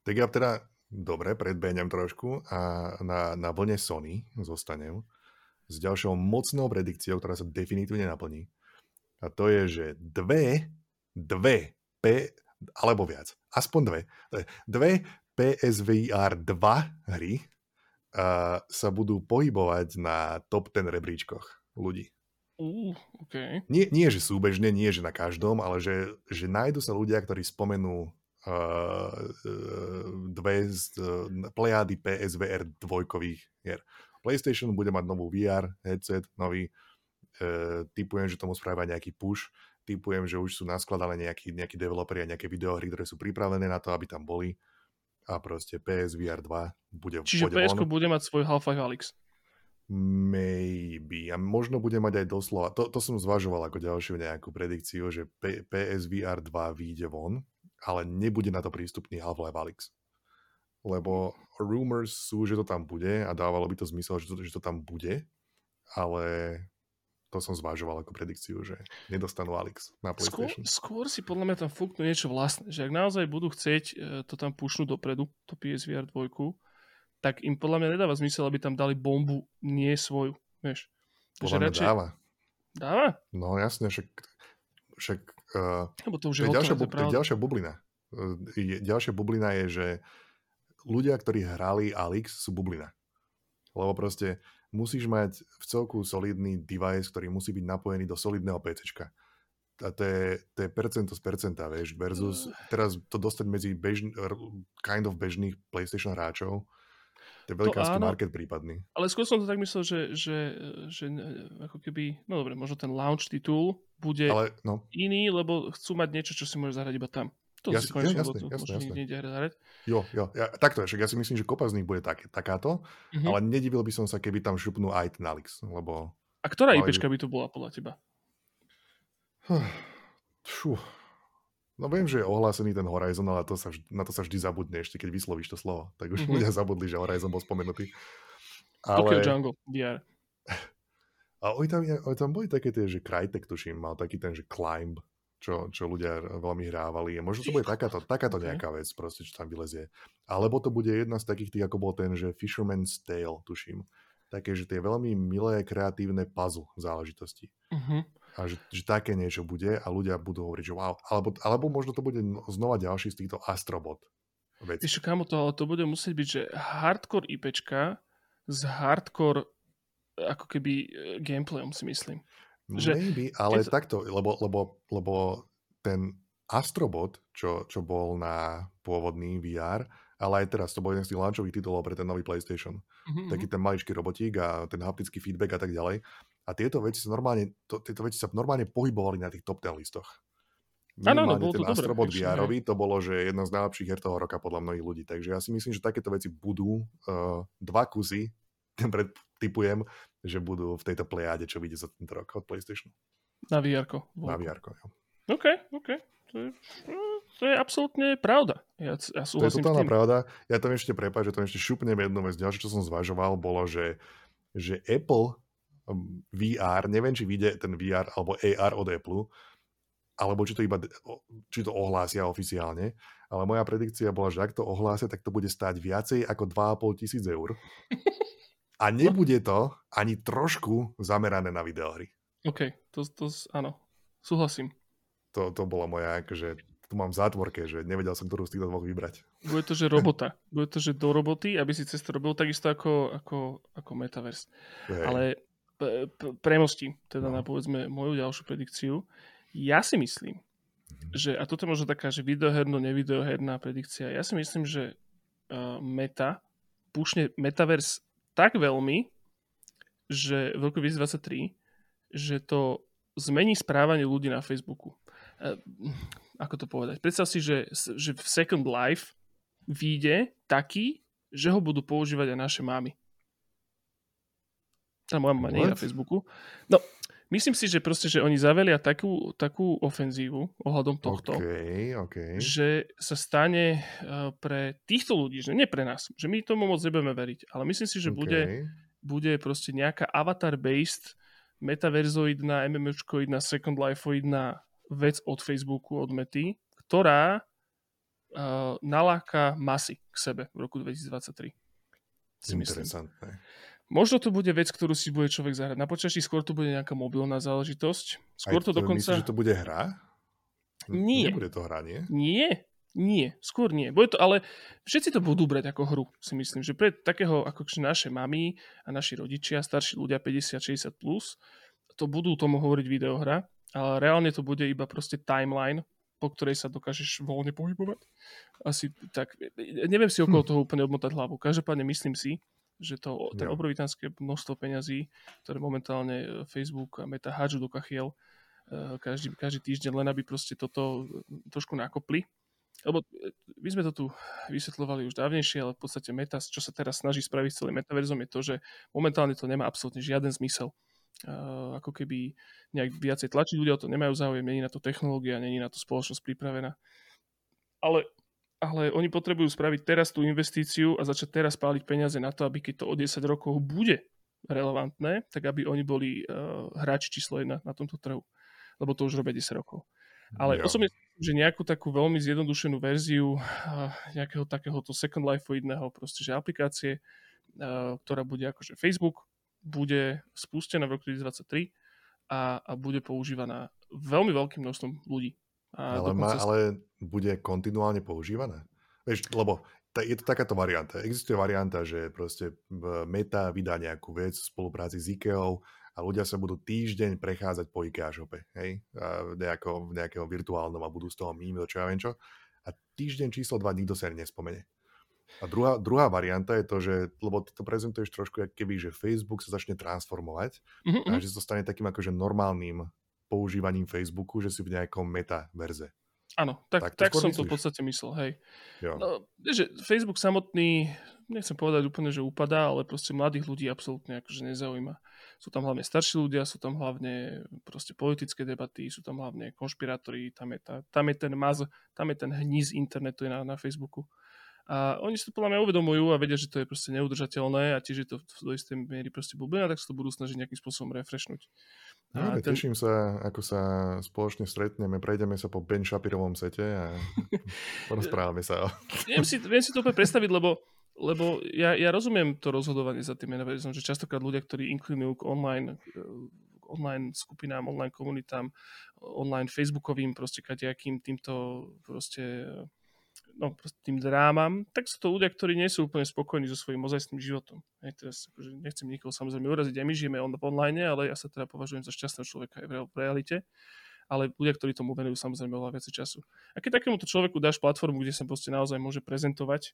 Tak ja teda, dobre, predbeňam trošku a na, na vlne Sony zostanem s ďalšou mocnou predikciou, ktorá sa definitívne naplní. A to je, že dve, dve, P, alebo viac, aspoň dve, dve PSVR 2 hry uh, sa budú pohybovať na top 10 rebríčkoch ľudí. Uh, okay. nie, nie, že súbežne, nie, že na každom, ale že, že nájdu sa ľudia, ktorí spomenú uh, dve z uh, plejády PSVR dvojkových hier. PlayStation bude mať novú VR headset, nový. Uh, typujem, že tomu spravia nejaký push. Typujem, že už sú naskladané nejakí, nejakí developeri a nejaké videohry, ktoré sú pripravené na to, aby tam boli. A proste PSVR 2 bude Čiže ps bude mať svoj Half-Life Alyx. Maybe. A možno bude mať aj doslova, to, to som zvažoval ako ďalšiu nejakú predikciu, že P- PSVR 2 vyjde von, ale nebude na to prístupný Half-Life Alyx. Lebo rumors sú, že to tam bude a dávalo by to zmysel, že to, že to tam bude, ale to som zvažoval ako predikciu, že nedostanú Alex na PlayStation. Skôr, skôr si podľa mňa tam fúknú niečo vlastné, že ak naozaj budú chcieť e, to tam pušnúť dopredu, to PSVR 2, tak im podľa mňa nedáva zmysel, aby tam dali bombu, nie svoju, vieš. Podľa mňa radšej... dáva. Dáva? No jasne, však, však uh, Lebo to už je, je, ďalšia, bu- je ďalšia bublina. Uh, je, ďalšia bublina je, že ľudia, ktorí hrali Alix, sú bublina. Lebo proste musíš mať v celku solidný device, ktorý musí byť napojený do solidného PCčka. A to je, to je percento z percenta, vieš, versus teraz to dostať medzi bežn, kind of bežných PlayStation hráčov, to je velikánsky áno, market prípadný. Ale skôr som to tak myslel, že, že, že ako keby, no dobre, možno ten launch titul bude ale, no. iný, lebo chcú mať niečo, čo si môže zahrať iba tam. To jasne, si konečne, jasne, jasne, jasne. nikde zahrať. Jo, jo, ja, takto je, však ja si myslím, že kopa z nich bude tak, takáto, mm-hmm. ale nedivil by som sa, keby tam šupnú aj ten Alex, lebo... A ktorá IPčka by to bola podľa teba? Fú, No viem, že je ohlásený ten Horizon, ale to sa, na to sa vždy zabudne ešte, keď vyslovíš to slovo. Tak už mm-hmm. ľudia zabudli, že Horizon bol spomenutý. Ale... Tokyo Jungle, VR. A oni tam, oni tam boli také tie, že Crytek tuším, mal taký ten, že Climb, čo, čo ľudia veľmi hrávali. A možno to bude takáto, takáto nejaká vec, proste, čo tam vylezie. Alebo to bude jedna z takých tých, ako bol ten, že Fisherman's Tale, tuším. Také, že tie veľmi milé, kreatívne puzzle záležitosti. Uh-huh a že, že také niečo bude a ľudia budú hovoriť, že wow. Alebo, alebo možno to bude znova ďalší z týchto Astrobot vecí. Víš, kamo to, ale to bude musieť byť, že hardcore IPčka s hardcore ako keby e, gameplayom si myslím. Že, Maybe, ale to... takto, lebo, lebo, lebo ten Astrobot, čo, čo bol na pôvodný VR, ale aj teraz to bol jeden z tých launchových titulov pre ten nový PlayStation. Mm-hmm. Taký ten maličký robotík a ten haptický feedback a tak ďalej. A tieto veci sa normálne, to, tieto veci sa normálne pohybovali na tých top 10 listoch. Minimálne ano, no, ten Astrobot vr to bolo, že jedna z najlepších her toho roka podľa mnohých ľudí. Takže ja si myslím, že takéto veci budú uh, dva kusy, predtypujem, že budú v tejto plejáde, čo vyjde za tento rok od PlayStation. Na vr Na vr jo. OK, OK. To je, to je absolútne pravda. Ja, ja to je totálna pravda. Ja tam ešte prepáč, že tam ešte šupnem jednu vec. Ďalšie, čo som zvažoval, bolo, že, že Apple VR, neviem, či vyjde ten VR alebo AR od Apple, alebo či to iba či to ohlásia oficiálne, ale moja predikcia bola, že ak to ohlásia, tak to bude stáť viacej ako 2,5 tisíc eur. A nebude to ani trošku zamerané na videohry. OK, to, to áno, súhlasím. To, to bola moja, akože, tu mám v zátvorke, že nevedel som, ktorú z týchto dvoch vybrať. Bude to, že robota. Bude to, že do roboty, aby si cez to robil takisto ako, ako, ako Metaverse. Hey. Ale premostím teda no. na povedzme moju ďalšiu predikciu. Ja si myslím, mm-hmm. že, a toto je možno taká, že videoherno, nevideoherná predikcia, ja si myslím, že uh, Meta pušne Metaverse tak veľmi, že v roku 2023, že to zmení správanie ľudí na Facebooku. Uh, ako to povedať? Predstav si, že, že v Second Life vyjde taký, že ho budú používať aj naše mamy. Moja mama nie je na Facebooku. No, myslím si, že proste, že oni zavelia takú, takú ofenzívu ohľadom tohto, okay, okay. že sa stane uh, pre týchto ľudí, že nie pre nás, že my tomu moc nebudeme veriť, ale myslím si, že okay. bude, bude proste nejaká avatar-based metaverzoidná, MMOčkoidná, Second Lifeoidná vec od Facebooku, od Mety, ktorá uh, naláka masy k sebe v roku 2023. Interesantné. Možno to bude vec, ktorú si bude človek zahrať na počaší, skôr to bude nejaká mobilná záležitosť. Skôr Aj to, to dokonca... Myslíš, že to bude hra? Nie. Nebude to hra, nie? Nie, nie, skôr nie. Bude to, ale všetci to budú brať ako hru, si myslím, že pre takého, ako naše mamy a naši rodičia, starší ľudia 50-60+, plus, to budú tomu hovoriť videohra, ale reálne to bude iba proste timeline, po ktorej sa dokážeš voľne pohybovať. Asi tak, neviem si okolo hm. toho úplne odmotať hlavu. Každopádne myslím si, že to, ten obrovitánske množstvo peňazí, ktoré momentálne e, Facebook a Meta hádžu do kachiel e, každý, každý týždeň, len aby proste toto e, trošku nakopli. Lebo my sme to tu vysvetľovali už dávnejšie, ale v podstate Meta, čo sa teraz snaží spraviť s celým metaverzom, je to, že momentálne to nemá absolútne žiaden zmysel. Uh, ako keby nejak viacej tlačiť ľudia, to nemajú záujem, není na to technológia, není na to spoločnosť pripravená. Ale ale oni potrebujú spraviť teraz tú investíciu a začať teraz páliť peniaze na to, aby keď to o 10 rokov bude relevantné, tak aby oni boli uh, hráči číslo 1 na tomto trhu. Lebo to už robia 10 rokov. Ale ja. osobne že nejakú takú veľmi zjednodušenú verziu uh, nejakého takéhoto second life-oidného proste, že aplikácie, uh, ktorá bude akože Facebook, bude spustená v roku 2023 a, a bude používaná veľmi veľkým množstvom ľudí. A ale, má, ale bude kontinuálne používané? Vieš, lebo t- je to takáto varianta. Existuje varianta, že proste Meta vydá nejakú vec v spolupráci s IKEA a ľudia sa budú týždeň prechádzať po IKEA shope, hej? A nejako, nejakého virtuálnom a budú z toho mým, čo ja viem čo. A týždeň číslo 2 nikto sa nespomene. A druhá, druhá varianta je to, že, lebo ty to prezentuješ trošku, keby, že Facebook sa začne transformovať mm-hmm. a že to stane takým akože normálnym používaním Facebooku, že si v nejakom metaverze. Áno, tak, tak, tak som myslíš? to v podstate myslel, hej. Jo. No, že Facebook samotný, nechcem povedať úplne, že upadá, ale proste mladých ľudí absolútne akože nezaujíma. Sú tam hlavne starší ľudia, sú tam hlavne proste politické debaty, sú tam hlavne konšpirátori, tam je, tá, tam je ten maz, tam je ten hníz internetu na, na Facebooku. A oni si to podľa mňa uvedomujú a vedia, že to je proste neudržateľné a tiež je to do istej miery proste bublina, tak sa to budú snažiť nejakým spôsobom refreshnúť. No, ten... Teším sa, ako sa spoločne stretneme, prejdeme sa po Ben Shapirovom sete a porozprávame sa. viem, si, viem si to úplne predstaviť, lebo, lebo ja, ja rozumiem to rozhodovanie za tým metaverzom, že častokrát ľudia, ktorí inklinujú k online, k online skupinám, online komunitám, online facebookovým proste kadejakým týmto proste no, tým drámam, tak sú to ľudia, ktorí nie sú úplne spokojní so svojím ozajstným životom. Hej, teraz akože nechcem nikoho samozrejme uraziť, aj my žijeme on, online, ale ja sa teda považujem za šťastného človeka aj v realite ale ľudia, ktorí tomu venujú samozrejme veľa viac času. A keď takémuto človeku dáš platformu, kde sa proste naozaj môže prezentovať,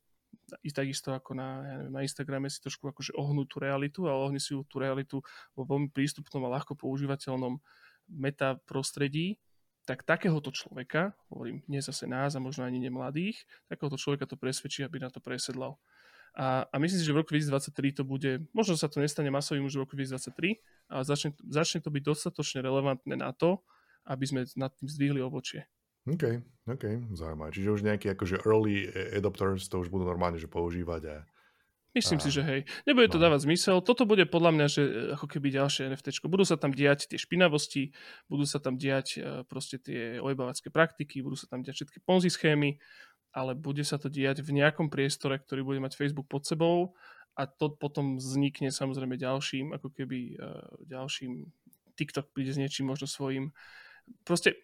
i takisto ako na, ja neviem, na Instagrame si trošku akože ohnú tú realitu, ale ohni si tú realitu vo veľmi prístupnom a ľahko používateľnom meta prostredí, tak takéhoto človeka, hovorím, nie zase nás a možno ani nemladých, takéhoto človeka to presvedčí, aby na to presedlal. A, a myslím si, že v roku 2023 to bude, možno sa to nestane masovým už v roku 2023, ale začne, začne to byť dostatočne relevantné na to, aby sme nad tým zdvihli obočie. OK, OK, zaujímavé. Čiže už nejakí akože early adopters to už budú normálne že používať a Myslím a... si, že hej. Nebude to no. dávať zmysel. Toto bude podľa mňa, že e, ako keby ďalšie NFT. Budú sa tam diať tie špinavosti, budú sa tam diať e, proste tie ojebavacké praktiky, budú sa tam diať všetky ponzi schémy, ale bude sa to diať v nejakom priestore, ktorý bude mať Facebook pod sebou a to potom vznikne samozrejme ďalším, ako keby e, ďalším TikTok príde s niečím možno svojím. Proste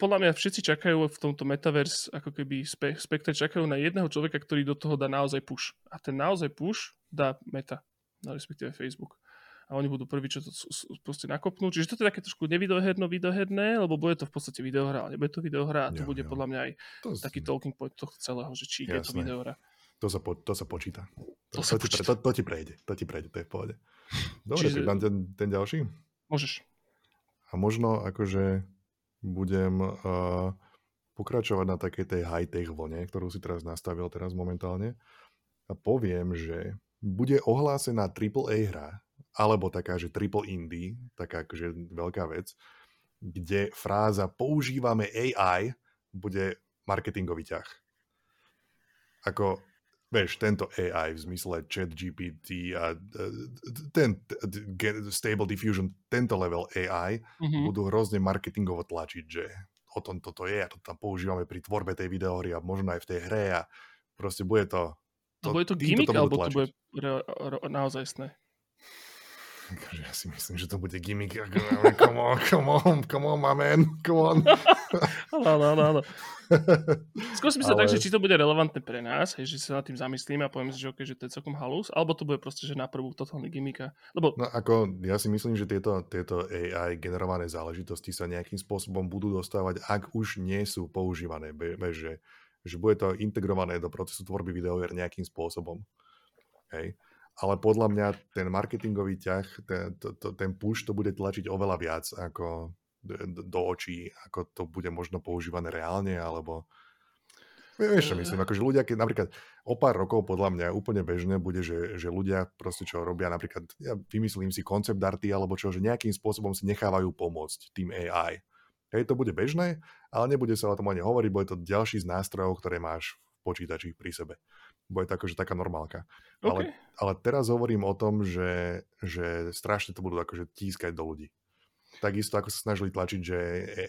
podľa mňa všetci čakajú v tomto metaverse, ako keby spe, spektre čakajú na jedného človeka, ktorý do toho dá naozaj push. A ten naozaj push dá meta, no respektíve Facebook. A oni budú prví, čo to proste nakopnú. Čiže toto je také trošku nevidoherno videoherné, lebo bude to v podstate videohra, ale nebude to videohra a to jo, bude jo. podľa mňa aj to taký talking point tohto celého, že či Jasné. je to videohra. To sa, po, to sa počíta. To, To, sa to, ti, počíta. to, to ti prejde, to ti prejde, to je v pohode. Dobre, Čiže- tak dám ten, ten ďalší. Môžeš. A možno akože budem uh, pokračovať na takej tej high-tech vlne, ktorú si teraz nastavil teraz momentálne a poviem, že bude ohlásená AAA hra, alebo taká, že triple indie, taká akože veľká vec, kde fráza používame AI bude marketingový ťah. Ako, vieš, tento AI v zmysle chat GPT a e, ten Stable Diffusion, tento level AI, Mhm. budú hrozne marketingovo tlačiť, že o tom toto je a to tam používame pri tvorbe tej videohry a možno aj v tej hre a proste bude to... To, bude to gimmick, alebo to tlačiť. bude re, re, naozajstné? Akože ja si myslím, že to bude gimmick. Come on, come on, come on, my man, come on. Áno, áno, áno. Skôr si myslím tak, Ale- že či to bude relevantné pre nás, hej, že sa nad tým zamyslíme a povieme si, že, okay, že to je celkom halus, alebo to bude proste, že na prvú totálny gimmicka. Lebo No ako, ja si myslím, že tieto, tieto AI generované záležitosti sa nejakým spôsobom budú dostávať, ak už nie sú používané. Be, be, že, bude to integrované do procesu tvorby videohier nejakým spôsobom. Hej. Ale podľa mňa ten marketingový ťah, ten, to, to, ten push to bude tlačiť oveľa viac ako do, do očí, ako to bude možno používané reálne, alebo Vieš, čo myslím, akože ľudia, keď napríklad o pár rokov podľa mňa úplne bežné bude, že, že ľudia proste čo robia, napríklad ja vymyslím si koncept arty alebo čo, že nejakým spôsobom si nechávajú pomôcť tým AI. Hej, to bude bežné, ale nebude sa o tom ani hovoriť, bude to ďalší z nástrojov, ktoré máš v počítači pri sebe. Bude to akože taká normálka. OK, Ale, ale teraz hovorím o tom, že, že strašne to budú akože tískať do ľudí. Takisto ako sa snažili tlačiť, že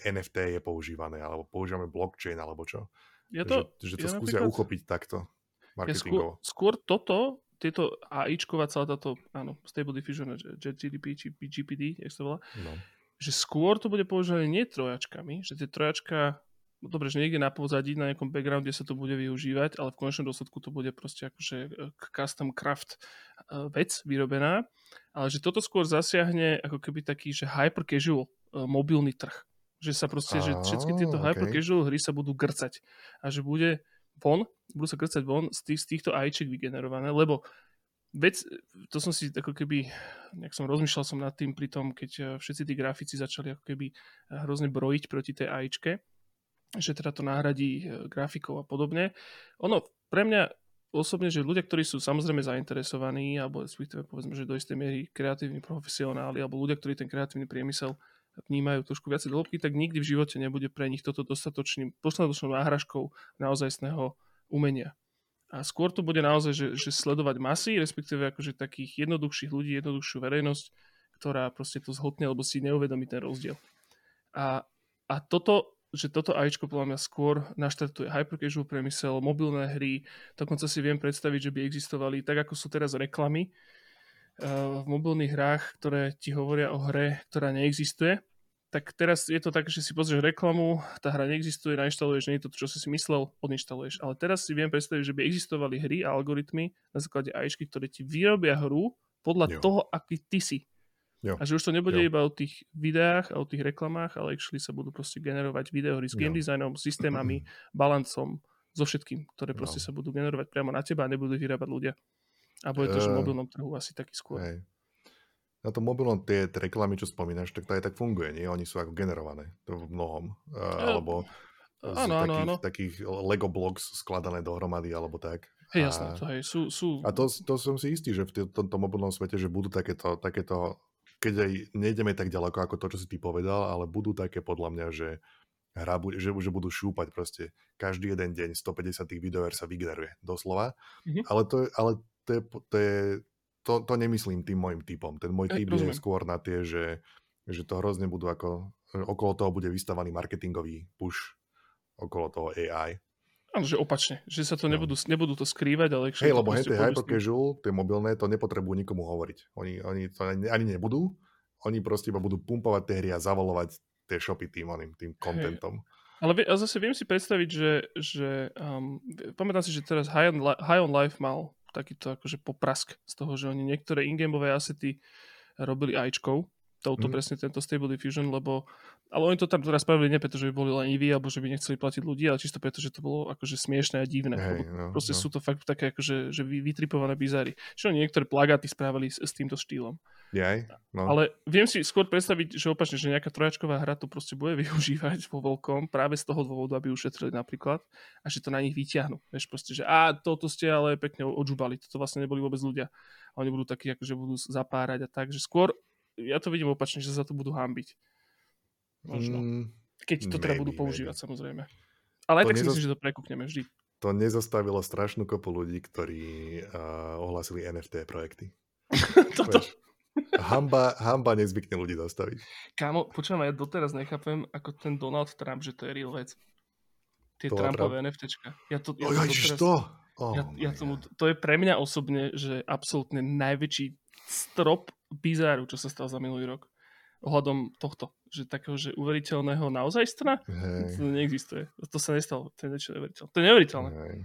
NFT je používané, alebo používame blockchain, alebo čo. ja to, že, že to ja skúsia napríklad- uchopiť takto ja skôr, marketingovo. skôr toto, tieto AIčková celá táto, áno, Stable Diffusion, GDP, či GPD, jak sa volá, No. že skôr to bude používané nie trojačkami, že tie trojačka, dobre, že niekde na pozadí, na nejakom backgrounde sa to bude využívať, ale v konečnom dôsledku to bude proste akože e, custom craft e, vec vyrobená, ale že toto skôr zasiahne ako keby taký, že hyper casual e, mobilný trh. Že sa proste, že všetky tieto hyper casual hry sa budú grcať. A že bude von, budú sa grcať von z, tých, z týchto ajčiek vygenerované, lebo vec, to som si ako keby, nejak som rozmýšľal som nad tým pri tom, keď všetci tí grafici začali ako keby hrozne brojiť proti tej AIčke, že teda to nahradí eh, grafikov a podobne. Ono pre mňa osobne, že ľudia, ktorí sú samozrejme zainteresovaní, alebo respektíve povedzme, že do istej miery kreatívni profesionáli, alebo ľudia, ktorí ten kreatívny priemysel vnímajú trošku viacej do tak nikdy v živote nebude pre nich toto dostatočným, dostatočnou náhražkou naozajstného umenia. A skôr to bude naozaj, že, že sledovať masy, respektíve akože takých jednoduchších ľudí, jednoduchšiu verejnosť, ktorá proste to zhotne, alebo si neuvedomí ten rozdiel. A, a toto, že toto AIčko podľa mňa skôr naštartuje hypercasual priemysel, mobilné hry, dokonca si viem predstaviť, že by existovali, tak ako sú teraz reklamy, uh, v mobilných hrách, ktoré ti hovoria o hre, ktorá neexistuje, tak teraz je to tak, že si pozrieš reklamu, tá hra neexistuje, nainštaluješ, nie je to, čo si si myslel, odinštaluješ. Ale teraz si viem predstaviť, že by existovali hry a algoritmy na základe AIčky, ktoré ti vyrobia hru podľa Jo. toho, aký ty si. Jo. A že už to nebude Jo. iba o tých videách a o tých reklamách, ale actually sa budú proste generovať videohry s game Jo. designom, systémami, balancom, so všetkým, ktoré No. proste sa budú generovať priamo na teba a nebudú vyrábať ľudia. A bude to, že v Eh, mobilnom trhu asi taký skôr. Hej. Na tom mobilnom tie, reklamy, čo spomínaš, tak to aj tak funguje, nie? Oni sú ako generované to v mnohom. Uh, Eh, alebo z áno, áno, takých, áno. takých Lego blocks skladané dohromady, alebo tak. Hej, A- jasné, to hej, sú, sú A to, to som si istý, že v tomto mobilnom svete, že budú takéto, takéto keď aj nejdeme tak ďaleko ako to, čo si ty povedal, ale budú také podľa mňa, že hra, bude, že, že budú šúpať proste. Každý jeden deň 150 tých videoher sa vygeneruje, doslova. Mhm. Ale, to, ale to, je, to, je, to, to nemyslím tým môjim typom. Ten môj typ je skôr na tie, že, že to hrozne budú ako, okolo toho bude vystavaný marketingový push okolo toho AI. Áno, že opačne, že sa to No. nebudú, nebudú to skrývať, ale Hej, lebo hej, tie pôjdu hyper s tým. casual, tie mobilné, to nepotrebujú nikomu hovoriť. Oni, oni to ani, ani nebudú, oni proste iba budú pumpovať tie hry a zavolovať tie shopy tým, oným, tým contentom. Ale vie- a zase viem si predstaviť, že, že um, pamätám si, že teraz High on, Li- High on Life mal takýto akože poprask z toho, že oni niektoré ingameové asety robili ajčkou, touto mm. presne tento Stable Diffusion, lebo ale oni to tam teraz spravili nie preto, že by boli leniví alebo že by nechceli platiť ľudí, ale čisto preto, že to bolo akože smiešné a divné. Hey, no, proste no. sú to fakt také akože že vytripované bizary. Čiže niektoré plagáty spravili s, s týmto štýlom. Jaj, no. Ale viem si skôr predstaviť, že opačne, že nejaká trojačková hra to proste bude využívať vo veľkom práve z toho dôvodu, aby ušetrili napríklad a že to na nich vyťahnú. Vieš proste, že a toto ste ale pekne odžubali, toto vlastne neboli vôbec ľudia. A oni budú takí, akože budú zapárať a tak, že skôr ja to vidím opačne, že sa to budú hambiť. Možno. Mm, Keď to teda maybe, budú používať, maybe. samozrejme. Ale aj to tak nezos... si myslím, že to prekúkneme vždy. To nezastavilo strašnú kopu ľudí, ktorí uh, ohlásili NFT projekty. Toto. Hamba, hamba nezvykne ľudí zastaviť. Kámo, počúvam, ja doteraz nechápem, ako ten Donald Trump, že to je real vec. Tie to Trumpové Trump... NFTčka. Ja to, ja oh, to, doteraz, to? Oh, ja, ja tomu, to je pre mňa osobne, že absolútne najväčší strop bizáru, čo sa stal za minulý rok. Ohľadom tohto, že takého, že uveriteľného naozaj strana, hey. to neexistuje. To sa nestalo, to je niečo neveriteľné. To je neuveriteľné. Hey.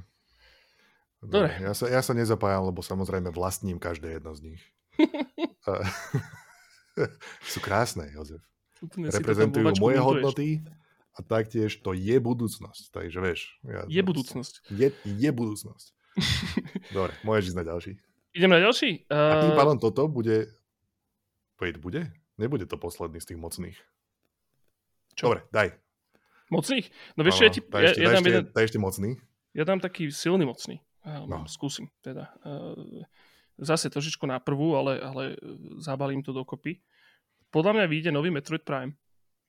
Dobre. Ja sa, ja sa nezapájam, lebo samozrejme vlastním každé jedno z nich. sú krásne, Jozef. Úplne Reprezentujú moje hodnoty a taktiež to je budúcnosť. Takže vieš. Ja, je budúcnosť. Je, je budúcnosť. Dobre, môžeš ísť na ďalší. Idem na ďalší? Uh... A tým pádom toto bude... Wait, bude? Nebude to posledný z tých mocných. Čo? Dobre, daj. Mocných? No vieš, ja ti... Daj ešte, ja, ja daj, ešte, jeden... daj ešte mocný. Ja dám taký silný mocný. No. Skúsim teda. Uh, zase trošičku na prvú, ale, ale zabalím to dokopy. Podľa mňa vyjde nový Metroid Prime.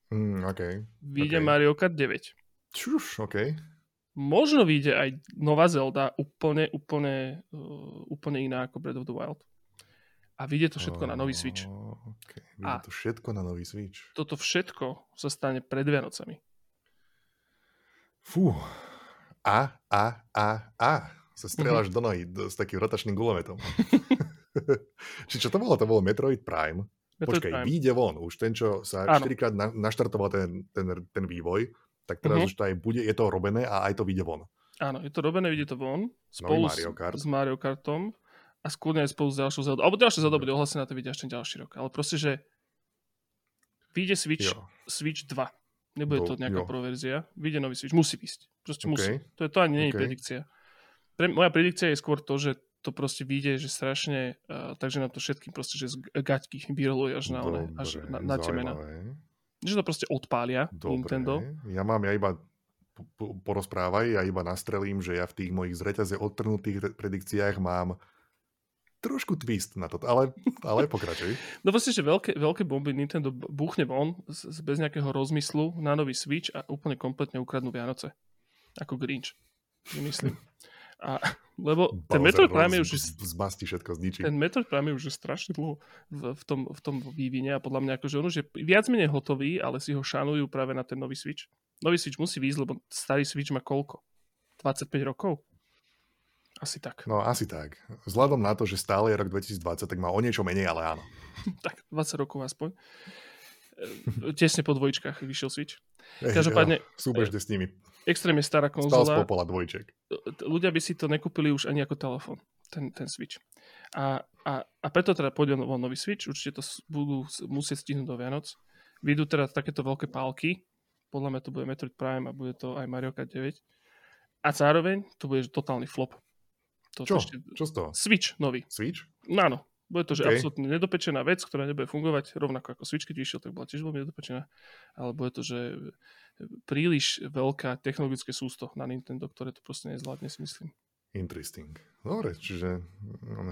Mm, okay. Vyjde okay. Mario Kart 9. Čuš, OK. Možno vyjde aj nová Zelda úplne, úplne, uh, úplne iná ako Breath of the Wild. A vyjde to všetko oh, na nový Switch. Okay. Vyjde a to všetko na nový Switch. Toto všetko sa stane pred Vianocami. Fú. A, a, a, a sa strieľaš do nohy do, s takým rotačným gulometom. Či čo to bolo? To bolo Metroid Prime. Metroid Počkaj, Prime. vyjde von. Už ten, čo sa Áno. 4 krát na, naštartoval ten, ten, ten vývoj, tak teraz mm-hmm. už to aj bude, je to robené a aj to vyjde von. Áno, je to robené, vyjde to von. Spolu Mario Kart. S, s Mario Kartom a skôr aj spolu s ďalšou Zeldou. Alebo ďalšia Zelda bude ohlasená, to vyjde až ten ďalší rok. Ale proste, že vyjde Switch, jo. Switch 2. Nebude Do, to nejaká pro verzia. Vyjde nový Switch. Musí ísť. Proste okay. musí. To, je, to ani nie je okay. predikcia pre, moja predikcia je skôr to, že to proste vyjde, že strašne, uh, takže na to všetkým proste, že z gaťky vyroluje až na, Dobre, až na, na temena. Že to proste odpália Dobre. Nintendo. Ja mám, ja iba porozprávaj, ja iba nastrelím, že ja v tých mojich zreťaze odtrhnutých predikciách mám trošku twist na to, ale, ale pokračuj. No vlastne, že veľké, veľké bomby Nintendo buchne von z, bez nejakého rozmyslu na nový Switch a úplne kompletne ukradnú Vianoce. Ako Grinch. Myslím. A, lebo Bowser ten Metroid Prime je už... Zbasti všetko, zničí. Ten Metroid Prime je už strašne dlho v, v, tom, v tom vývine a podľa mňa akože on už je viac menej hotový, ale si ho šanujú práve na ten nový Switch. Nový Switch musí výjsť, lebo starý Switch má koľko? 25 rokov? Asi tak. No, asi tak. Vzhľadom na to, že stále je rok 2020, tak má o niečo menej, ale áno. tak, 20 rokov aspoň. E, tesne po dvojčkách vyšiel Switch. Každopádne... Ja, súbežte s nimi extrémne stará konzola. Stal z popola dvojček. Ľudia by si to nekúpili už ani ako telefón, ten, ten Switch. A, a, a preto teda pôjde no, nový Switch, určite to budú musieť stihnúť do Vianoc. Vyjdú teda takéto veľké pálky, podľa mňa to bude Metroid Prime a bude to aj Mario Kart 9. A zároveň to bude totálny flop. To, Čo? Ešte... Čo z toho? Switch nový. Switch? No, áno. Bude to, že okay. absolútne nedopečená vec, ktorá nebude fungovať rovnako ako Switch, keď vyšiel, tak bola tiež veľmi nedopečená. Ale bude to, že príliš veľká technologické sústo na Nintendo, ktoré to proste nezvládne, si myslím. Interesting. Dobre, čiže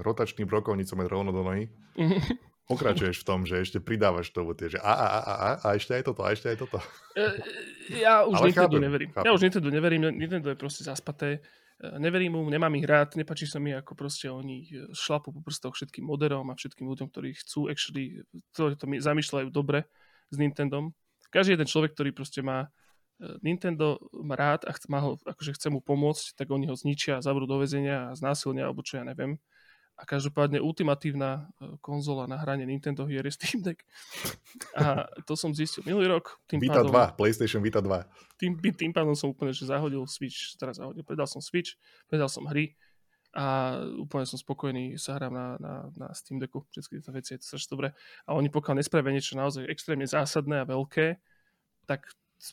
rotačný brokovnic som rovno do nohy. Pokračuješ v tom, že ešte pridávaš to, tie, že a, a, a, a, a ešte aj toto, a ešte aj toto. E, ja už Ale Nintendo chápem, neverím. Chápem. Ja už Nintendo neverím, Nintendo je proste zaspaté. E, neverím mu, nemám ich rád, nepačí sa mi, ako proste oni šlapu po prstoch všetkým moderom a všetkým ľuďom, ktorí chcú actually, to, to mi zamýšľajú dobre s Nintendom každý jeden človek, ktorý proste má e, Nintendo má rád a chce, má ho, akože chce mu pomôcť, tak oni ho zničia, zavrú do väzenia a znásilnia, alebo čo ja neviem. A každopádne ultimatívna e, konzola na hranie Nintendo hier je Steam Deck. A to som zistil minulý rok. Tým Vita pádom, 2, PlayStation Vita 2. Tým, tým pádom som úplne že zahodil Switch, teraz zahodil, predal som Switch, predal som hry a úplne som spokojný, sa hrám na, na, na Steam Decku, všetky tieto veci, je to strašne dobre. A oni pokiaľ nespravia niečo naozaj extrémne zásadné a veľké, tak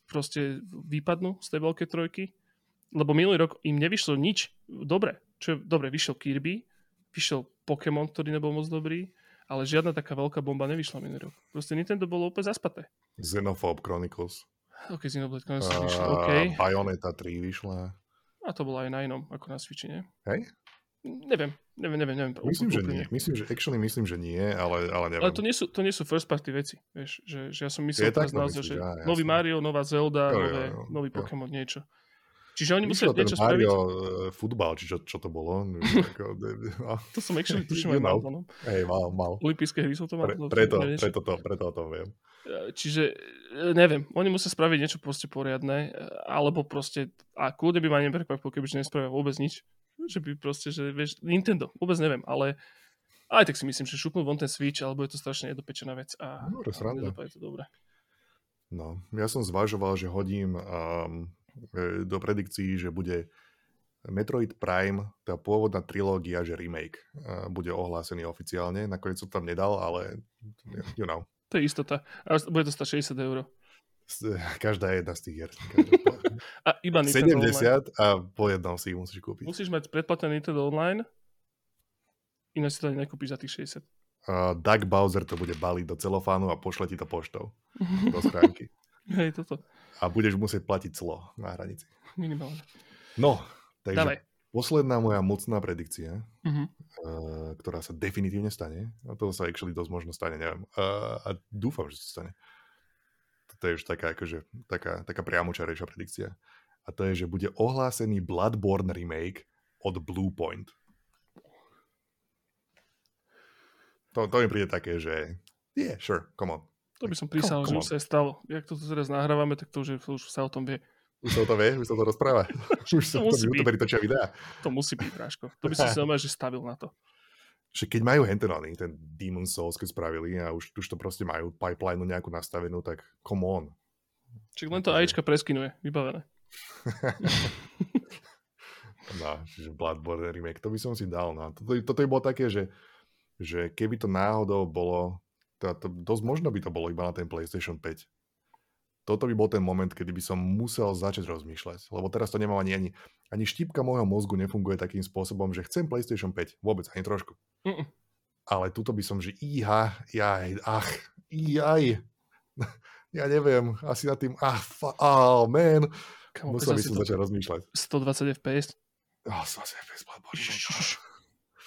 proste vypadnú z tej veľkej trojky. Lebo minulý rok im nevyšlo nič dobre. Čo je dobre, vyšiel Kirby, vyšiel Pokémon, ktorý nebol moc dobrý, ale žiadna taká veľká bomba nevyšla minulý rok. Proste Nintendo bolo úplne zaspaté. Xenophobe Chronicles. Ok, Xenoblade Chronicles Uh, vyšlo, OK. Bayonetta 3 vyšla. A to bolo aj na inom, ako na Switchi, nie? Hej? Neviem, neviem, neviem. neviem Myslím, že úprimne. nie. Myslím, že actually myslím, že nie, ale, ale neviem. Ale to nie, sú, to nie sú first party veci, vieš, že, že ja som myslel Je teraz takto naozaj, že á, nový. Mario, nová Zelda, Jo, nové, jo, nový jo. Pokémon, niečo. Čiže oni ten niečo spraviť. Mario uh, futbal, či čo, čo to bolo. No, To som actually tuším aj mal. No. Hej, mal, mal. Olympijské hry som to mal. Pre, to- preto, to- preto, to, preto to viem. E, Čiže e, neviem, oni musia spraviť niečo proste poriadne, e, alebo proste, a kľudne by ma neprekvapilo, keby nespravia vôbec nič. Že by proste, že vieš, Nintendo, vôbec neviem, ale aj tak si myslím, že šupnú von ten Switch, alebo je to strašne nedopečená vec a, Dobre, a to dobre. No, ja som zvažoval, že hodím um, e, do predikcií, že bude Metroid Prime, tá pôvodná trilógia, že remake uh, bude ohlásený oficiálne. Nakoniec som tam nedal, ale you know, To je istota. A bude to stať 60 eur. každá jedna z tých hier. A iba Nintendo Online. 70 a po jednom si musíš kúpiť. Musíš mať predplatené Nintendo Online, ináč si to ani nekúpiš za tých 60. Uh, Doug Bowser to bude baliť do celofánu a pošle ti to poštou do schránky. Hej, toto. A budeš musieť platiť clo na hranici. Minimálne. No, takže Dávaj. posledná moja mocná predikcia, Mhm. uh, ktorá sa definitívne stane, a to sa actually dosť možno stane, neviem, uh, a dúfam, že sa stane. Toto je už taká, akože, taká, taká priamočarejšia predikcia. A to je, že bude ohlásený Bloodborne remake od Bluepoint. To, to mi príde také, že yeah, sure, come on. To by som prísal, že už sa stalo. Jak to teraz nahrávame, tak to už, je, to už sa o tom vie. Už sa o to vie, už sa to rozpráva. už sa To to musí byť. youtuberi točia videá. To musí byť, Práško. To by som si normálne, že stavil na to. že keď majú henten ten Demon Souls, keď spravili a už, už to proste majú pipeline nejakú nastavenú, tak come on. Čiže len to Takže- AIčka preskinuje. Vybavené. No, čiže Bloodborne remake, to by som si dal. No. Toto, toto by bolo také, že, že keby to náhodou bolo, to, to, dosť možno by to bolo iba na ten PlayStation 5. Toto by bol ten moment, kedy by som musel začať rozmýšľať. Lebo teraz to nemám ani, ani, ani štípka môjho mozgu nefunguje takým spôsobom, že chcem PlayStation 5. Vôbec, ani trošku. Mm-mm. Ale tuto by som, že íha, jaj, ach, jaj. Ja neviem, asi nad tým, ah, fa, oh, man. Kamo, Musel by som to, začať rozmýšľať. 120 FPS. Oh, som asi FPS Bloodborne.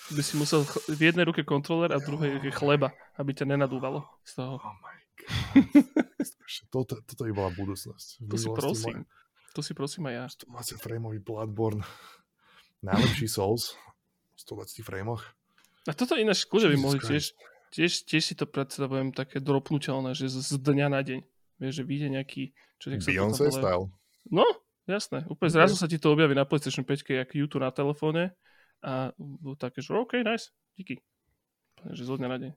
By si musel ch- v jednej ruke kontroler a v druhej ruke chleba, aby ťa nenadúvalo z toho. Oh my god. Toto, toto by bola budúcnosť. V To si prosím. moje To si prosím aj ja. 120 frameový Bloodborne. Najlepší Souls. v 120 frameoch. A toto ináč kľudne by mohli tiež, tiež, tiež si to predstavujem také dropnutelné, že z, z dňa na deň. Vieš, že vyjde nejaký... Čo, jak sa to tam Beyoncé style. No, jasné. Úplne zrazu sa ti to objaví na PlayStation 5, jak YouTube na telefóne a budú také, že OK, nice, díky. Že zo dňa na deň.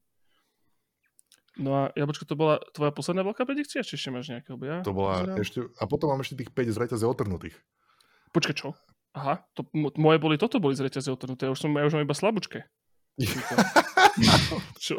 No a Jabočko, to bola tvoja posledná veľká predikcia? Či ešte máš nejaké ja? To bola pozerám. ešte... A potom mám ešte tých 5 zreťazov otrhnutých. Počkaj, čo? Aha, to, m- moje boli, toto boli z reťaze otrhnuté. Ja už som, ja už mám iba slabúčke. Čo?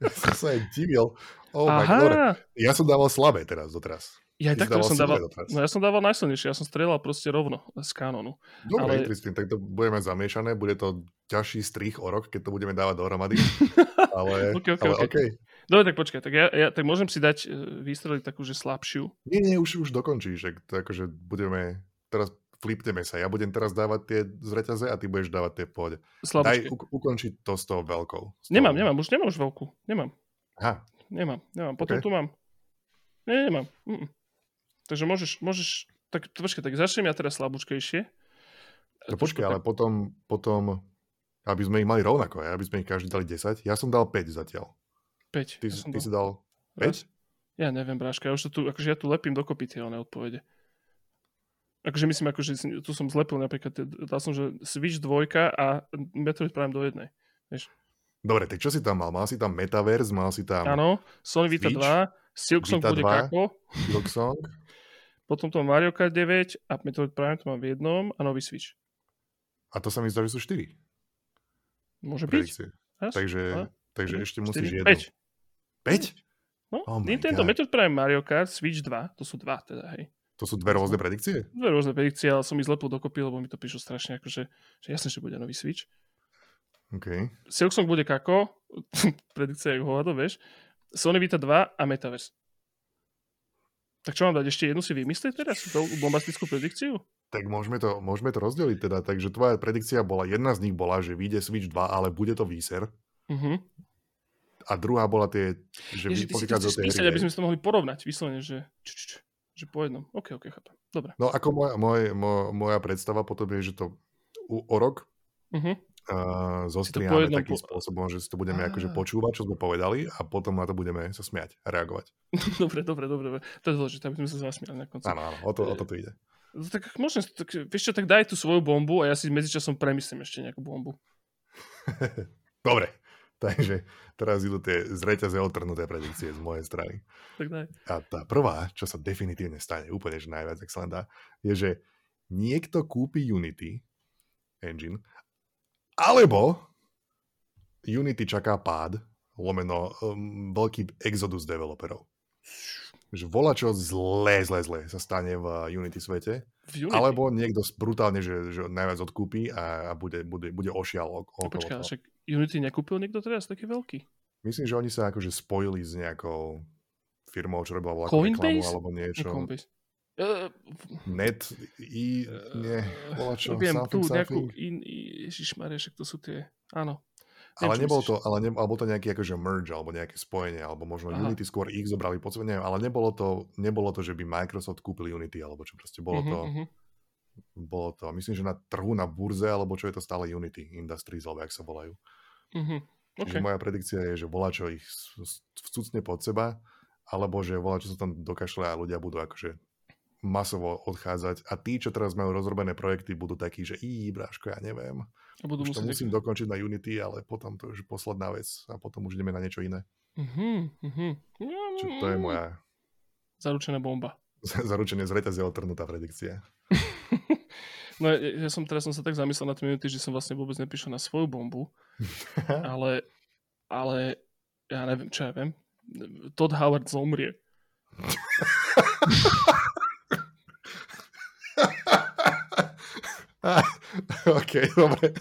Ja som sa aj divil. Oh my god. Aha, Ja som dával slabé teraz doteraz. Ja si takto som dával, no ja som dával najsilnejšie, ja som strieľal proste rovno z kanónu. Dobre, Ale-. Tristin, tak to budeme zamiešané, bude to ťažší strich o rok, keď to budeme dávať dohromady. Ale, Ok, ok, ale ok. okay. Dobre, tak počkaj, tak, ja, ja, tak môžem si dať, e, vystreliť takú, že slabšiu. Nie, nie, už, už dokončíš, že to akože budeme, teraz flipneme sa, ja budem teraz dávať tie z reťaze a ty budeš dávať tie v pohode. Daj u, ukončiť to s tou veľkou. S tou- Nemám, nemám, už nemám už veľkú. Nemám, Aha, nemám, nemám. Potom Ok. tu mám. Nie, nemám. Mm-mm. Takže môžeš, môžeš, tak počkaj, tak začnem ja teraz slabúčkejšie. no počkaj, ale potom, potom, aby sme ich mali rovnako, aby sme ich každý dali 10, ja som dal 5 zatiaľ. 5. Ty, ja ty dal. si dal Raz. 5? Ja neviem, Bráška, ja už to tu, akože ja tu lepím dokopy tie oné odpovede. Akože myslím, akože tu som zlepil napríklad, dal som, že Switch 2 a Metroid Prime do jednej. Dobre, tak čo si tam mal? Mal si tam Metaverse, mal si tam Áno, Sony Vita Switch, 2, Silksong bude 2. kako, Silksong. Potom to Mario Kart 9 a Metroid Prime to mám v jednom a nový Switch. A to sa mi zdá, že sú 4. Môže byť. predikcie. Raz, Takže, dva, takže tri, ešte musíš štyri, jednu. päť. 5? No, Oh Nintendo God. Metroid Prime Mario Kart, Switch 2, to sú dva teda, hej. To sú dve rôzne predikcie? Dve rôzne predikcie, ale som ich zlepil dokopy, lebo mi to píšu strašne akože, že jasne, že bude nový Switch. OK. Silksong bude kako, predikcia je hovado, vieš. Sony Vita 2 a Metaverse. Tak čo mám dať? Ešte jednu si vymyslieť teraz? Tú bombastickú predikciu? Tak môžeme to, môžeme to rozdeliť teda. Takže tvoja predikcia bola, jedna z nich bola, že vyjde Switch 2, ale bude to výser. Uh-huh. A druhá bola tie, že Ježi, ty si to chceš písať, aby sme to mohli porovnať. Vyslovene, že, č, č, č, že po jednom. OK, OK, chápem. Dobre. No ako moja, moj, moj, moja predstava potom je, že to u, o rok Uh-huh. Uh, zostriháme takým po- spôsobom, že si to budeme akože počúvať, čo sme povedali a potom na to budeme sa smiať a reagovať. dobre, dobre, dobre. To je dôležité, aby sme sa zasmiali na konci. Áno, áno, o to, o to tu ide. No, tak si- tak, vieš čo, tak daj tú svoju bombu a ja si medzičasom premyslím ešte nejakú bombu. Dobre, takže teraz idú tie z reťaze odtrhnuté predikcie z mojej strany. Tak daj. A tá prvá, čo sa definitívne stane, úplne že najviac, ak sa len dá, je, že niekto kúpi Unity engine, alebo Unity čaká pád, lomeno um, veľký exodus developerov. Že volá čo zlé, zlé, zlé sa stane v Unity svete, V Unity. alebo niekto brutálne, že, že najviac odkúpi a, a bude, bude, bude ošial ok- No, okolo Počkaj, toho. však Unity nekúpil niekto teraz taký veľký? Myslím, že oni sa akože spojili s nejakou firmou, čo robila Coinbase? reklamu alebo niečo. Čo? Coinbase. Uh, Net, i, nie, bola čo, viem, tu nejakú in, ježišmarja, však to sú tie, áno. Ale Viem, čo nebolo to, ale ne, alebo to nejaký akože merge, alebo nejaké spojenie, alebo možno Aha. Unity skôr ich zobrali pod sebou, neviem, ale nebolo to, nebolo to, že by Microsoft kúpil Unity, alebo čo proste bolo Mhm, to, mhm. bolo to, myslím, že na trhu, na burze, alebo čo je to stále Unity Industries, alebo jak sa volajú. Mhm. Čiže OK. moja predikcia je, že volá čo ich vcucne pod seba, alebo že volá čo sa tam dokašle a ľudia budú akože masovo odchádzať a tí, čo teraz majú rozrobené projekty, budú takí, že í, bráško, ja neviem. A budú Už to musím dokončiť na Unity, ale potom to je už posledná vec a potom už ideme na niečo iné. Mhm, mhm. Čiže to je moja Zaručená bomba. zaručenie z reťaze odtrhnutá predikcia. No ja, ja som teraz som sa tak zamyslel na tie minuty, že som vlastne vôbec neprišiel na svoju bombu, ale, ale ja neviem, čo ja viem. Todd Howard zomrie. OK, dobre.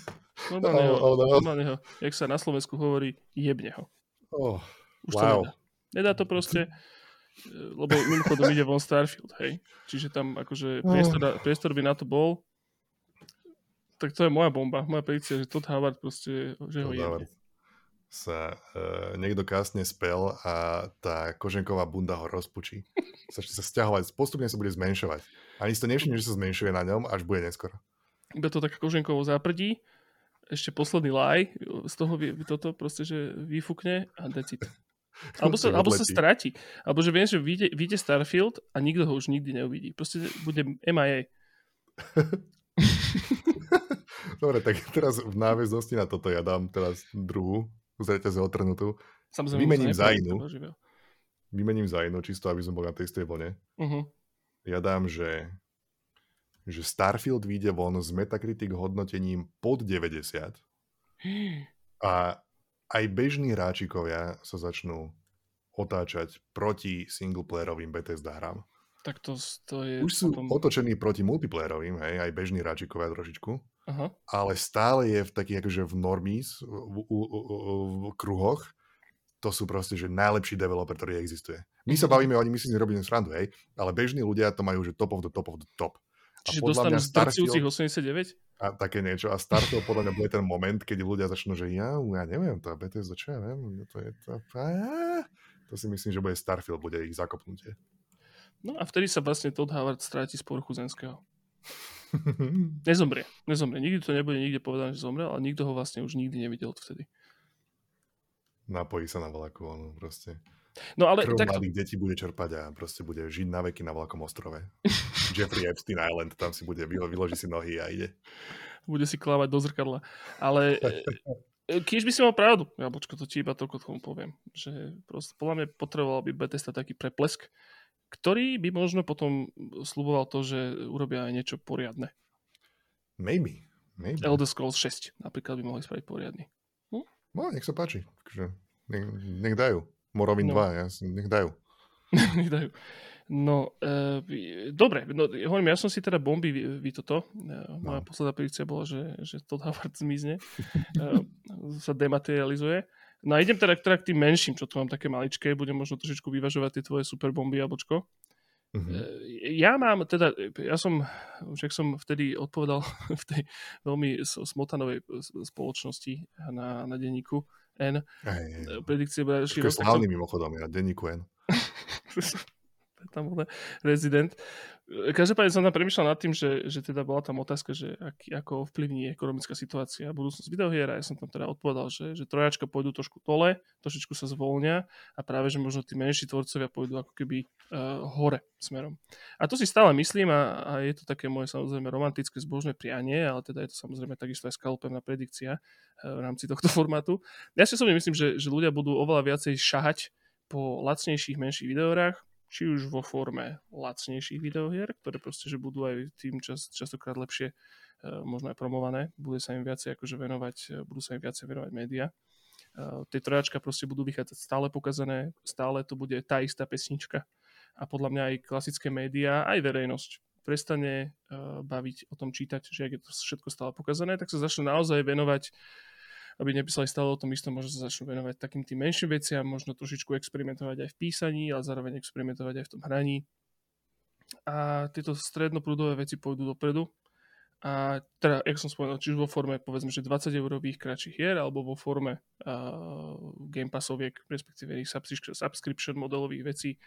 Normálne, ho, Oh, oh, no. normálne ho, jak sa na Slovensku hovorí, jebne ho. Oh, Už Wow. to nedá. Nedá to proste, e, lebo mimochodom ide von Starfield, hej. Čiže tam akože priestor, na- priestor by na to bol. Tak to je moja bomba, moja predikcia, že Todd Howard proste, že ho jebne. Sa uh, niekto kásne spel a tá koženková bunda ho rozpučí. Začne sa stiahovať, postupne sa bude zmenšovať. Ani si to nevšimne, že sa zmenšuje na ňom, až bude neskoro. Iba to tak koženkovo zaprdí, ešte posledný laj z toho vie, toto proste, že vyfúkne a decit. Alebo sa, alebo sa stratí. Alebo že viem, že vyjde, vyjde Starfield a nikto ho už nikdy neuvidí. Proste bude MIA. Dobre, tak teraz v náväznosti na toto ja dám teraz druhú z reťaze otrhnutú. Samozrejme, Vymením za inú. Vymením za inú, čisto aby som bol na tej istej vlne. Uh-huh. Ja dám, že, že Starfield vyjde von s Metacritic hodnotením pod 90 a aj bežní hráčikovia sa začnú otáčať proti singleplayerovým Bethesda hrám. Tak to, to je... Už sú potom... otočení proti multiplayerovým, hej, aj bežní hráčikovia trošičku, Aha. ale stále je v takých akože v normies, v, v, v, v kruhoch, to sú proste, že najlepší developer, ktorý existuje. My sa Mhm. bavíme o nich, my si nerobíme srandu, hej, ale bežní ľudia to majú, že top of the top of the top. Čiže dostanú Starfield- 89? a také niečo. A Starfield podľa mňa bude ten moment, keď ľudia začnú, že ja, ja neviem, to Bethesda, čo ja viem, to je to, a, to si myslím, že bude Starfield, bude ich zakopnutie. No a vtedy sa vlastne Todd Howard stráti z povrchu zemského. Nezomrie. Nezomrie. Nikdy to nebude nikde povedané, že zomrel, ale nikto ho vlastne už nikdy nevidel vtedy. Napojí sa na vlaku, on proste. No ale Krv tak mladých detí bude čerpať a proste bude žiť na veky na vlakom ostrove. Jeffrey Epstein Island, tam si bude, vylo- vyloží si nohy a ide. bude si klávať do zrkadla. Ale e, Kýž by si mal pravdu. Jablčko, to ti iba toľko tomu poviem. Že proste, podľa mňa potreboval by Bethesda taký preplesk, ktorý by možno potom sluboval to, že urobia aj niečo poriadne. Maybe. Maybe. Elder Scrolls 6 napríklad by mohli spraviť poriadny. Hm? No, nech sa páči. Nech, nech dajú. Morrowind no. 2, ja, nech dajú. nech dajú. No, e, dobre, no, hovorím, ja som si teda bomby vy, vy toto. E, moja no. posledná predikcia bola, že, že Todd Howard zmizne. e, sa dematerializuje. No a idem teda, teda k tým menším, čo tu mám také maličké, budem možno trošičku vyvažovať tie tvoje super bomby, jablčko. Uh-huh. Ja mám teda, ja som, však som vtedy odpovedal v tej veľmi smotanovej spoločnosti na, na denníku N. Aj, aj. Predikcie slávny som... mimochodom, ja denníku N. tam bol rezident. Každopádne som tam premyšľal nad tým, že, že teda bola tam otázka, že ak, ako ovplyvní ekonomická situácia a budúcnosť videohier a ja som tam teda odpovedal, že, že trojačka pôjdu trošku tole, trošičku sa zvolnia a práve, že možno tí menší tvorcovia pôjdu ako keby uh, hore smerom. A to si stále myslím a, a je to také moje samozrejme romantické zbožné prianie, ale teda je to samozrejme takisto aj skalpevná predikcia uh, v rámci tohto formátu. Ja si osobne myslím, že, že ľudia budú oveľa viacej šahať po lacnejších, menších videohrách, či už vo forme lacnejších videohier, ktoré proste, že budú aj tým čas, častokrát lepšie uh, možno aj promované, bude sa im viacej akože venovať, uh, budú sa im viacej venovať média. Uh, tie trojačka proste budú vychádzať stále pokazané, stále to bude tá istá pesnička a podľa mňa aj klasické médiá, aj verejnosť prestane baviť o tom čítať, že ak je to všetko stále pokazané, tak sa začne naozaj venovať aby nepísali stále o tom istom, možno sa začnú venovať takým tým menším veciam, možno trošičku experimentovať aj v písaní, ale zároveň experimentovať aj v tom hraní. A tieto strednoprúdové veci pôjdu dopredu. A teda, jak som spomenul, či už vo forme, povedzme, že 20 eurových kratších hier, alebo vo forme uh, Game Passoviek, respektíve subscription modelových vecí.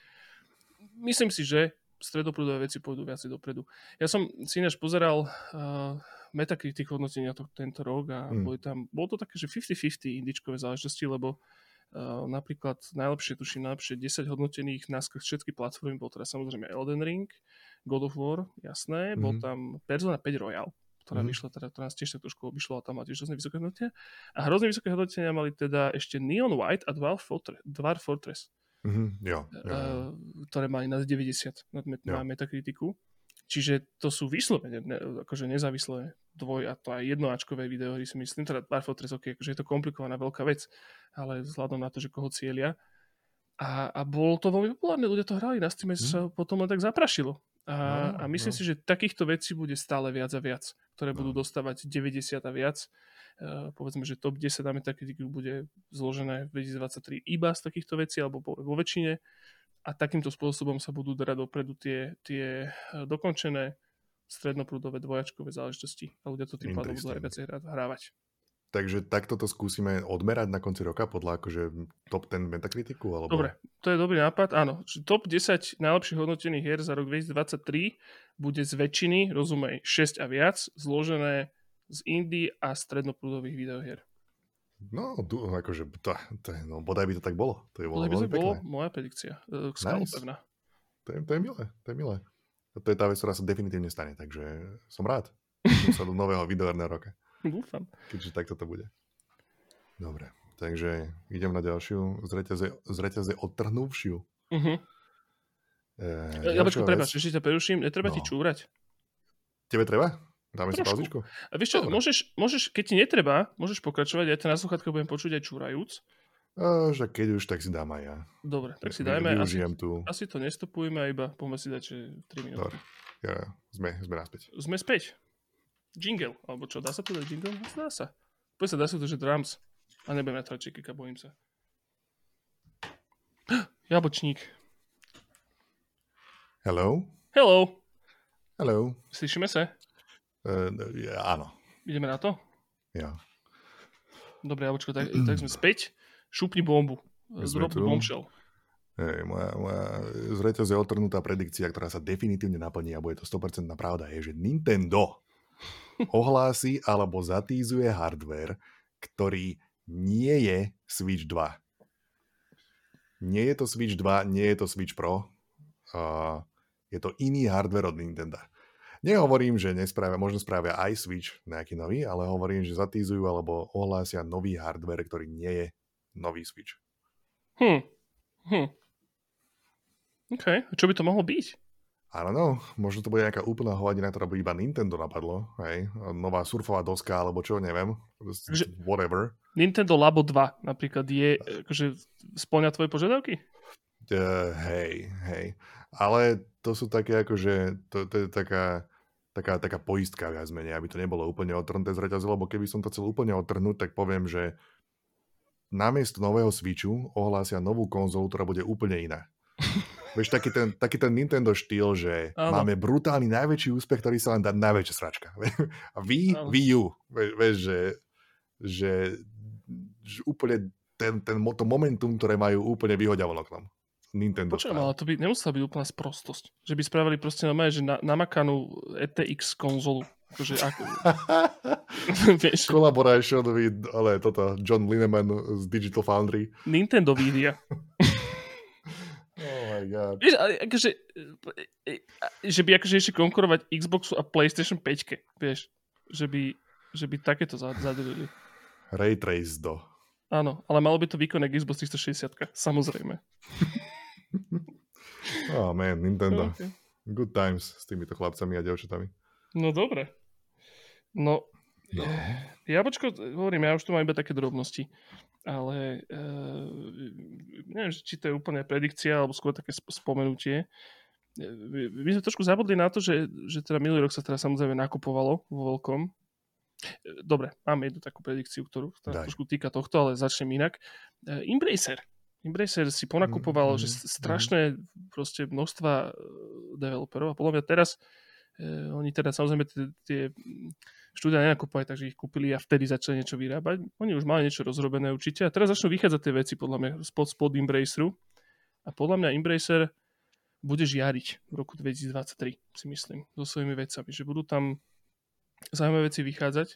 Myslím si, že stredoprúdové veci pôjdu viacej dopredu. Ja som si ináč pozeral uh, Metacritic hodnotenia to, tento rok a mm. boli tam, bolo to také, že 50-50 indičkové záležitosti, lebo uh, napríklad najlepšie, tuším, najlepšie 10 hodnotených na všetky platformy, bol teda samozrejme Elden Ring, God of War, jasné, mm. bol tam Persona 5 Royal, ktorá mm. vyšla, teda, ktorá nás tiež tak trošku obišla a tam má tiež hrozne vysoké hodnotenia. A hrozne vysoké hodnotenia mali teda ešte Neon White a Dwarf Fortress. Dwarf Fortress mm-hmm, jo, jo, jo. Ktoré mali na 90 na, na Metakritiku. Čiže to sú vyslovene ne, akože nezávislé dvoj a to aj jednoáčkové videohry si myslím, teda Dwarf Fortress, okay, akože je to komplikovaná veľká vec, ale vzhľadom na to, že koho cieľia. A, a bolo to veľmi populárne, ľudia to hrali, na Steam mm. sa potom len tak zaprašilo. A, no, a myslím no. si, že takýchto vecí bude stále viac a viac, ktoré no. budú dostávať 90 a viac. Uh, povedzme, že top 10 dáme taký bude zložené v 2023 iba z takýchto vecí, alebo vo väčšine a takýmto spôsobom sa budú darať dopredu tie, tie dokončené strednoprúdové dvojačkové záležitosti a ľudia to tým pádom budú aj viacej hrávať. Takže takto to skúsime odmerať na konci roka podľa akože top 10 Metakritiku? Alebo... Dobre, to je dobrý nápad. Áno, top 10 najlepších hodnotených hier za rok 2023 bude z väčšiny, rozumej, 6 a viac, zložené z indie a strednoprúdových videohier. No, akože, to, to, no, bodaj by to tak bolo. To je bolo bodaj by to bolo moja predikcia. Uh, nice. To je, to je milé, to je milé. To je tá vec, ktorá sa definitívne stane, takže som rád. sa do nového videoherného roka. Dúfam. Keďže takto to bude. Dobre, takže idem na ďalšiu z reťaze, z reťaze odtrhnúvšiu. Uh-huh. E, ja počkaj, prepáč, ešte ťa preruším, netreba no. ti čúrať. Tebe treba? Dáme Trošku. si pauzičku? A vieš čo, môžeš, môžeš, keď ti netreba, môžeš pokračovať, ja to na sluchátka budem počuť aj čúrajúc. A, že keď už, tak si dám aj ja. Dobre, tak si dajme. Asi, tu. asi to nestopujeme, iba poďme si dať, že 3 minúty. Dobre, ja, sme, sme naspäť. Sme späť. Jingle, alebo čo, dá sa to dať jingle? Dá sa. Poď sa, dá sa to, že drums. A nebudem na tračíky, bojím sa. Jabočník. Hello? Hello. Hello. Slyšíme sa? Uh, áno. Ideme na to? Ja. Dobre, Jabočko, tak, tak sme späť. Šupni bombu. Zrob bombshell. Hej, moja, moja z reťaze otrhnutá predikcia, ktorá sa definitívne naplní a bude to 100% pravda, je, že Nintendo ohlási alebo zatízuje hardware, ktorý nie je Switch 2. Nie je to Switch 2, nie je to Switch Pro. Uh, je to iný hardware od Nintendo. Nehovorím, že nespravia, možno spravia aj Switch nejaký nový, ale hovorím, že zatízujú alebo ohlásia nový hardware, ktorý nie je nový Switch. Hm. Hm. OK. A čo by to mohlo byť? I don't know, možno to bude nejaká úplná hovadina, ktorá by iba Nintendo napadlo, hej, nová surfová doska, alebo čo, neviem, Takže whatever. Nintendo Labo 2 napríklad je, akože splňa tvoje požiadavky? Uh, hej, hej, ale to sú také akože, to, to je taká, taká, taká poistka viac menej, aby to nebolo úplne odtrhnuté z reťazu, lebo keby som to chcel úplne odtrhnúť, tak poviem, že namiesto nového Switchu ohlásia novú konzolu, ktorá bude úplne iná. Vieš, taký ten, taký ten Nintendo štýl, že ano. máme brutálny najväčší úspech, ktorý sa len dá najväčšia sračka. A vy, Wii U, vieš, že, že, že úplne ten, ten, to momentum, ktoré majú, úplne vyhodia von oknom. Nintendo. Počujem, ale to by nemusela byť úplná sprostosť. Že by spravili proste normálne, že na, namakanú ETX konzolu. Akože ako... Collaboration with, ale toto, John Lineman z Digital Foundry. Nintendo Vidia. Oh my god. Vieš, ale akože, e, e, že by akože ešte konkurovať Xboxu a PlayStation 5, vieš, že by, že by takéto zadelili. Ray Trace do. Áno, ale malo by to výkonné Xbox 360, samozrejme. oh man, Nintendo. Okay. Good times s týmito chlapcami a devčatami. No dobre. No, no. ja počko, hovorím, ja už tu mám iba také drobnosti ale uh, neviem, či to je úplne predikcia, alebo skôr také spomenutie. E, my sme trošku zabudli na to, že, že teda minulý rok sa teda samozrejme nakupovalo vo veľkom. E, dobre, máme jednu takú predikciu, ktorú sa trošku týka tohto, ale začnem inak. Uh, Embracer. Embracer si ponakupoval, mm, že mm, strašné mm. proste množstva developerov a podľa mňa teraz uh, oni teda samozrejme tie, tie štúdia nenakupovali, takže ich kúpili a vtedy začali niečo vyrábať. Oni už mali niečo rozrobené určite a teraz začnú vychádzať tie veci podľa mňa spod, spod Embraceru a podľa mňa Embracer bude žiariť v roku 2023, si myslím, so svojimi vecami, že budú tam zaujímavé veci vychádzať,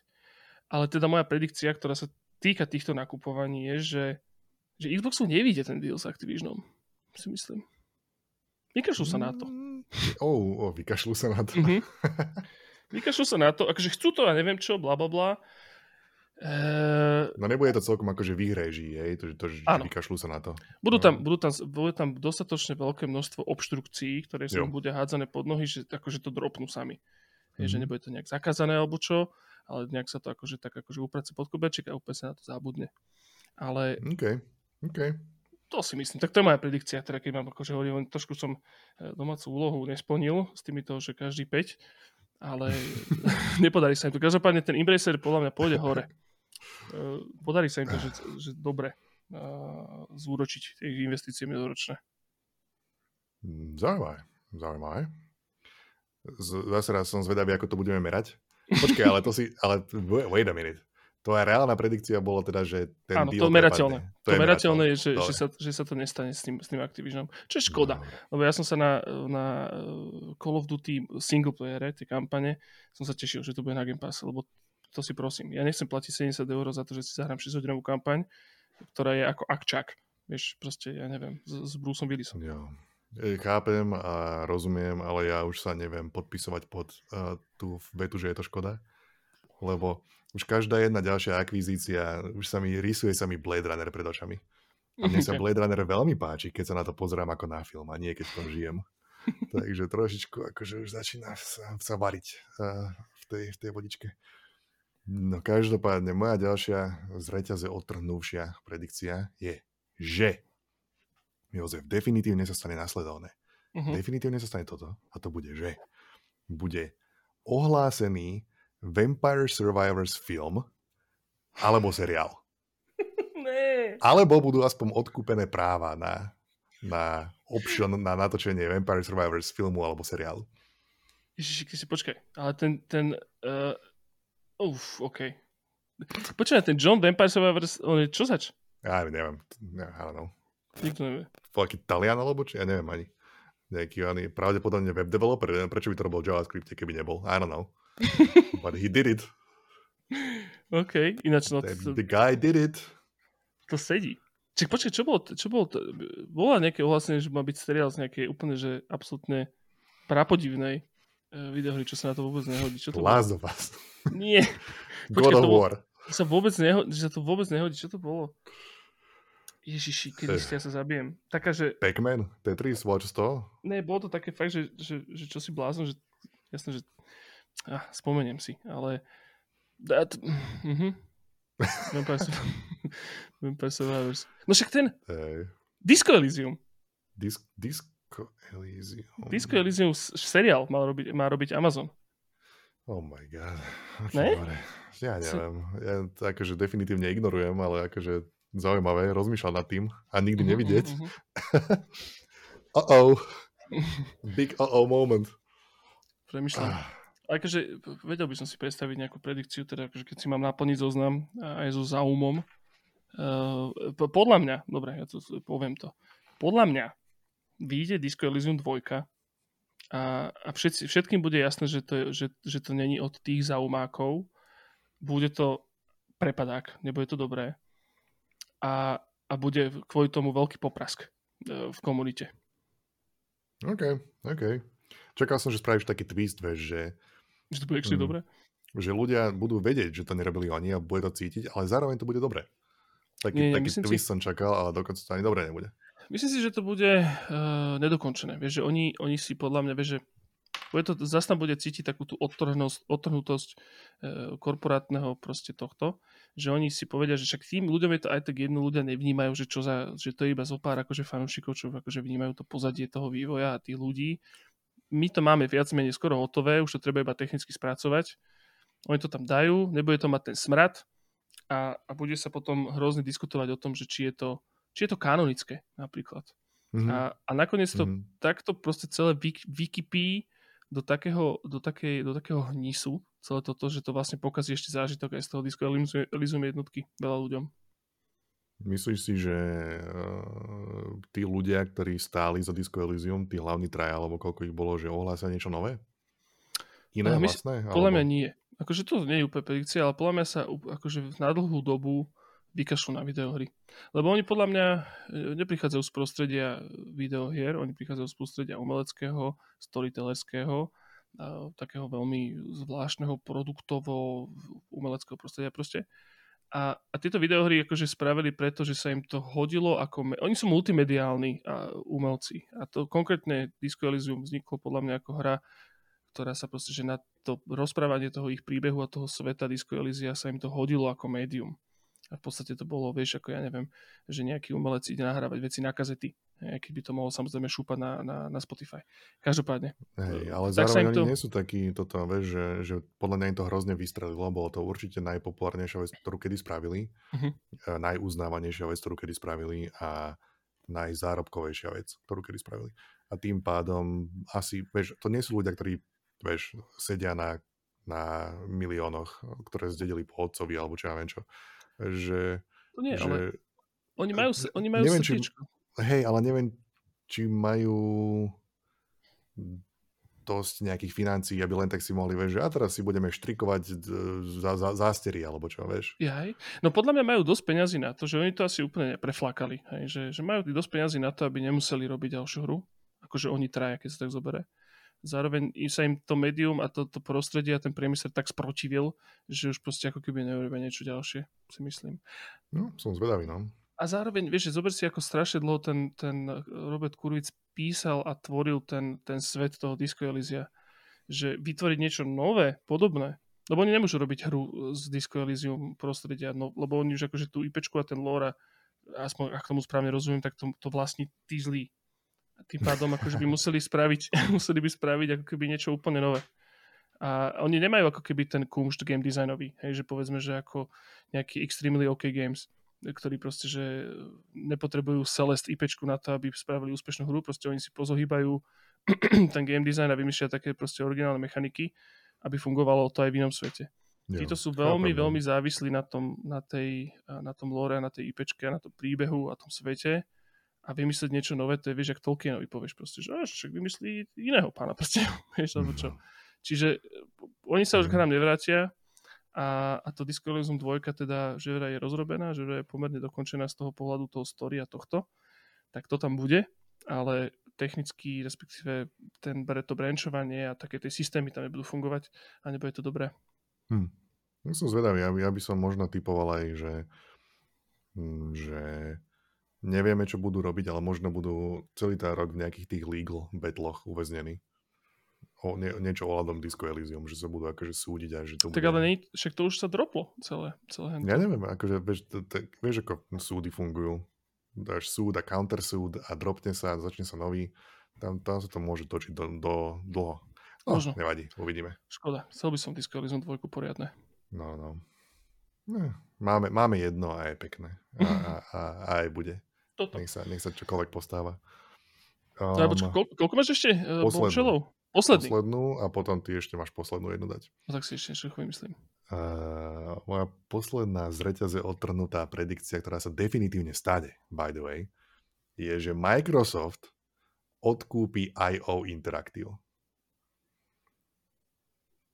ale teda moja predikcia, ktorá sa týka týchto nakupovaní je, že, že Xboxu nevíde ten deal s Activisionom, si myslím. Vykašľú sa na to. Oh, oh vykašľú sa na to. Mm-hmm. Vykašľú sa na to, akože chcú to a neviem čo, bla bla bla. Uh, no nebude to celkom akože vyhreží, hej, to, to, že vykašľú sa na to. Budú tam, no. budú, tam, budú tam dostatočne veľké množstvo obštrukcií, ktoré sa bude hádzané pod nohy, že akože to dropnú sami. Mm-hmm. Je, že mhm. nebude to nejak zakázané alebo čo, ale nejak sa to akože tak akože uprace pod kubeček a úplne sa na to zabudne. Ale... OK, OK. To si myslím. Tak to je moja predikcia, teda keď mám akože hovorím, trošku som eh, domácu úlohu nesplnil s týmito, že každý 5 ale nepodarí sa im to. Každopádne ten Embracer podľa mňa pôjde hore. E, podarí sa im to, že, že dobre zúročiť tie investície minuloročné. Mm, zaujímavé, zaujímavé. Zase raz som zvedavý, ako to budeme merať. Počkaj, ale to si, ale wait a minute. Tvoja reálna predikcia bola teda, že ten Áno, to merateľné. To, to je merateľné je, že, že, sa, že sa to nestane s tým, s tým Activisionom. Čo je škoda. Dobre. Lebo ja som sa na, na eh, Call of Duty single playere, tie kampane, som sa tešil, že to bude na Game Pass, lebo to si prosím. Ja nechcem platiť 70 eur za to, že si zahrám 6 hodinovú kampaň, ktorá je ako akčak. Vieš, proste, ja neviem, s, s Bruceom Willisom. Jo. Chápem a rozumiem, ale ja už sa neviem podpisovať pod uh, tú vetu, že je to škoda. Lebo už každá jedna ďalšia akvizícia, už sa mi, rysuje sa mi Blade Runner pred očami. A mne sa Blade Runner veľmi páči, keď sa na to pozerám ako na film a nie keď v tom žijem. Takže trošičku akože už začína sa, sa variť uh, v, tej, v tej vodičke. No každopádne, moja ďalšia z reťaze odtrhnúvšia predikcia je, že Jozef definitívne sa stane nasledovné. Uh-huh. Definitívne sa stane toto a to bude, že bude ohlásený Vampire Survivors film alebo seriál. Alebo budú aspoň odkúpené práva na, na option na natočenie Vampire Survivors filmu alebo seriálu. Ježiši, si počkaj, ale ten, ten, uh, uf, OK. Počkaj, ten John Vampire Survivors, on je čo zač? Ja neviem, neviem, I don't know. Nikto nevie. Taký Talian alebo čo? Ja neviem ani. Nejaký on je pravdepodobne web developer, neviem, prečo by to robil JavaScript, keby nebol. I don't know. But he did it. OK, ináč no... The, the guy did it. To sedí. Čiže počkaj, čo bolo, čo bolo to? Bolo nejaké ohlasenie, že má byť seriál z nejakej úplne, že absolútne prapodivnej uh, videohry, čo sa na to vôbec nehodí. Čo to Last of Us. Nie. Počkej, God of War. Sa vôbec nehodí, že sa to vôbec nehodí. Čo to bolo? Ježiši, kedy ste ja sa zabijem. Taká, že... Pac-Man? Tetris? Watch 100? Ne, bolo to také fakt, že, že, že čo si blázon, že jasné, že ah, spomeniem si, ale that, mm-hmm. Vampire Survivors. No však ten hey. Disco Elysium. Dis, Disco Elysium. Disco Elysium seriál mal robiť, má robiť Amazon. Oh my god. Okay, ne? Ja neviem. Ja to akože definitívne ignorujem, ale akože zaujímavé, rozmýšľať nad tým a nikdy uh-huh, nevidieť. Uh-huh. uh-oh. Big uh-oh moment. Premýšľam. Ah. Akože vedel by som si predstaviť nejakú predikciu, teda akože keď si mám naplniť zoznam aj so zaumom. Uh, podľa mňa, dobre, ja to poviem to. Podľa mňa vyjde Disco Elysium 2 a, a všetci, všetkým bude jasné, že to, že, že to není od tých zaumákov. Bude to prepadák, nebude to dobré a, a bude kvôli tomu veľký poprask e, v komunite. OK, OK. Čakal som, že spravíš taký twist, vieš, že... Že to bude mm, dobre? Že ľudia budú vedieť, že to nerobili oni a bude to cítiť, ale zároveň to bude dobre. Taký, nie, nie, taký twist si... som čakal, ale dokonca to ani dobre nebude. Myslím si, že to bude uh, nedokončené. Vieš, že oni, oni si podľa mňa, vieš, že bude to, zase tam bude cítiť takú tú odtrhnutosť e, korporátneho proste tohto, že oni si povedia, že však tým ľuďom je to aj tak jedno, ľudia nevnímajú, že, čo za, že to je iba zo pár akože fanúšikov, čo akože vnímajú to pozadie toho vývoja a tých ľudí. My to máme viac menej skoro hotové, už to treba iba technicky spracovať. Oni to tam dajú, nebude to mať ten smrad a, a bude sa potom hrozne diskutovať o tom, že či je to, či je to kanonické napríklad. Mm-hmm. A, a nakoniec to mm-hmm. takto proste celé vykypí do takého, do, takej, do takého hnisu celé toto, že to vlastne pokazí ešte zážitok aj z toho disku Elysium jednotky veľa ľuďom. Myslíš si, že uh, tí ľudia, ktorí stáli za Disco Elysium, tí hlavní traja, alebo koľko ich bolo, že ohlásia niečo nové? Iné uh, vlastné? Podľa alebo... mňa nie. Akože to nie je úplne predikcia, ale podľa mňa sa akože na dlhú dobu vykašľú na videohry. Lebo oni podľa mňa e, neprichádzajú z prostredia videohier, oni prichádzajú z prostredia umeleckého, storytellerského, takého veľmi zvláštneho produktovo umeleckého prostredia proste. A, a tieto videohry akože spravili preto, že sa im to hodilo ako... Me- Oni sú multimediálni a umelci. A to konkrétne Disco Elysium vzniklo podľa mňa ako hra, ktorá sa proste, že na to rozprávanie toho ich príbehu a toho sveta Disco Elysia sa im to hodilo ako médium. A v podstate to bolo, vieš, ako ja neviem, že nejaký umelec ide nahrávať veci na kazety. Keď by to mohol samozrejme šúpať na, na, na Spotify. Každopádne. Hej, ale tak zároveň to... nie sú takí, toto, vieš, že, že podľa mňa im to hrozne vystrelilo, bolo to určite najpopulárnejšia vec, ktorú kedy spravili, uh-huh. najuznávanejšia vec, ktorú kedy spravili a najzárobkovejšia vec, ktorú kedy spravili. A tým pádom asi, vieš, to nie sú ľudia, ktorí, vieš, sedia na, na miliónoch, ktoré zdedili po otcovi, alebo čo ja viem čo že... To nie, že, ale oni majú, oni majú neviem, či, Hej, ale neviem, či majú dosť nejakých financií, aby len tak si mohli, vieš, že a teraz si budeme štrikovať za, za, zástery, alebo čo, vieš. Jaj. No podľa mňa majú dosť peňazí na to, že oni to asi úplne nepreflakali, hej, že, že majú dosť peňazí na to, aby nemuseli robiť ďalšiu hru, akože oni traja, keď sa tak zoberie zároveň sa im to médium a to, to prostredie a ten priemysel tak sprotivil, že už proste ako keby neurobia niečo ďalšie, si myslím. No, som zvedavý, no. A zároveň, vieš, že zober si, ako strašne dlho ten, ten Robert Kurvic písal a tvoril ten, ten svet toho Disco Elysia. Že vytvoriť niečo nové, podobné, lebo oni nemôžu robiť hru z Disco Elysium prostredia, no, lebo oni už akože tú IPčku a ten lore, aspoň ak tomu správne rozumiem, tak to, to vlastní tí zlí a tým pádom akože by museli spraviť, museli by spraviť ako keby niečo úplne nové. A oni nemajú ako keby ten kumšt game designový, hej, že povedzme, že ako nejaký extremely OK games, ktorí proste, že nepotrebujú Celest IPčku na to, aby spravili úspešnú hru, proste oni si pozohýbajú ten game design a vymýšľajú také proste originálne mechaniky, aby fungovalo to aj v inom svete. Jo, Títo sú veľmi, chápem. veľmi závislí na tom, na, tej, na tom lore, na tej IPčke, na tom príbehu a tom svete a vymyslieť niečo nové, to je, vieš, ak Tolkienovi povieš proste, že až však vymyslí iného pána proste, vieš, alebo čo. Čiže eh, oni sa už k nám nevrátia a, a to Disco Elysium 2 teda, že je rozrobená, že je pomerne dokončená z toho pohľadu toho story a tohto, tak to tam bude, ale technicky, respektíve ten, to branchovanie a také tie systémy tam nebudú fungovať a nebude to dobré. Hm. Som zvedavý, ja, ja by som možno typoval aj, že, hm, že nevieme, čo budú robiť, ale možno budú celý ten rok v nejakých tých legal battloch uväznení. O, nie, niečo ohľadom Disco Elysium, že sa budú akože súdiť a že to Tak bude... ale nie, však to už sa droplo celé. celé. Ja neviem, akože vieš, to, to, vieš ako súdy fungujú. Dáš súd a countersúd a dropne sa a začne sa nový. Tam, tam sa to môže točiť do, do dlho. No, Možno. nevadí, uvidíme. Škoda. Chcel by som Disco Elysium 2 poriadne. No, no. no máme, máme jedno a je pekné. A, a, a, a aj bude. Toto. Nech sa, nech sa čokoľvek postáva. Um, počkaj, koľko, koľko máš ešte uh, poslednú. Posledný. poslednú a potom ty ešte máš poslednú jednu dať. No, tak si ešte niečo vymyslím. Uh, moja posledná z reťaze odtrhnutá predikcia, ktorá sa definitívne stane, by the way, je, že Microsoft odkúpi IO Interactive.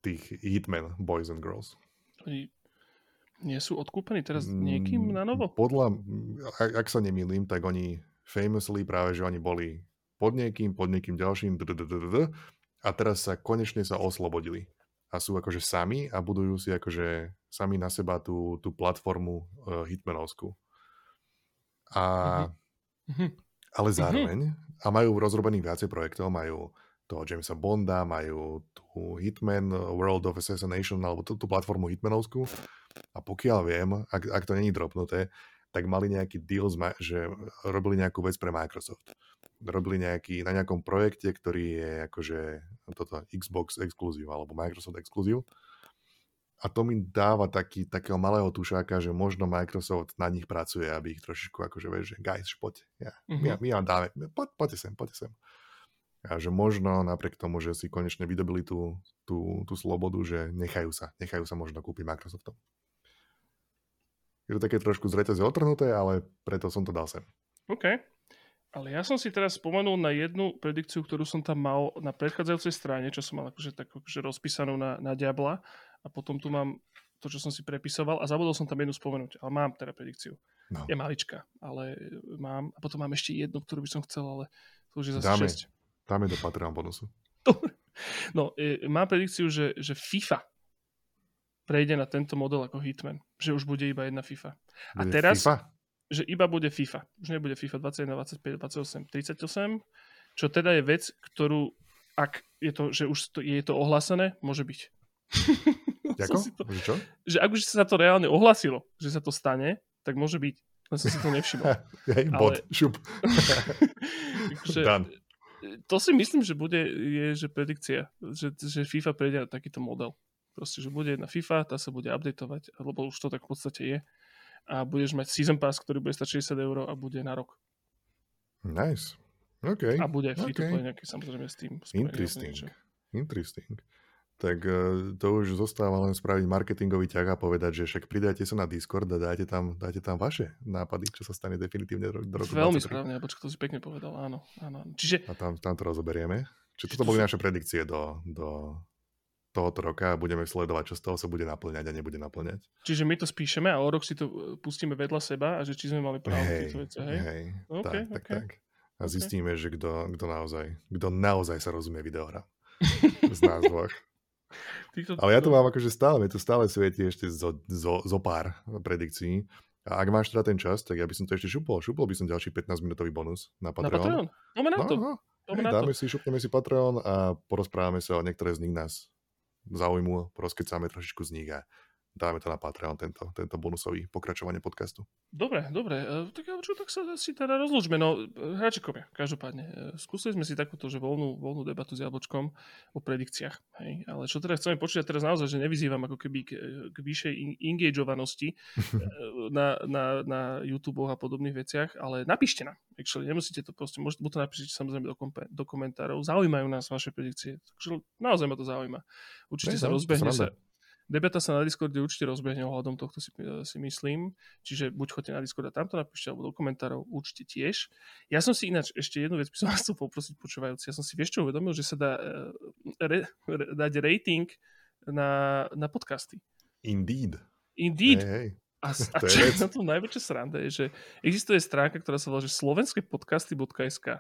Tých Hitman Boys and Girls. Oni nie sú odkúpení teraz niekým na novo? Mm, Podľa, ak, ak sa nemýlim, tak oni famously práve, že oni boli pod niekým, pod niekým ďalším a teraz sa konečne sa oslobodili. A sú akože sami a budujú si akože sami na seba tú, tú platformu uh, Hitmanovskú. A, Mhm. ale zároveň, a majú rozrobených viacej projektov, majú toho Jamesa Bonda, majú tú Hitman World of Assassination, alebo tú, tú platformu Hitmanovskú. A pokiaľ viem, ak, ak to není dropnuté, tak mali nejaký deal, že robili nejakú vec pre Microsoft. Robili nejaký, na nejakom projekte, ktorý je akože toto Xbox exkluzív alebo Microsoft exkluzív. A to mi dáva taký, takého malého tušáka, že možno Microsoft na nich pracuje, aby ich trošičku akože, vieš, že guys, poďte, ja, Mhm. my, my vám dáme, poď, poďte sem, poďte sem. A že možno napriek tomu, že si konečne vydobili tú, tú, tú slobodu, že nechajú sa, nechajú sa možno kúpiť Microsoftom. Je to také trošku z reťaze otrhnuté, ale preto som to dal sem. OK. Ale ja som si teraz spomenul na jednu predikciu, ktorú som tam mal na predchádzajúcej strane, čo som mal akože, tak, akože rozpísanú na, na Diabla a potom tu mám to, čo som si prepisoval a zabudol som tam jednu spomenúť, ale mám teda predikciu. No. Je malička, ale mám. A potom mám ešte jednu, ktorú by som chcel, ale to už je zase Dáme. 6. Dáme do Patreon bonusu. No, e, mám predikciu, že, že FIFA prejde na tento model ako Hitman. Že už bude iba jedna FIFA. A Bude teraz- FIFA? Že iba bude FIFA. Už nebude FIFA 21, 25, 28, 38, čo teda je vec, ktorú, ak je to, že už to, je to ohlásené, môže byť. Si to, Že čo? že ak už sa to reálne ohlasilo, že sa to stane, tak môže byť. Len som si to nevšimol. Hej, Ale- bod, šup. Takže, Done. to si myslím, že bude, je, že predikcia, že, že FIFA prejde na takýto model. Proste, že bude jedna FIFA, tá sa bude updateovať, lebo už to tak v podstate je. A budeš mať Season Pass, ktorý bude stať 60 eur a bude na rok. Nice. OK. A bude free to OK. play nejaký samozrejme s tým. Interesting. niečo. Interesting. Tak uh, to už zostáva len spraviť marketingový ťah a povedať, že však pridajte sa na Discord a dajte tam, dajte tam vaše nápady, čo sa stane definitívne do, roku Veľmi 23. správne, počkaj, to si pekne povedal, áno. áno. Čiže A tam, tam to rozoberieme. Čiže toto to boli naše predikcie do, do tohoto roka a budeme sledovať, čo z toho sa bude naplňať a nebude naplňať. Čiže my to spíšeme a o rok si to e, pustíme vedľa seba a že či sme mali pravdu Hej, tieto veci, hej? hej, OK, tak, tak, OK. tak. A zistíme, že kto, kto naozaj, kto naozaj sa rozumie videohra z nás dvoch. Týchto, Ale ja tu mám akože stále, mi tu stále svieti ešte zo, zo, zo pár predikcií. A ak máš teda ten čas, tak ja by som to ešte šupol. Šupol by som ďalší 15-minútový bonus na na Patreon. Patreon. Poďme na No, to. no, hej, na to. dáme si, šupneme si Patreon a porozprávame sa o niektoré z nich nás zaujímu, porozkecáme trošičku z nich a dáme to na Patreon, tento, tento bonusový pokračovanie podcastu. Dobre, dobre. E, Tak čo, tak sa si teda rozlúčme. No, hráčikovia, každopádne. e, Skúsili sme si takúto, že voľnú, voľnú debatu s Jablčkom o predikciách. Hej. Ale čo teda chceme počítať teraz naozaj, že nevyzývam ako keby k, k vyššej engageovanosti e, na, na, na YouTube a podobných veciach, ale napíšte nám. Actually, nemusíte to proste, môžete, to napíšte samozrejme do, kompe, do komentárov. Zaujímajú nás vaše predikcie. Takže naozaj ma to zaujíma. Ne, Určite sa no, rozbehne sa, Debata sa na Discorde určite rozbehne ohľadom tohto si, e, si myslím. Čiže buď choďte na Discord a tam to napíšte, alebo do komentárov určite tiež. Ja som si ináč ešte jednu vec by som vás chcel poprosiť počúvajúci. Ja som si čo uvedomil, že sa dá e, re, re, dať rating na, na podcasty. Indeed. Indeed. Hej, hej. A, a čo je na tom najväčšia sranda je, že existuje stránka, ktorá sa volá že slovenskepodcasty.sk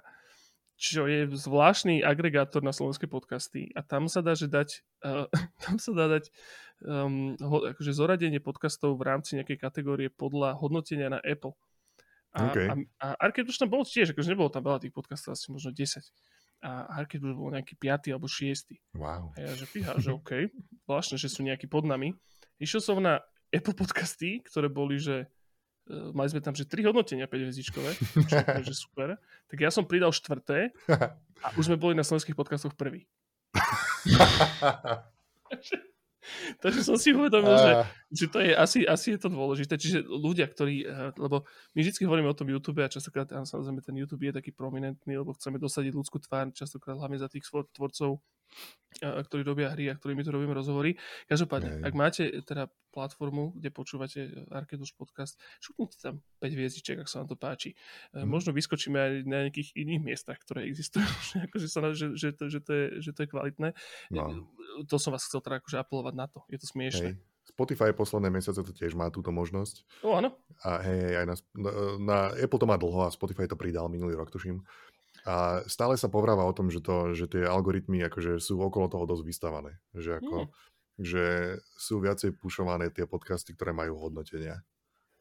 čo je zvláštny agregátor na slovenské podcasty a tam sa dá, že dať, uh, tam sa dá dať um, ho, akože zoradenie podcastov v rámci nejakej kategórie podľa hodnotenia na Apple. A, Okay. a, a Arcade už tam bol tiež, akože nebolo tam veľa tých podcastov, asi možno 10. A Arcade už bol nejaký 5. alebo 6. Wow. A ja že píha, že OK, zvláštne, že sú nejakí pod nami. Išiel som na Apple podcasty, ktoré boli, že uh, mali sme tam, že 3 hodnotenia 5 hviezdičkové, čo je, že super. Tak ja som pridal štvrté a už sme boli na slovenských podcastoch prvý. Takže som si uvedomil, že, že to je asi, asi je to dôležité. Čiže ľudia, ktorí, eh, lebo my vždy hovoríme o tom YouTube a častokrát, áno, samozrejme, ten YouTube je taký prominentný, lebo chceme dosadiť ľudskú tvár, častokrát hlavne za tých svoj- tvorcov, ktorí robia hry a ktorými tu robíme rozhovory. Každopádne, Hej. ak máte teda platformu, kde počúvate Arkedus podcast, šupnite tam 5 hviezdičiek, ak sa vám to páči. Mhm. Mm. Možno vyskočíme aj na nejakých iných miestach, ktoré existujú, že, akože sa, že, že, to, že, to je, že to je kvalitné. no, To som vás chcel teda akože apelovať na to. Je to smiešne. hej. Spotify posledné mesiace to tiež má túto možnosť. O, áno. A hej, hej, aj na, na, na Apple to má dlho a Spotify to pridal minulý rok, tuším. A stále sa povráva o tom, že, to, že tie algoritmy akože sú okolo toho dosť vystavané. Že, ako, Mm. že sú viacej pušované tie podcasty, ktoré majú hodnotenia.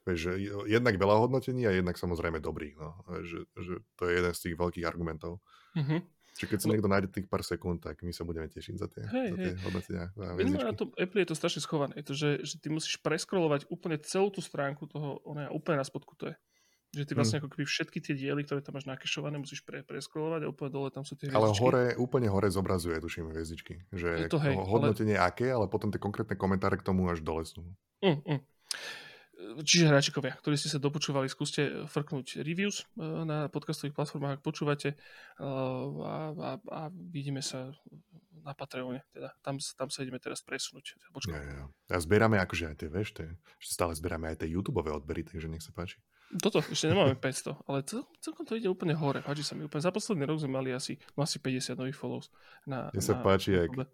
Vieš, že jednak veľa hodnotení a jednak samozrejme dobrých. No. Že, že to je jeden z tých veľkých argumentov. Mhm. Čiže keď si No. niekto nájde tých pár sekúnd, tak my sa budeme tešiť za tie, Hej, za tie hodnotenia. Za Minimálne na tom Apple je to strašne schované. To, že, že ty musíš preskrolovať úplne celú tú stránku toho, ona je úplne na spodku to je. Že ty vlastne Hm. ako keby všetky tie diely, ktoré tam máš nakešované, musíš pre, preskrolovať a úplne dole tam sú tie Ale hviezdičky. hore, úplne hore zobrazuje, tuším, hviezdičky. Že Je to hej, ho- ale- hodnotenie aké, ale potom tie konkrétne komentáre k tomu až dole sú. Mm, mm. Čiže hráčikovia, ktorí ste sa dopočúvali, skúste frknúť reviews eh, na podcastových platformách, ak počúvate eh, a, a, a vidíme sa na Patreone. Teda tam, tam sa ideme teraz presunúť. Ja, Počkaj. ja. A zberáme akože aj tie, vieš, tie, stále zberáme aj tie YouTube odbery, takže nech sa páči. Toto ešte nemáme 500, ale cel, celkom to ide úplne hore. Páči sa mi úplne. Za posledný rok sme mali asi, no asi 50 nových follows. Na, Mne sa na páči, jak, YouTube.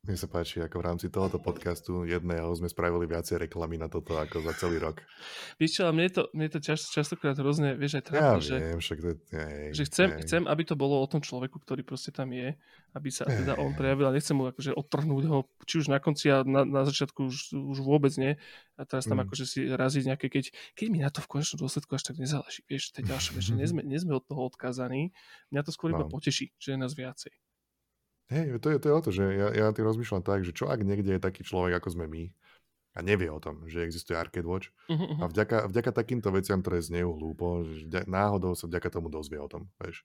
Mne sa páči, ako v rámci tohoto podcastu jedného sme spravili viacej reklamy na toto ako za celý rok. Víš čo, ale mne to, mne to čas, častokrát hrozne, vieš, aj Ja trápne, že, viem, však to. Hej, že chcem, hej. chcem, aby to bolo o tom človeku, ktorý proste tam je, aby sa teda on prejavil a nechcem mu akože odtrhnúť ho, či už na konci a na, na začiatku už, už vôbec nie. A teraz tam Mm. akože si raziť nejaké, keď, keď mi na to v konečnom dôsledku až tak nezáleží. Vieš, to je ďalšia vec, že nie sme, nie sme od toho odkázaní. Mňa to skôr iba No. poteší, že je nás viacej. Hej, to je, to je o to, že ja, ja tým rozmýšľam tak, že čo ak niekde je taký človek, ako sme my, a nevie o tom, že existuje Arcade Watch, Uh-huh, A vďaka, vďaka takýmto veciam, ktoré znejú hlúpo, náhodou sa vďaka tomu dozvie o tom, vieš.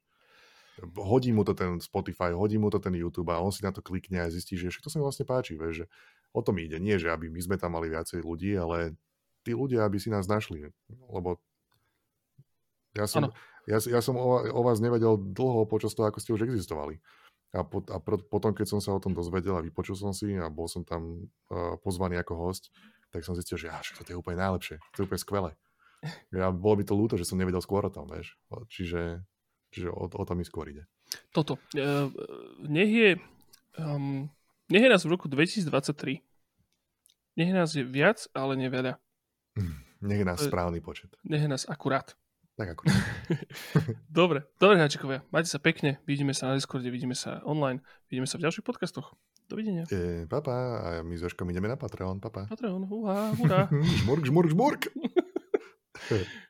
Hodí mu to ten Spotify, hodí mu to ten YouTube a on si na to klikne a zistí, že všetko sa mi vlastne páči, vieš, že o tom ide. Nie, že aby my sme tam mali viacej ľudí, ale tí ľudia, aby si nás našli, lebo ja som, ja, ja som o, o vás nevedel dlho počas toho, ako ste už existovali. A, po, a pro, potom, keď som sa o tom dozvedel a vypočul som si a bol som tam uh, pozvaný ako host, tak som zistil, že až, to je úplne najlepšie, to je úplne skvelé. Ja, bolo by to ľúto, že som nevedel skôr o tom, vieš. Čiže, čiže o, o to mi skôr ide. Toto. Uh, nech je, um, nech je nás v roku 2023. Nech je nás je viac, ale neveľa. Nech je nás správny počet. Nech je nás akurát. Tak ako. Dobre, dobre, háčikovia. Majte sa pekne, vidíme sa na Discorde, vidíme sa online, vidíme sa v ďalších podcastoch. Dovidenia. E, papa, a my s Jožkom ideme na Patreon, papa. Patreon, hurá, hurá. žmurk, žmurk, žmurk.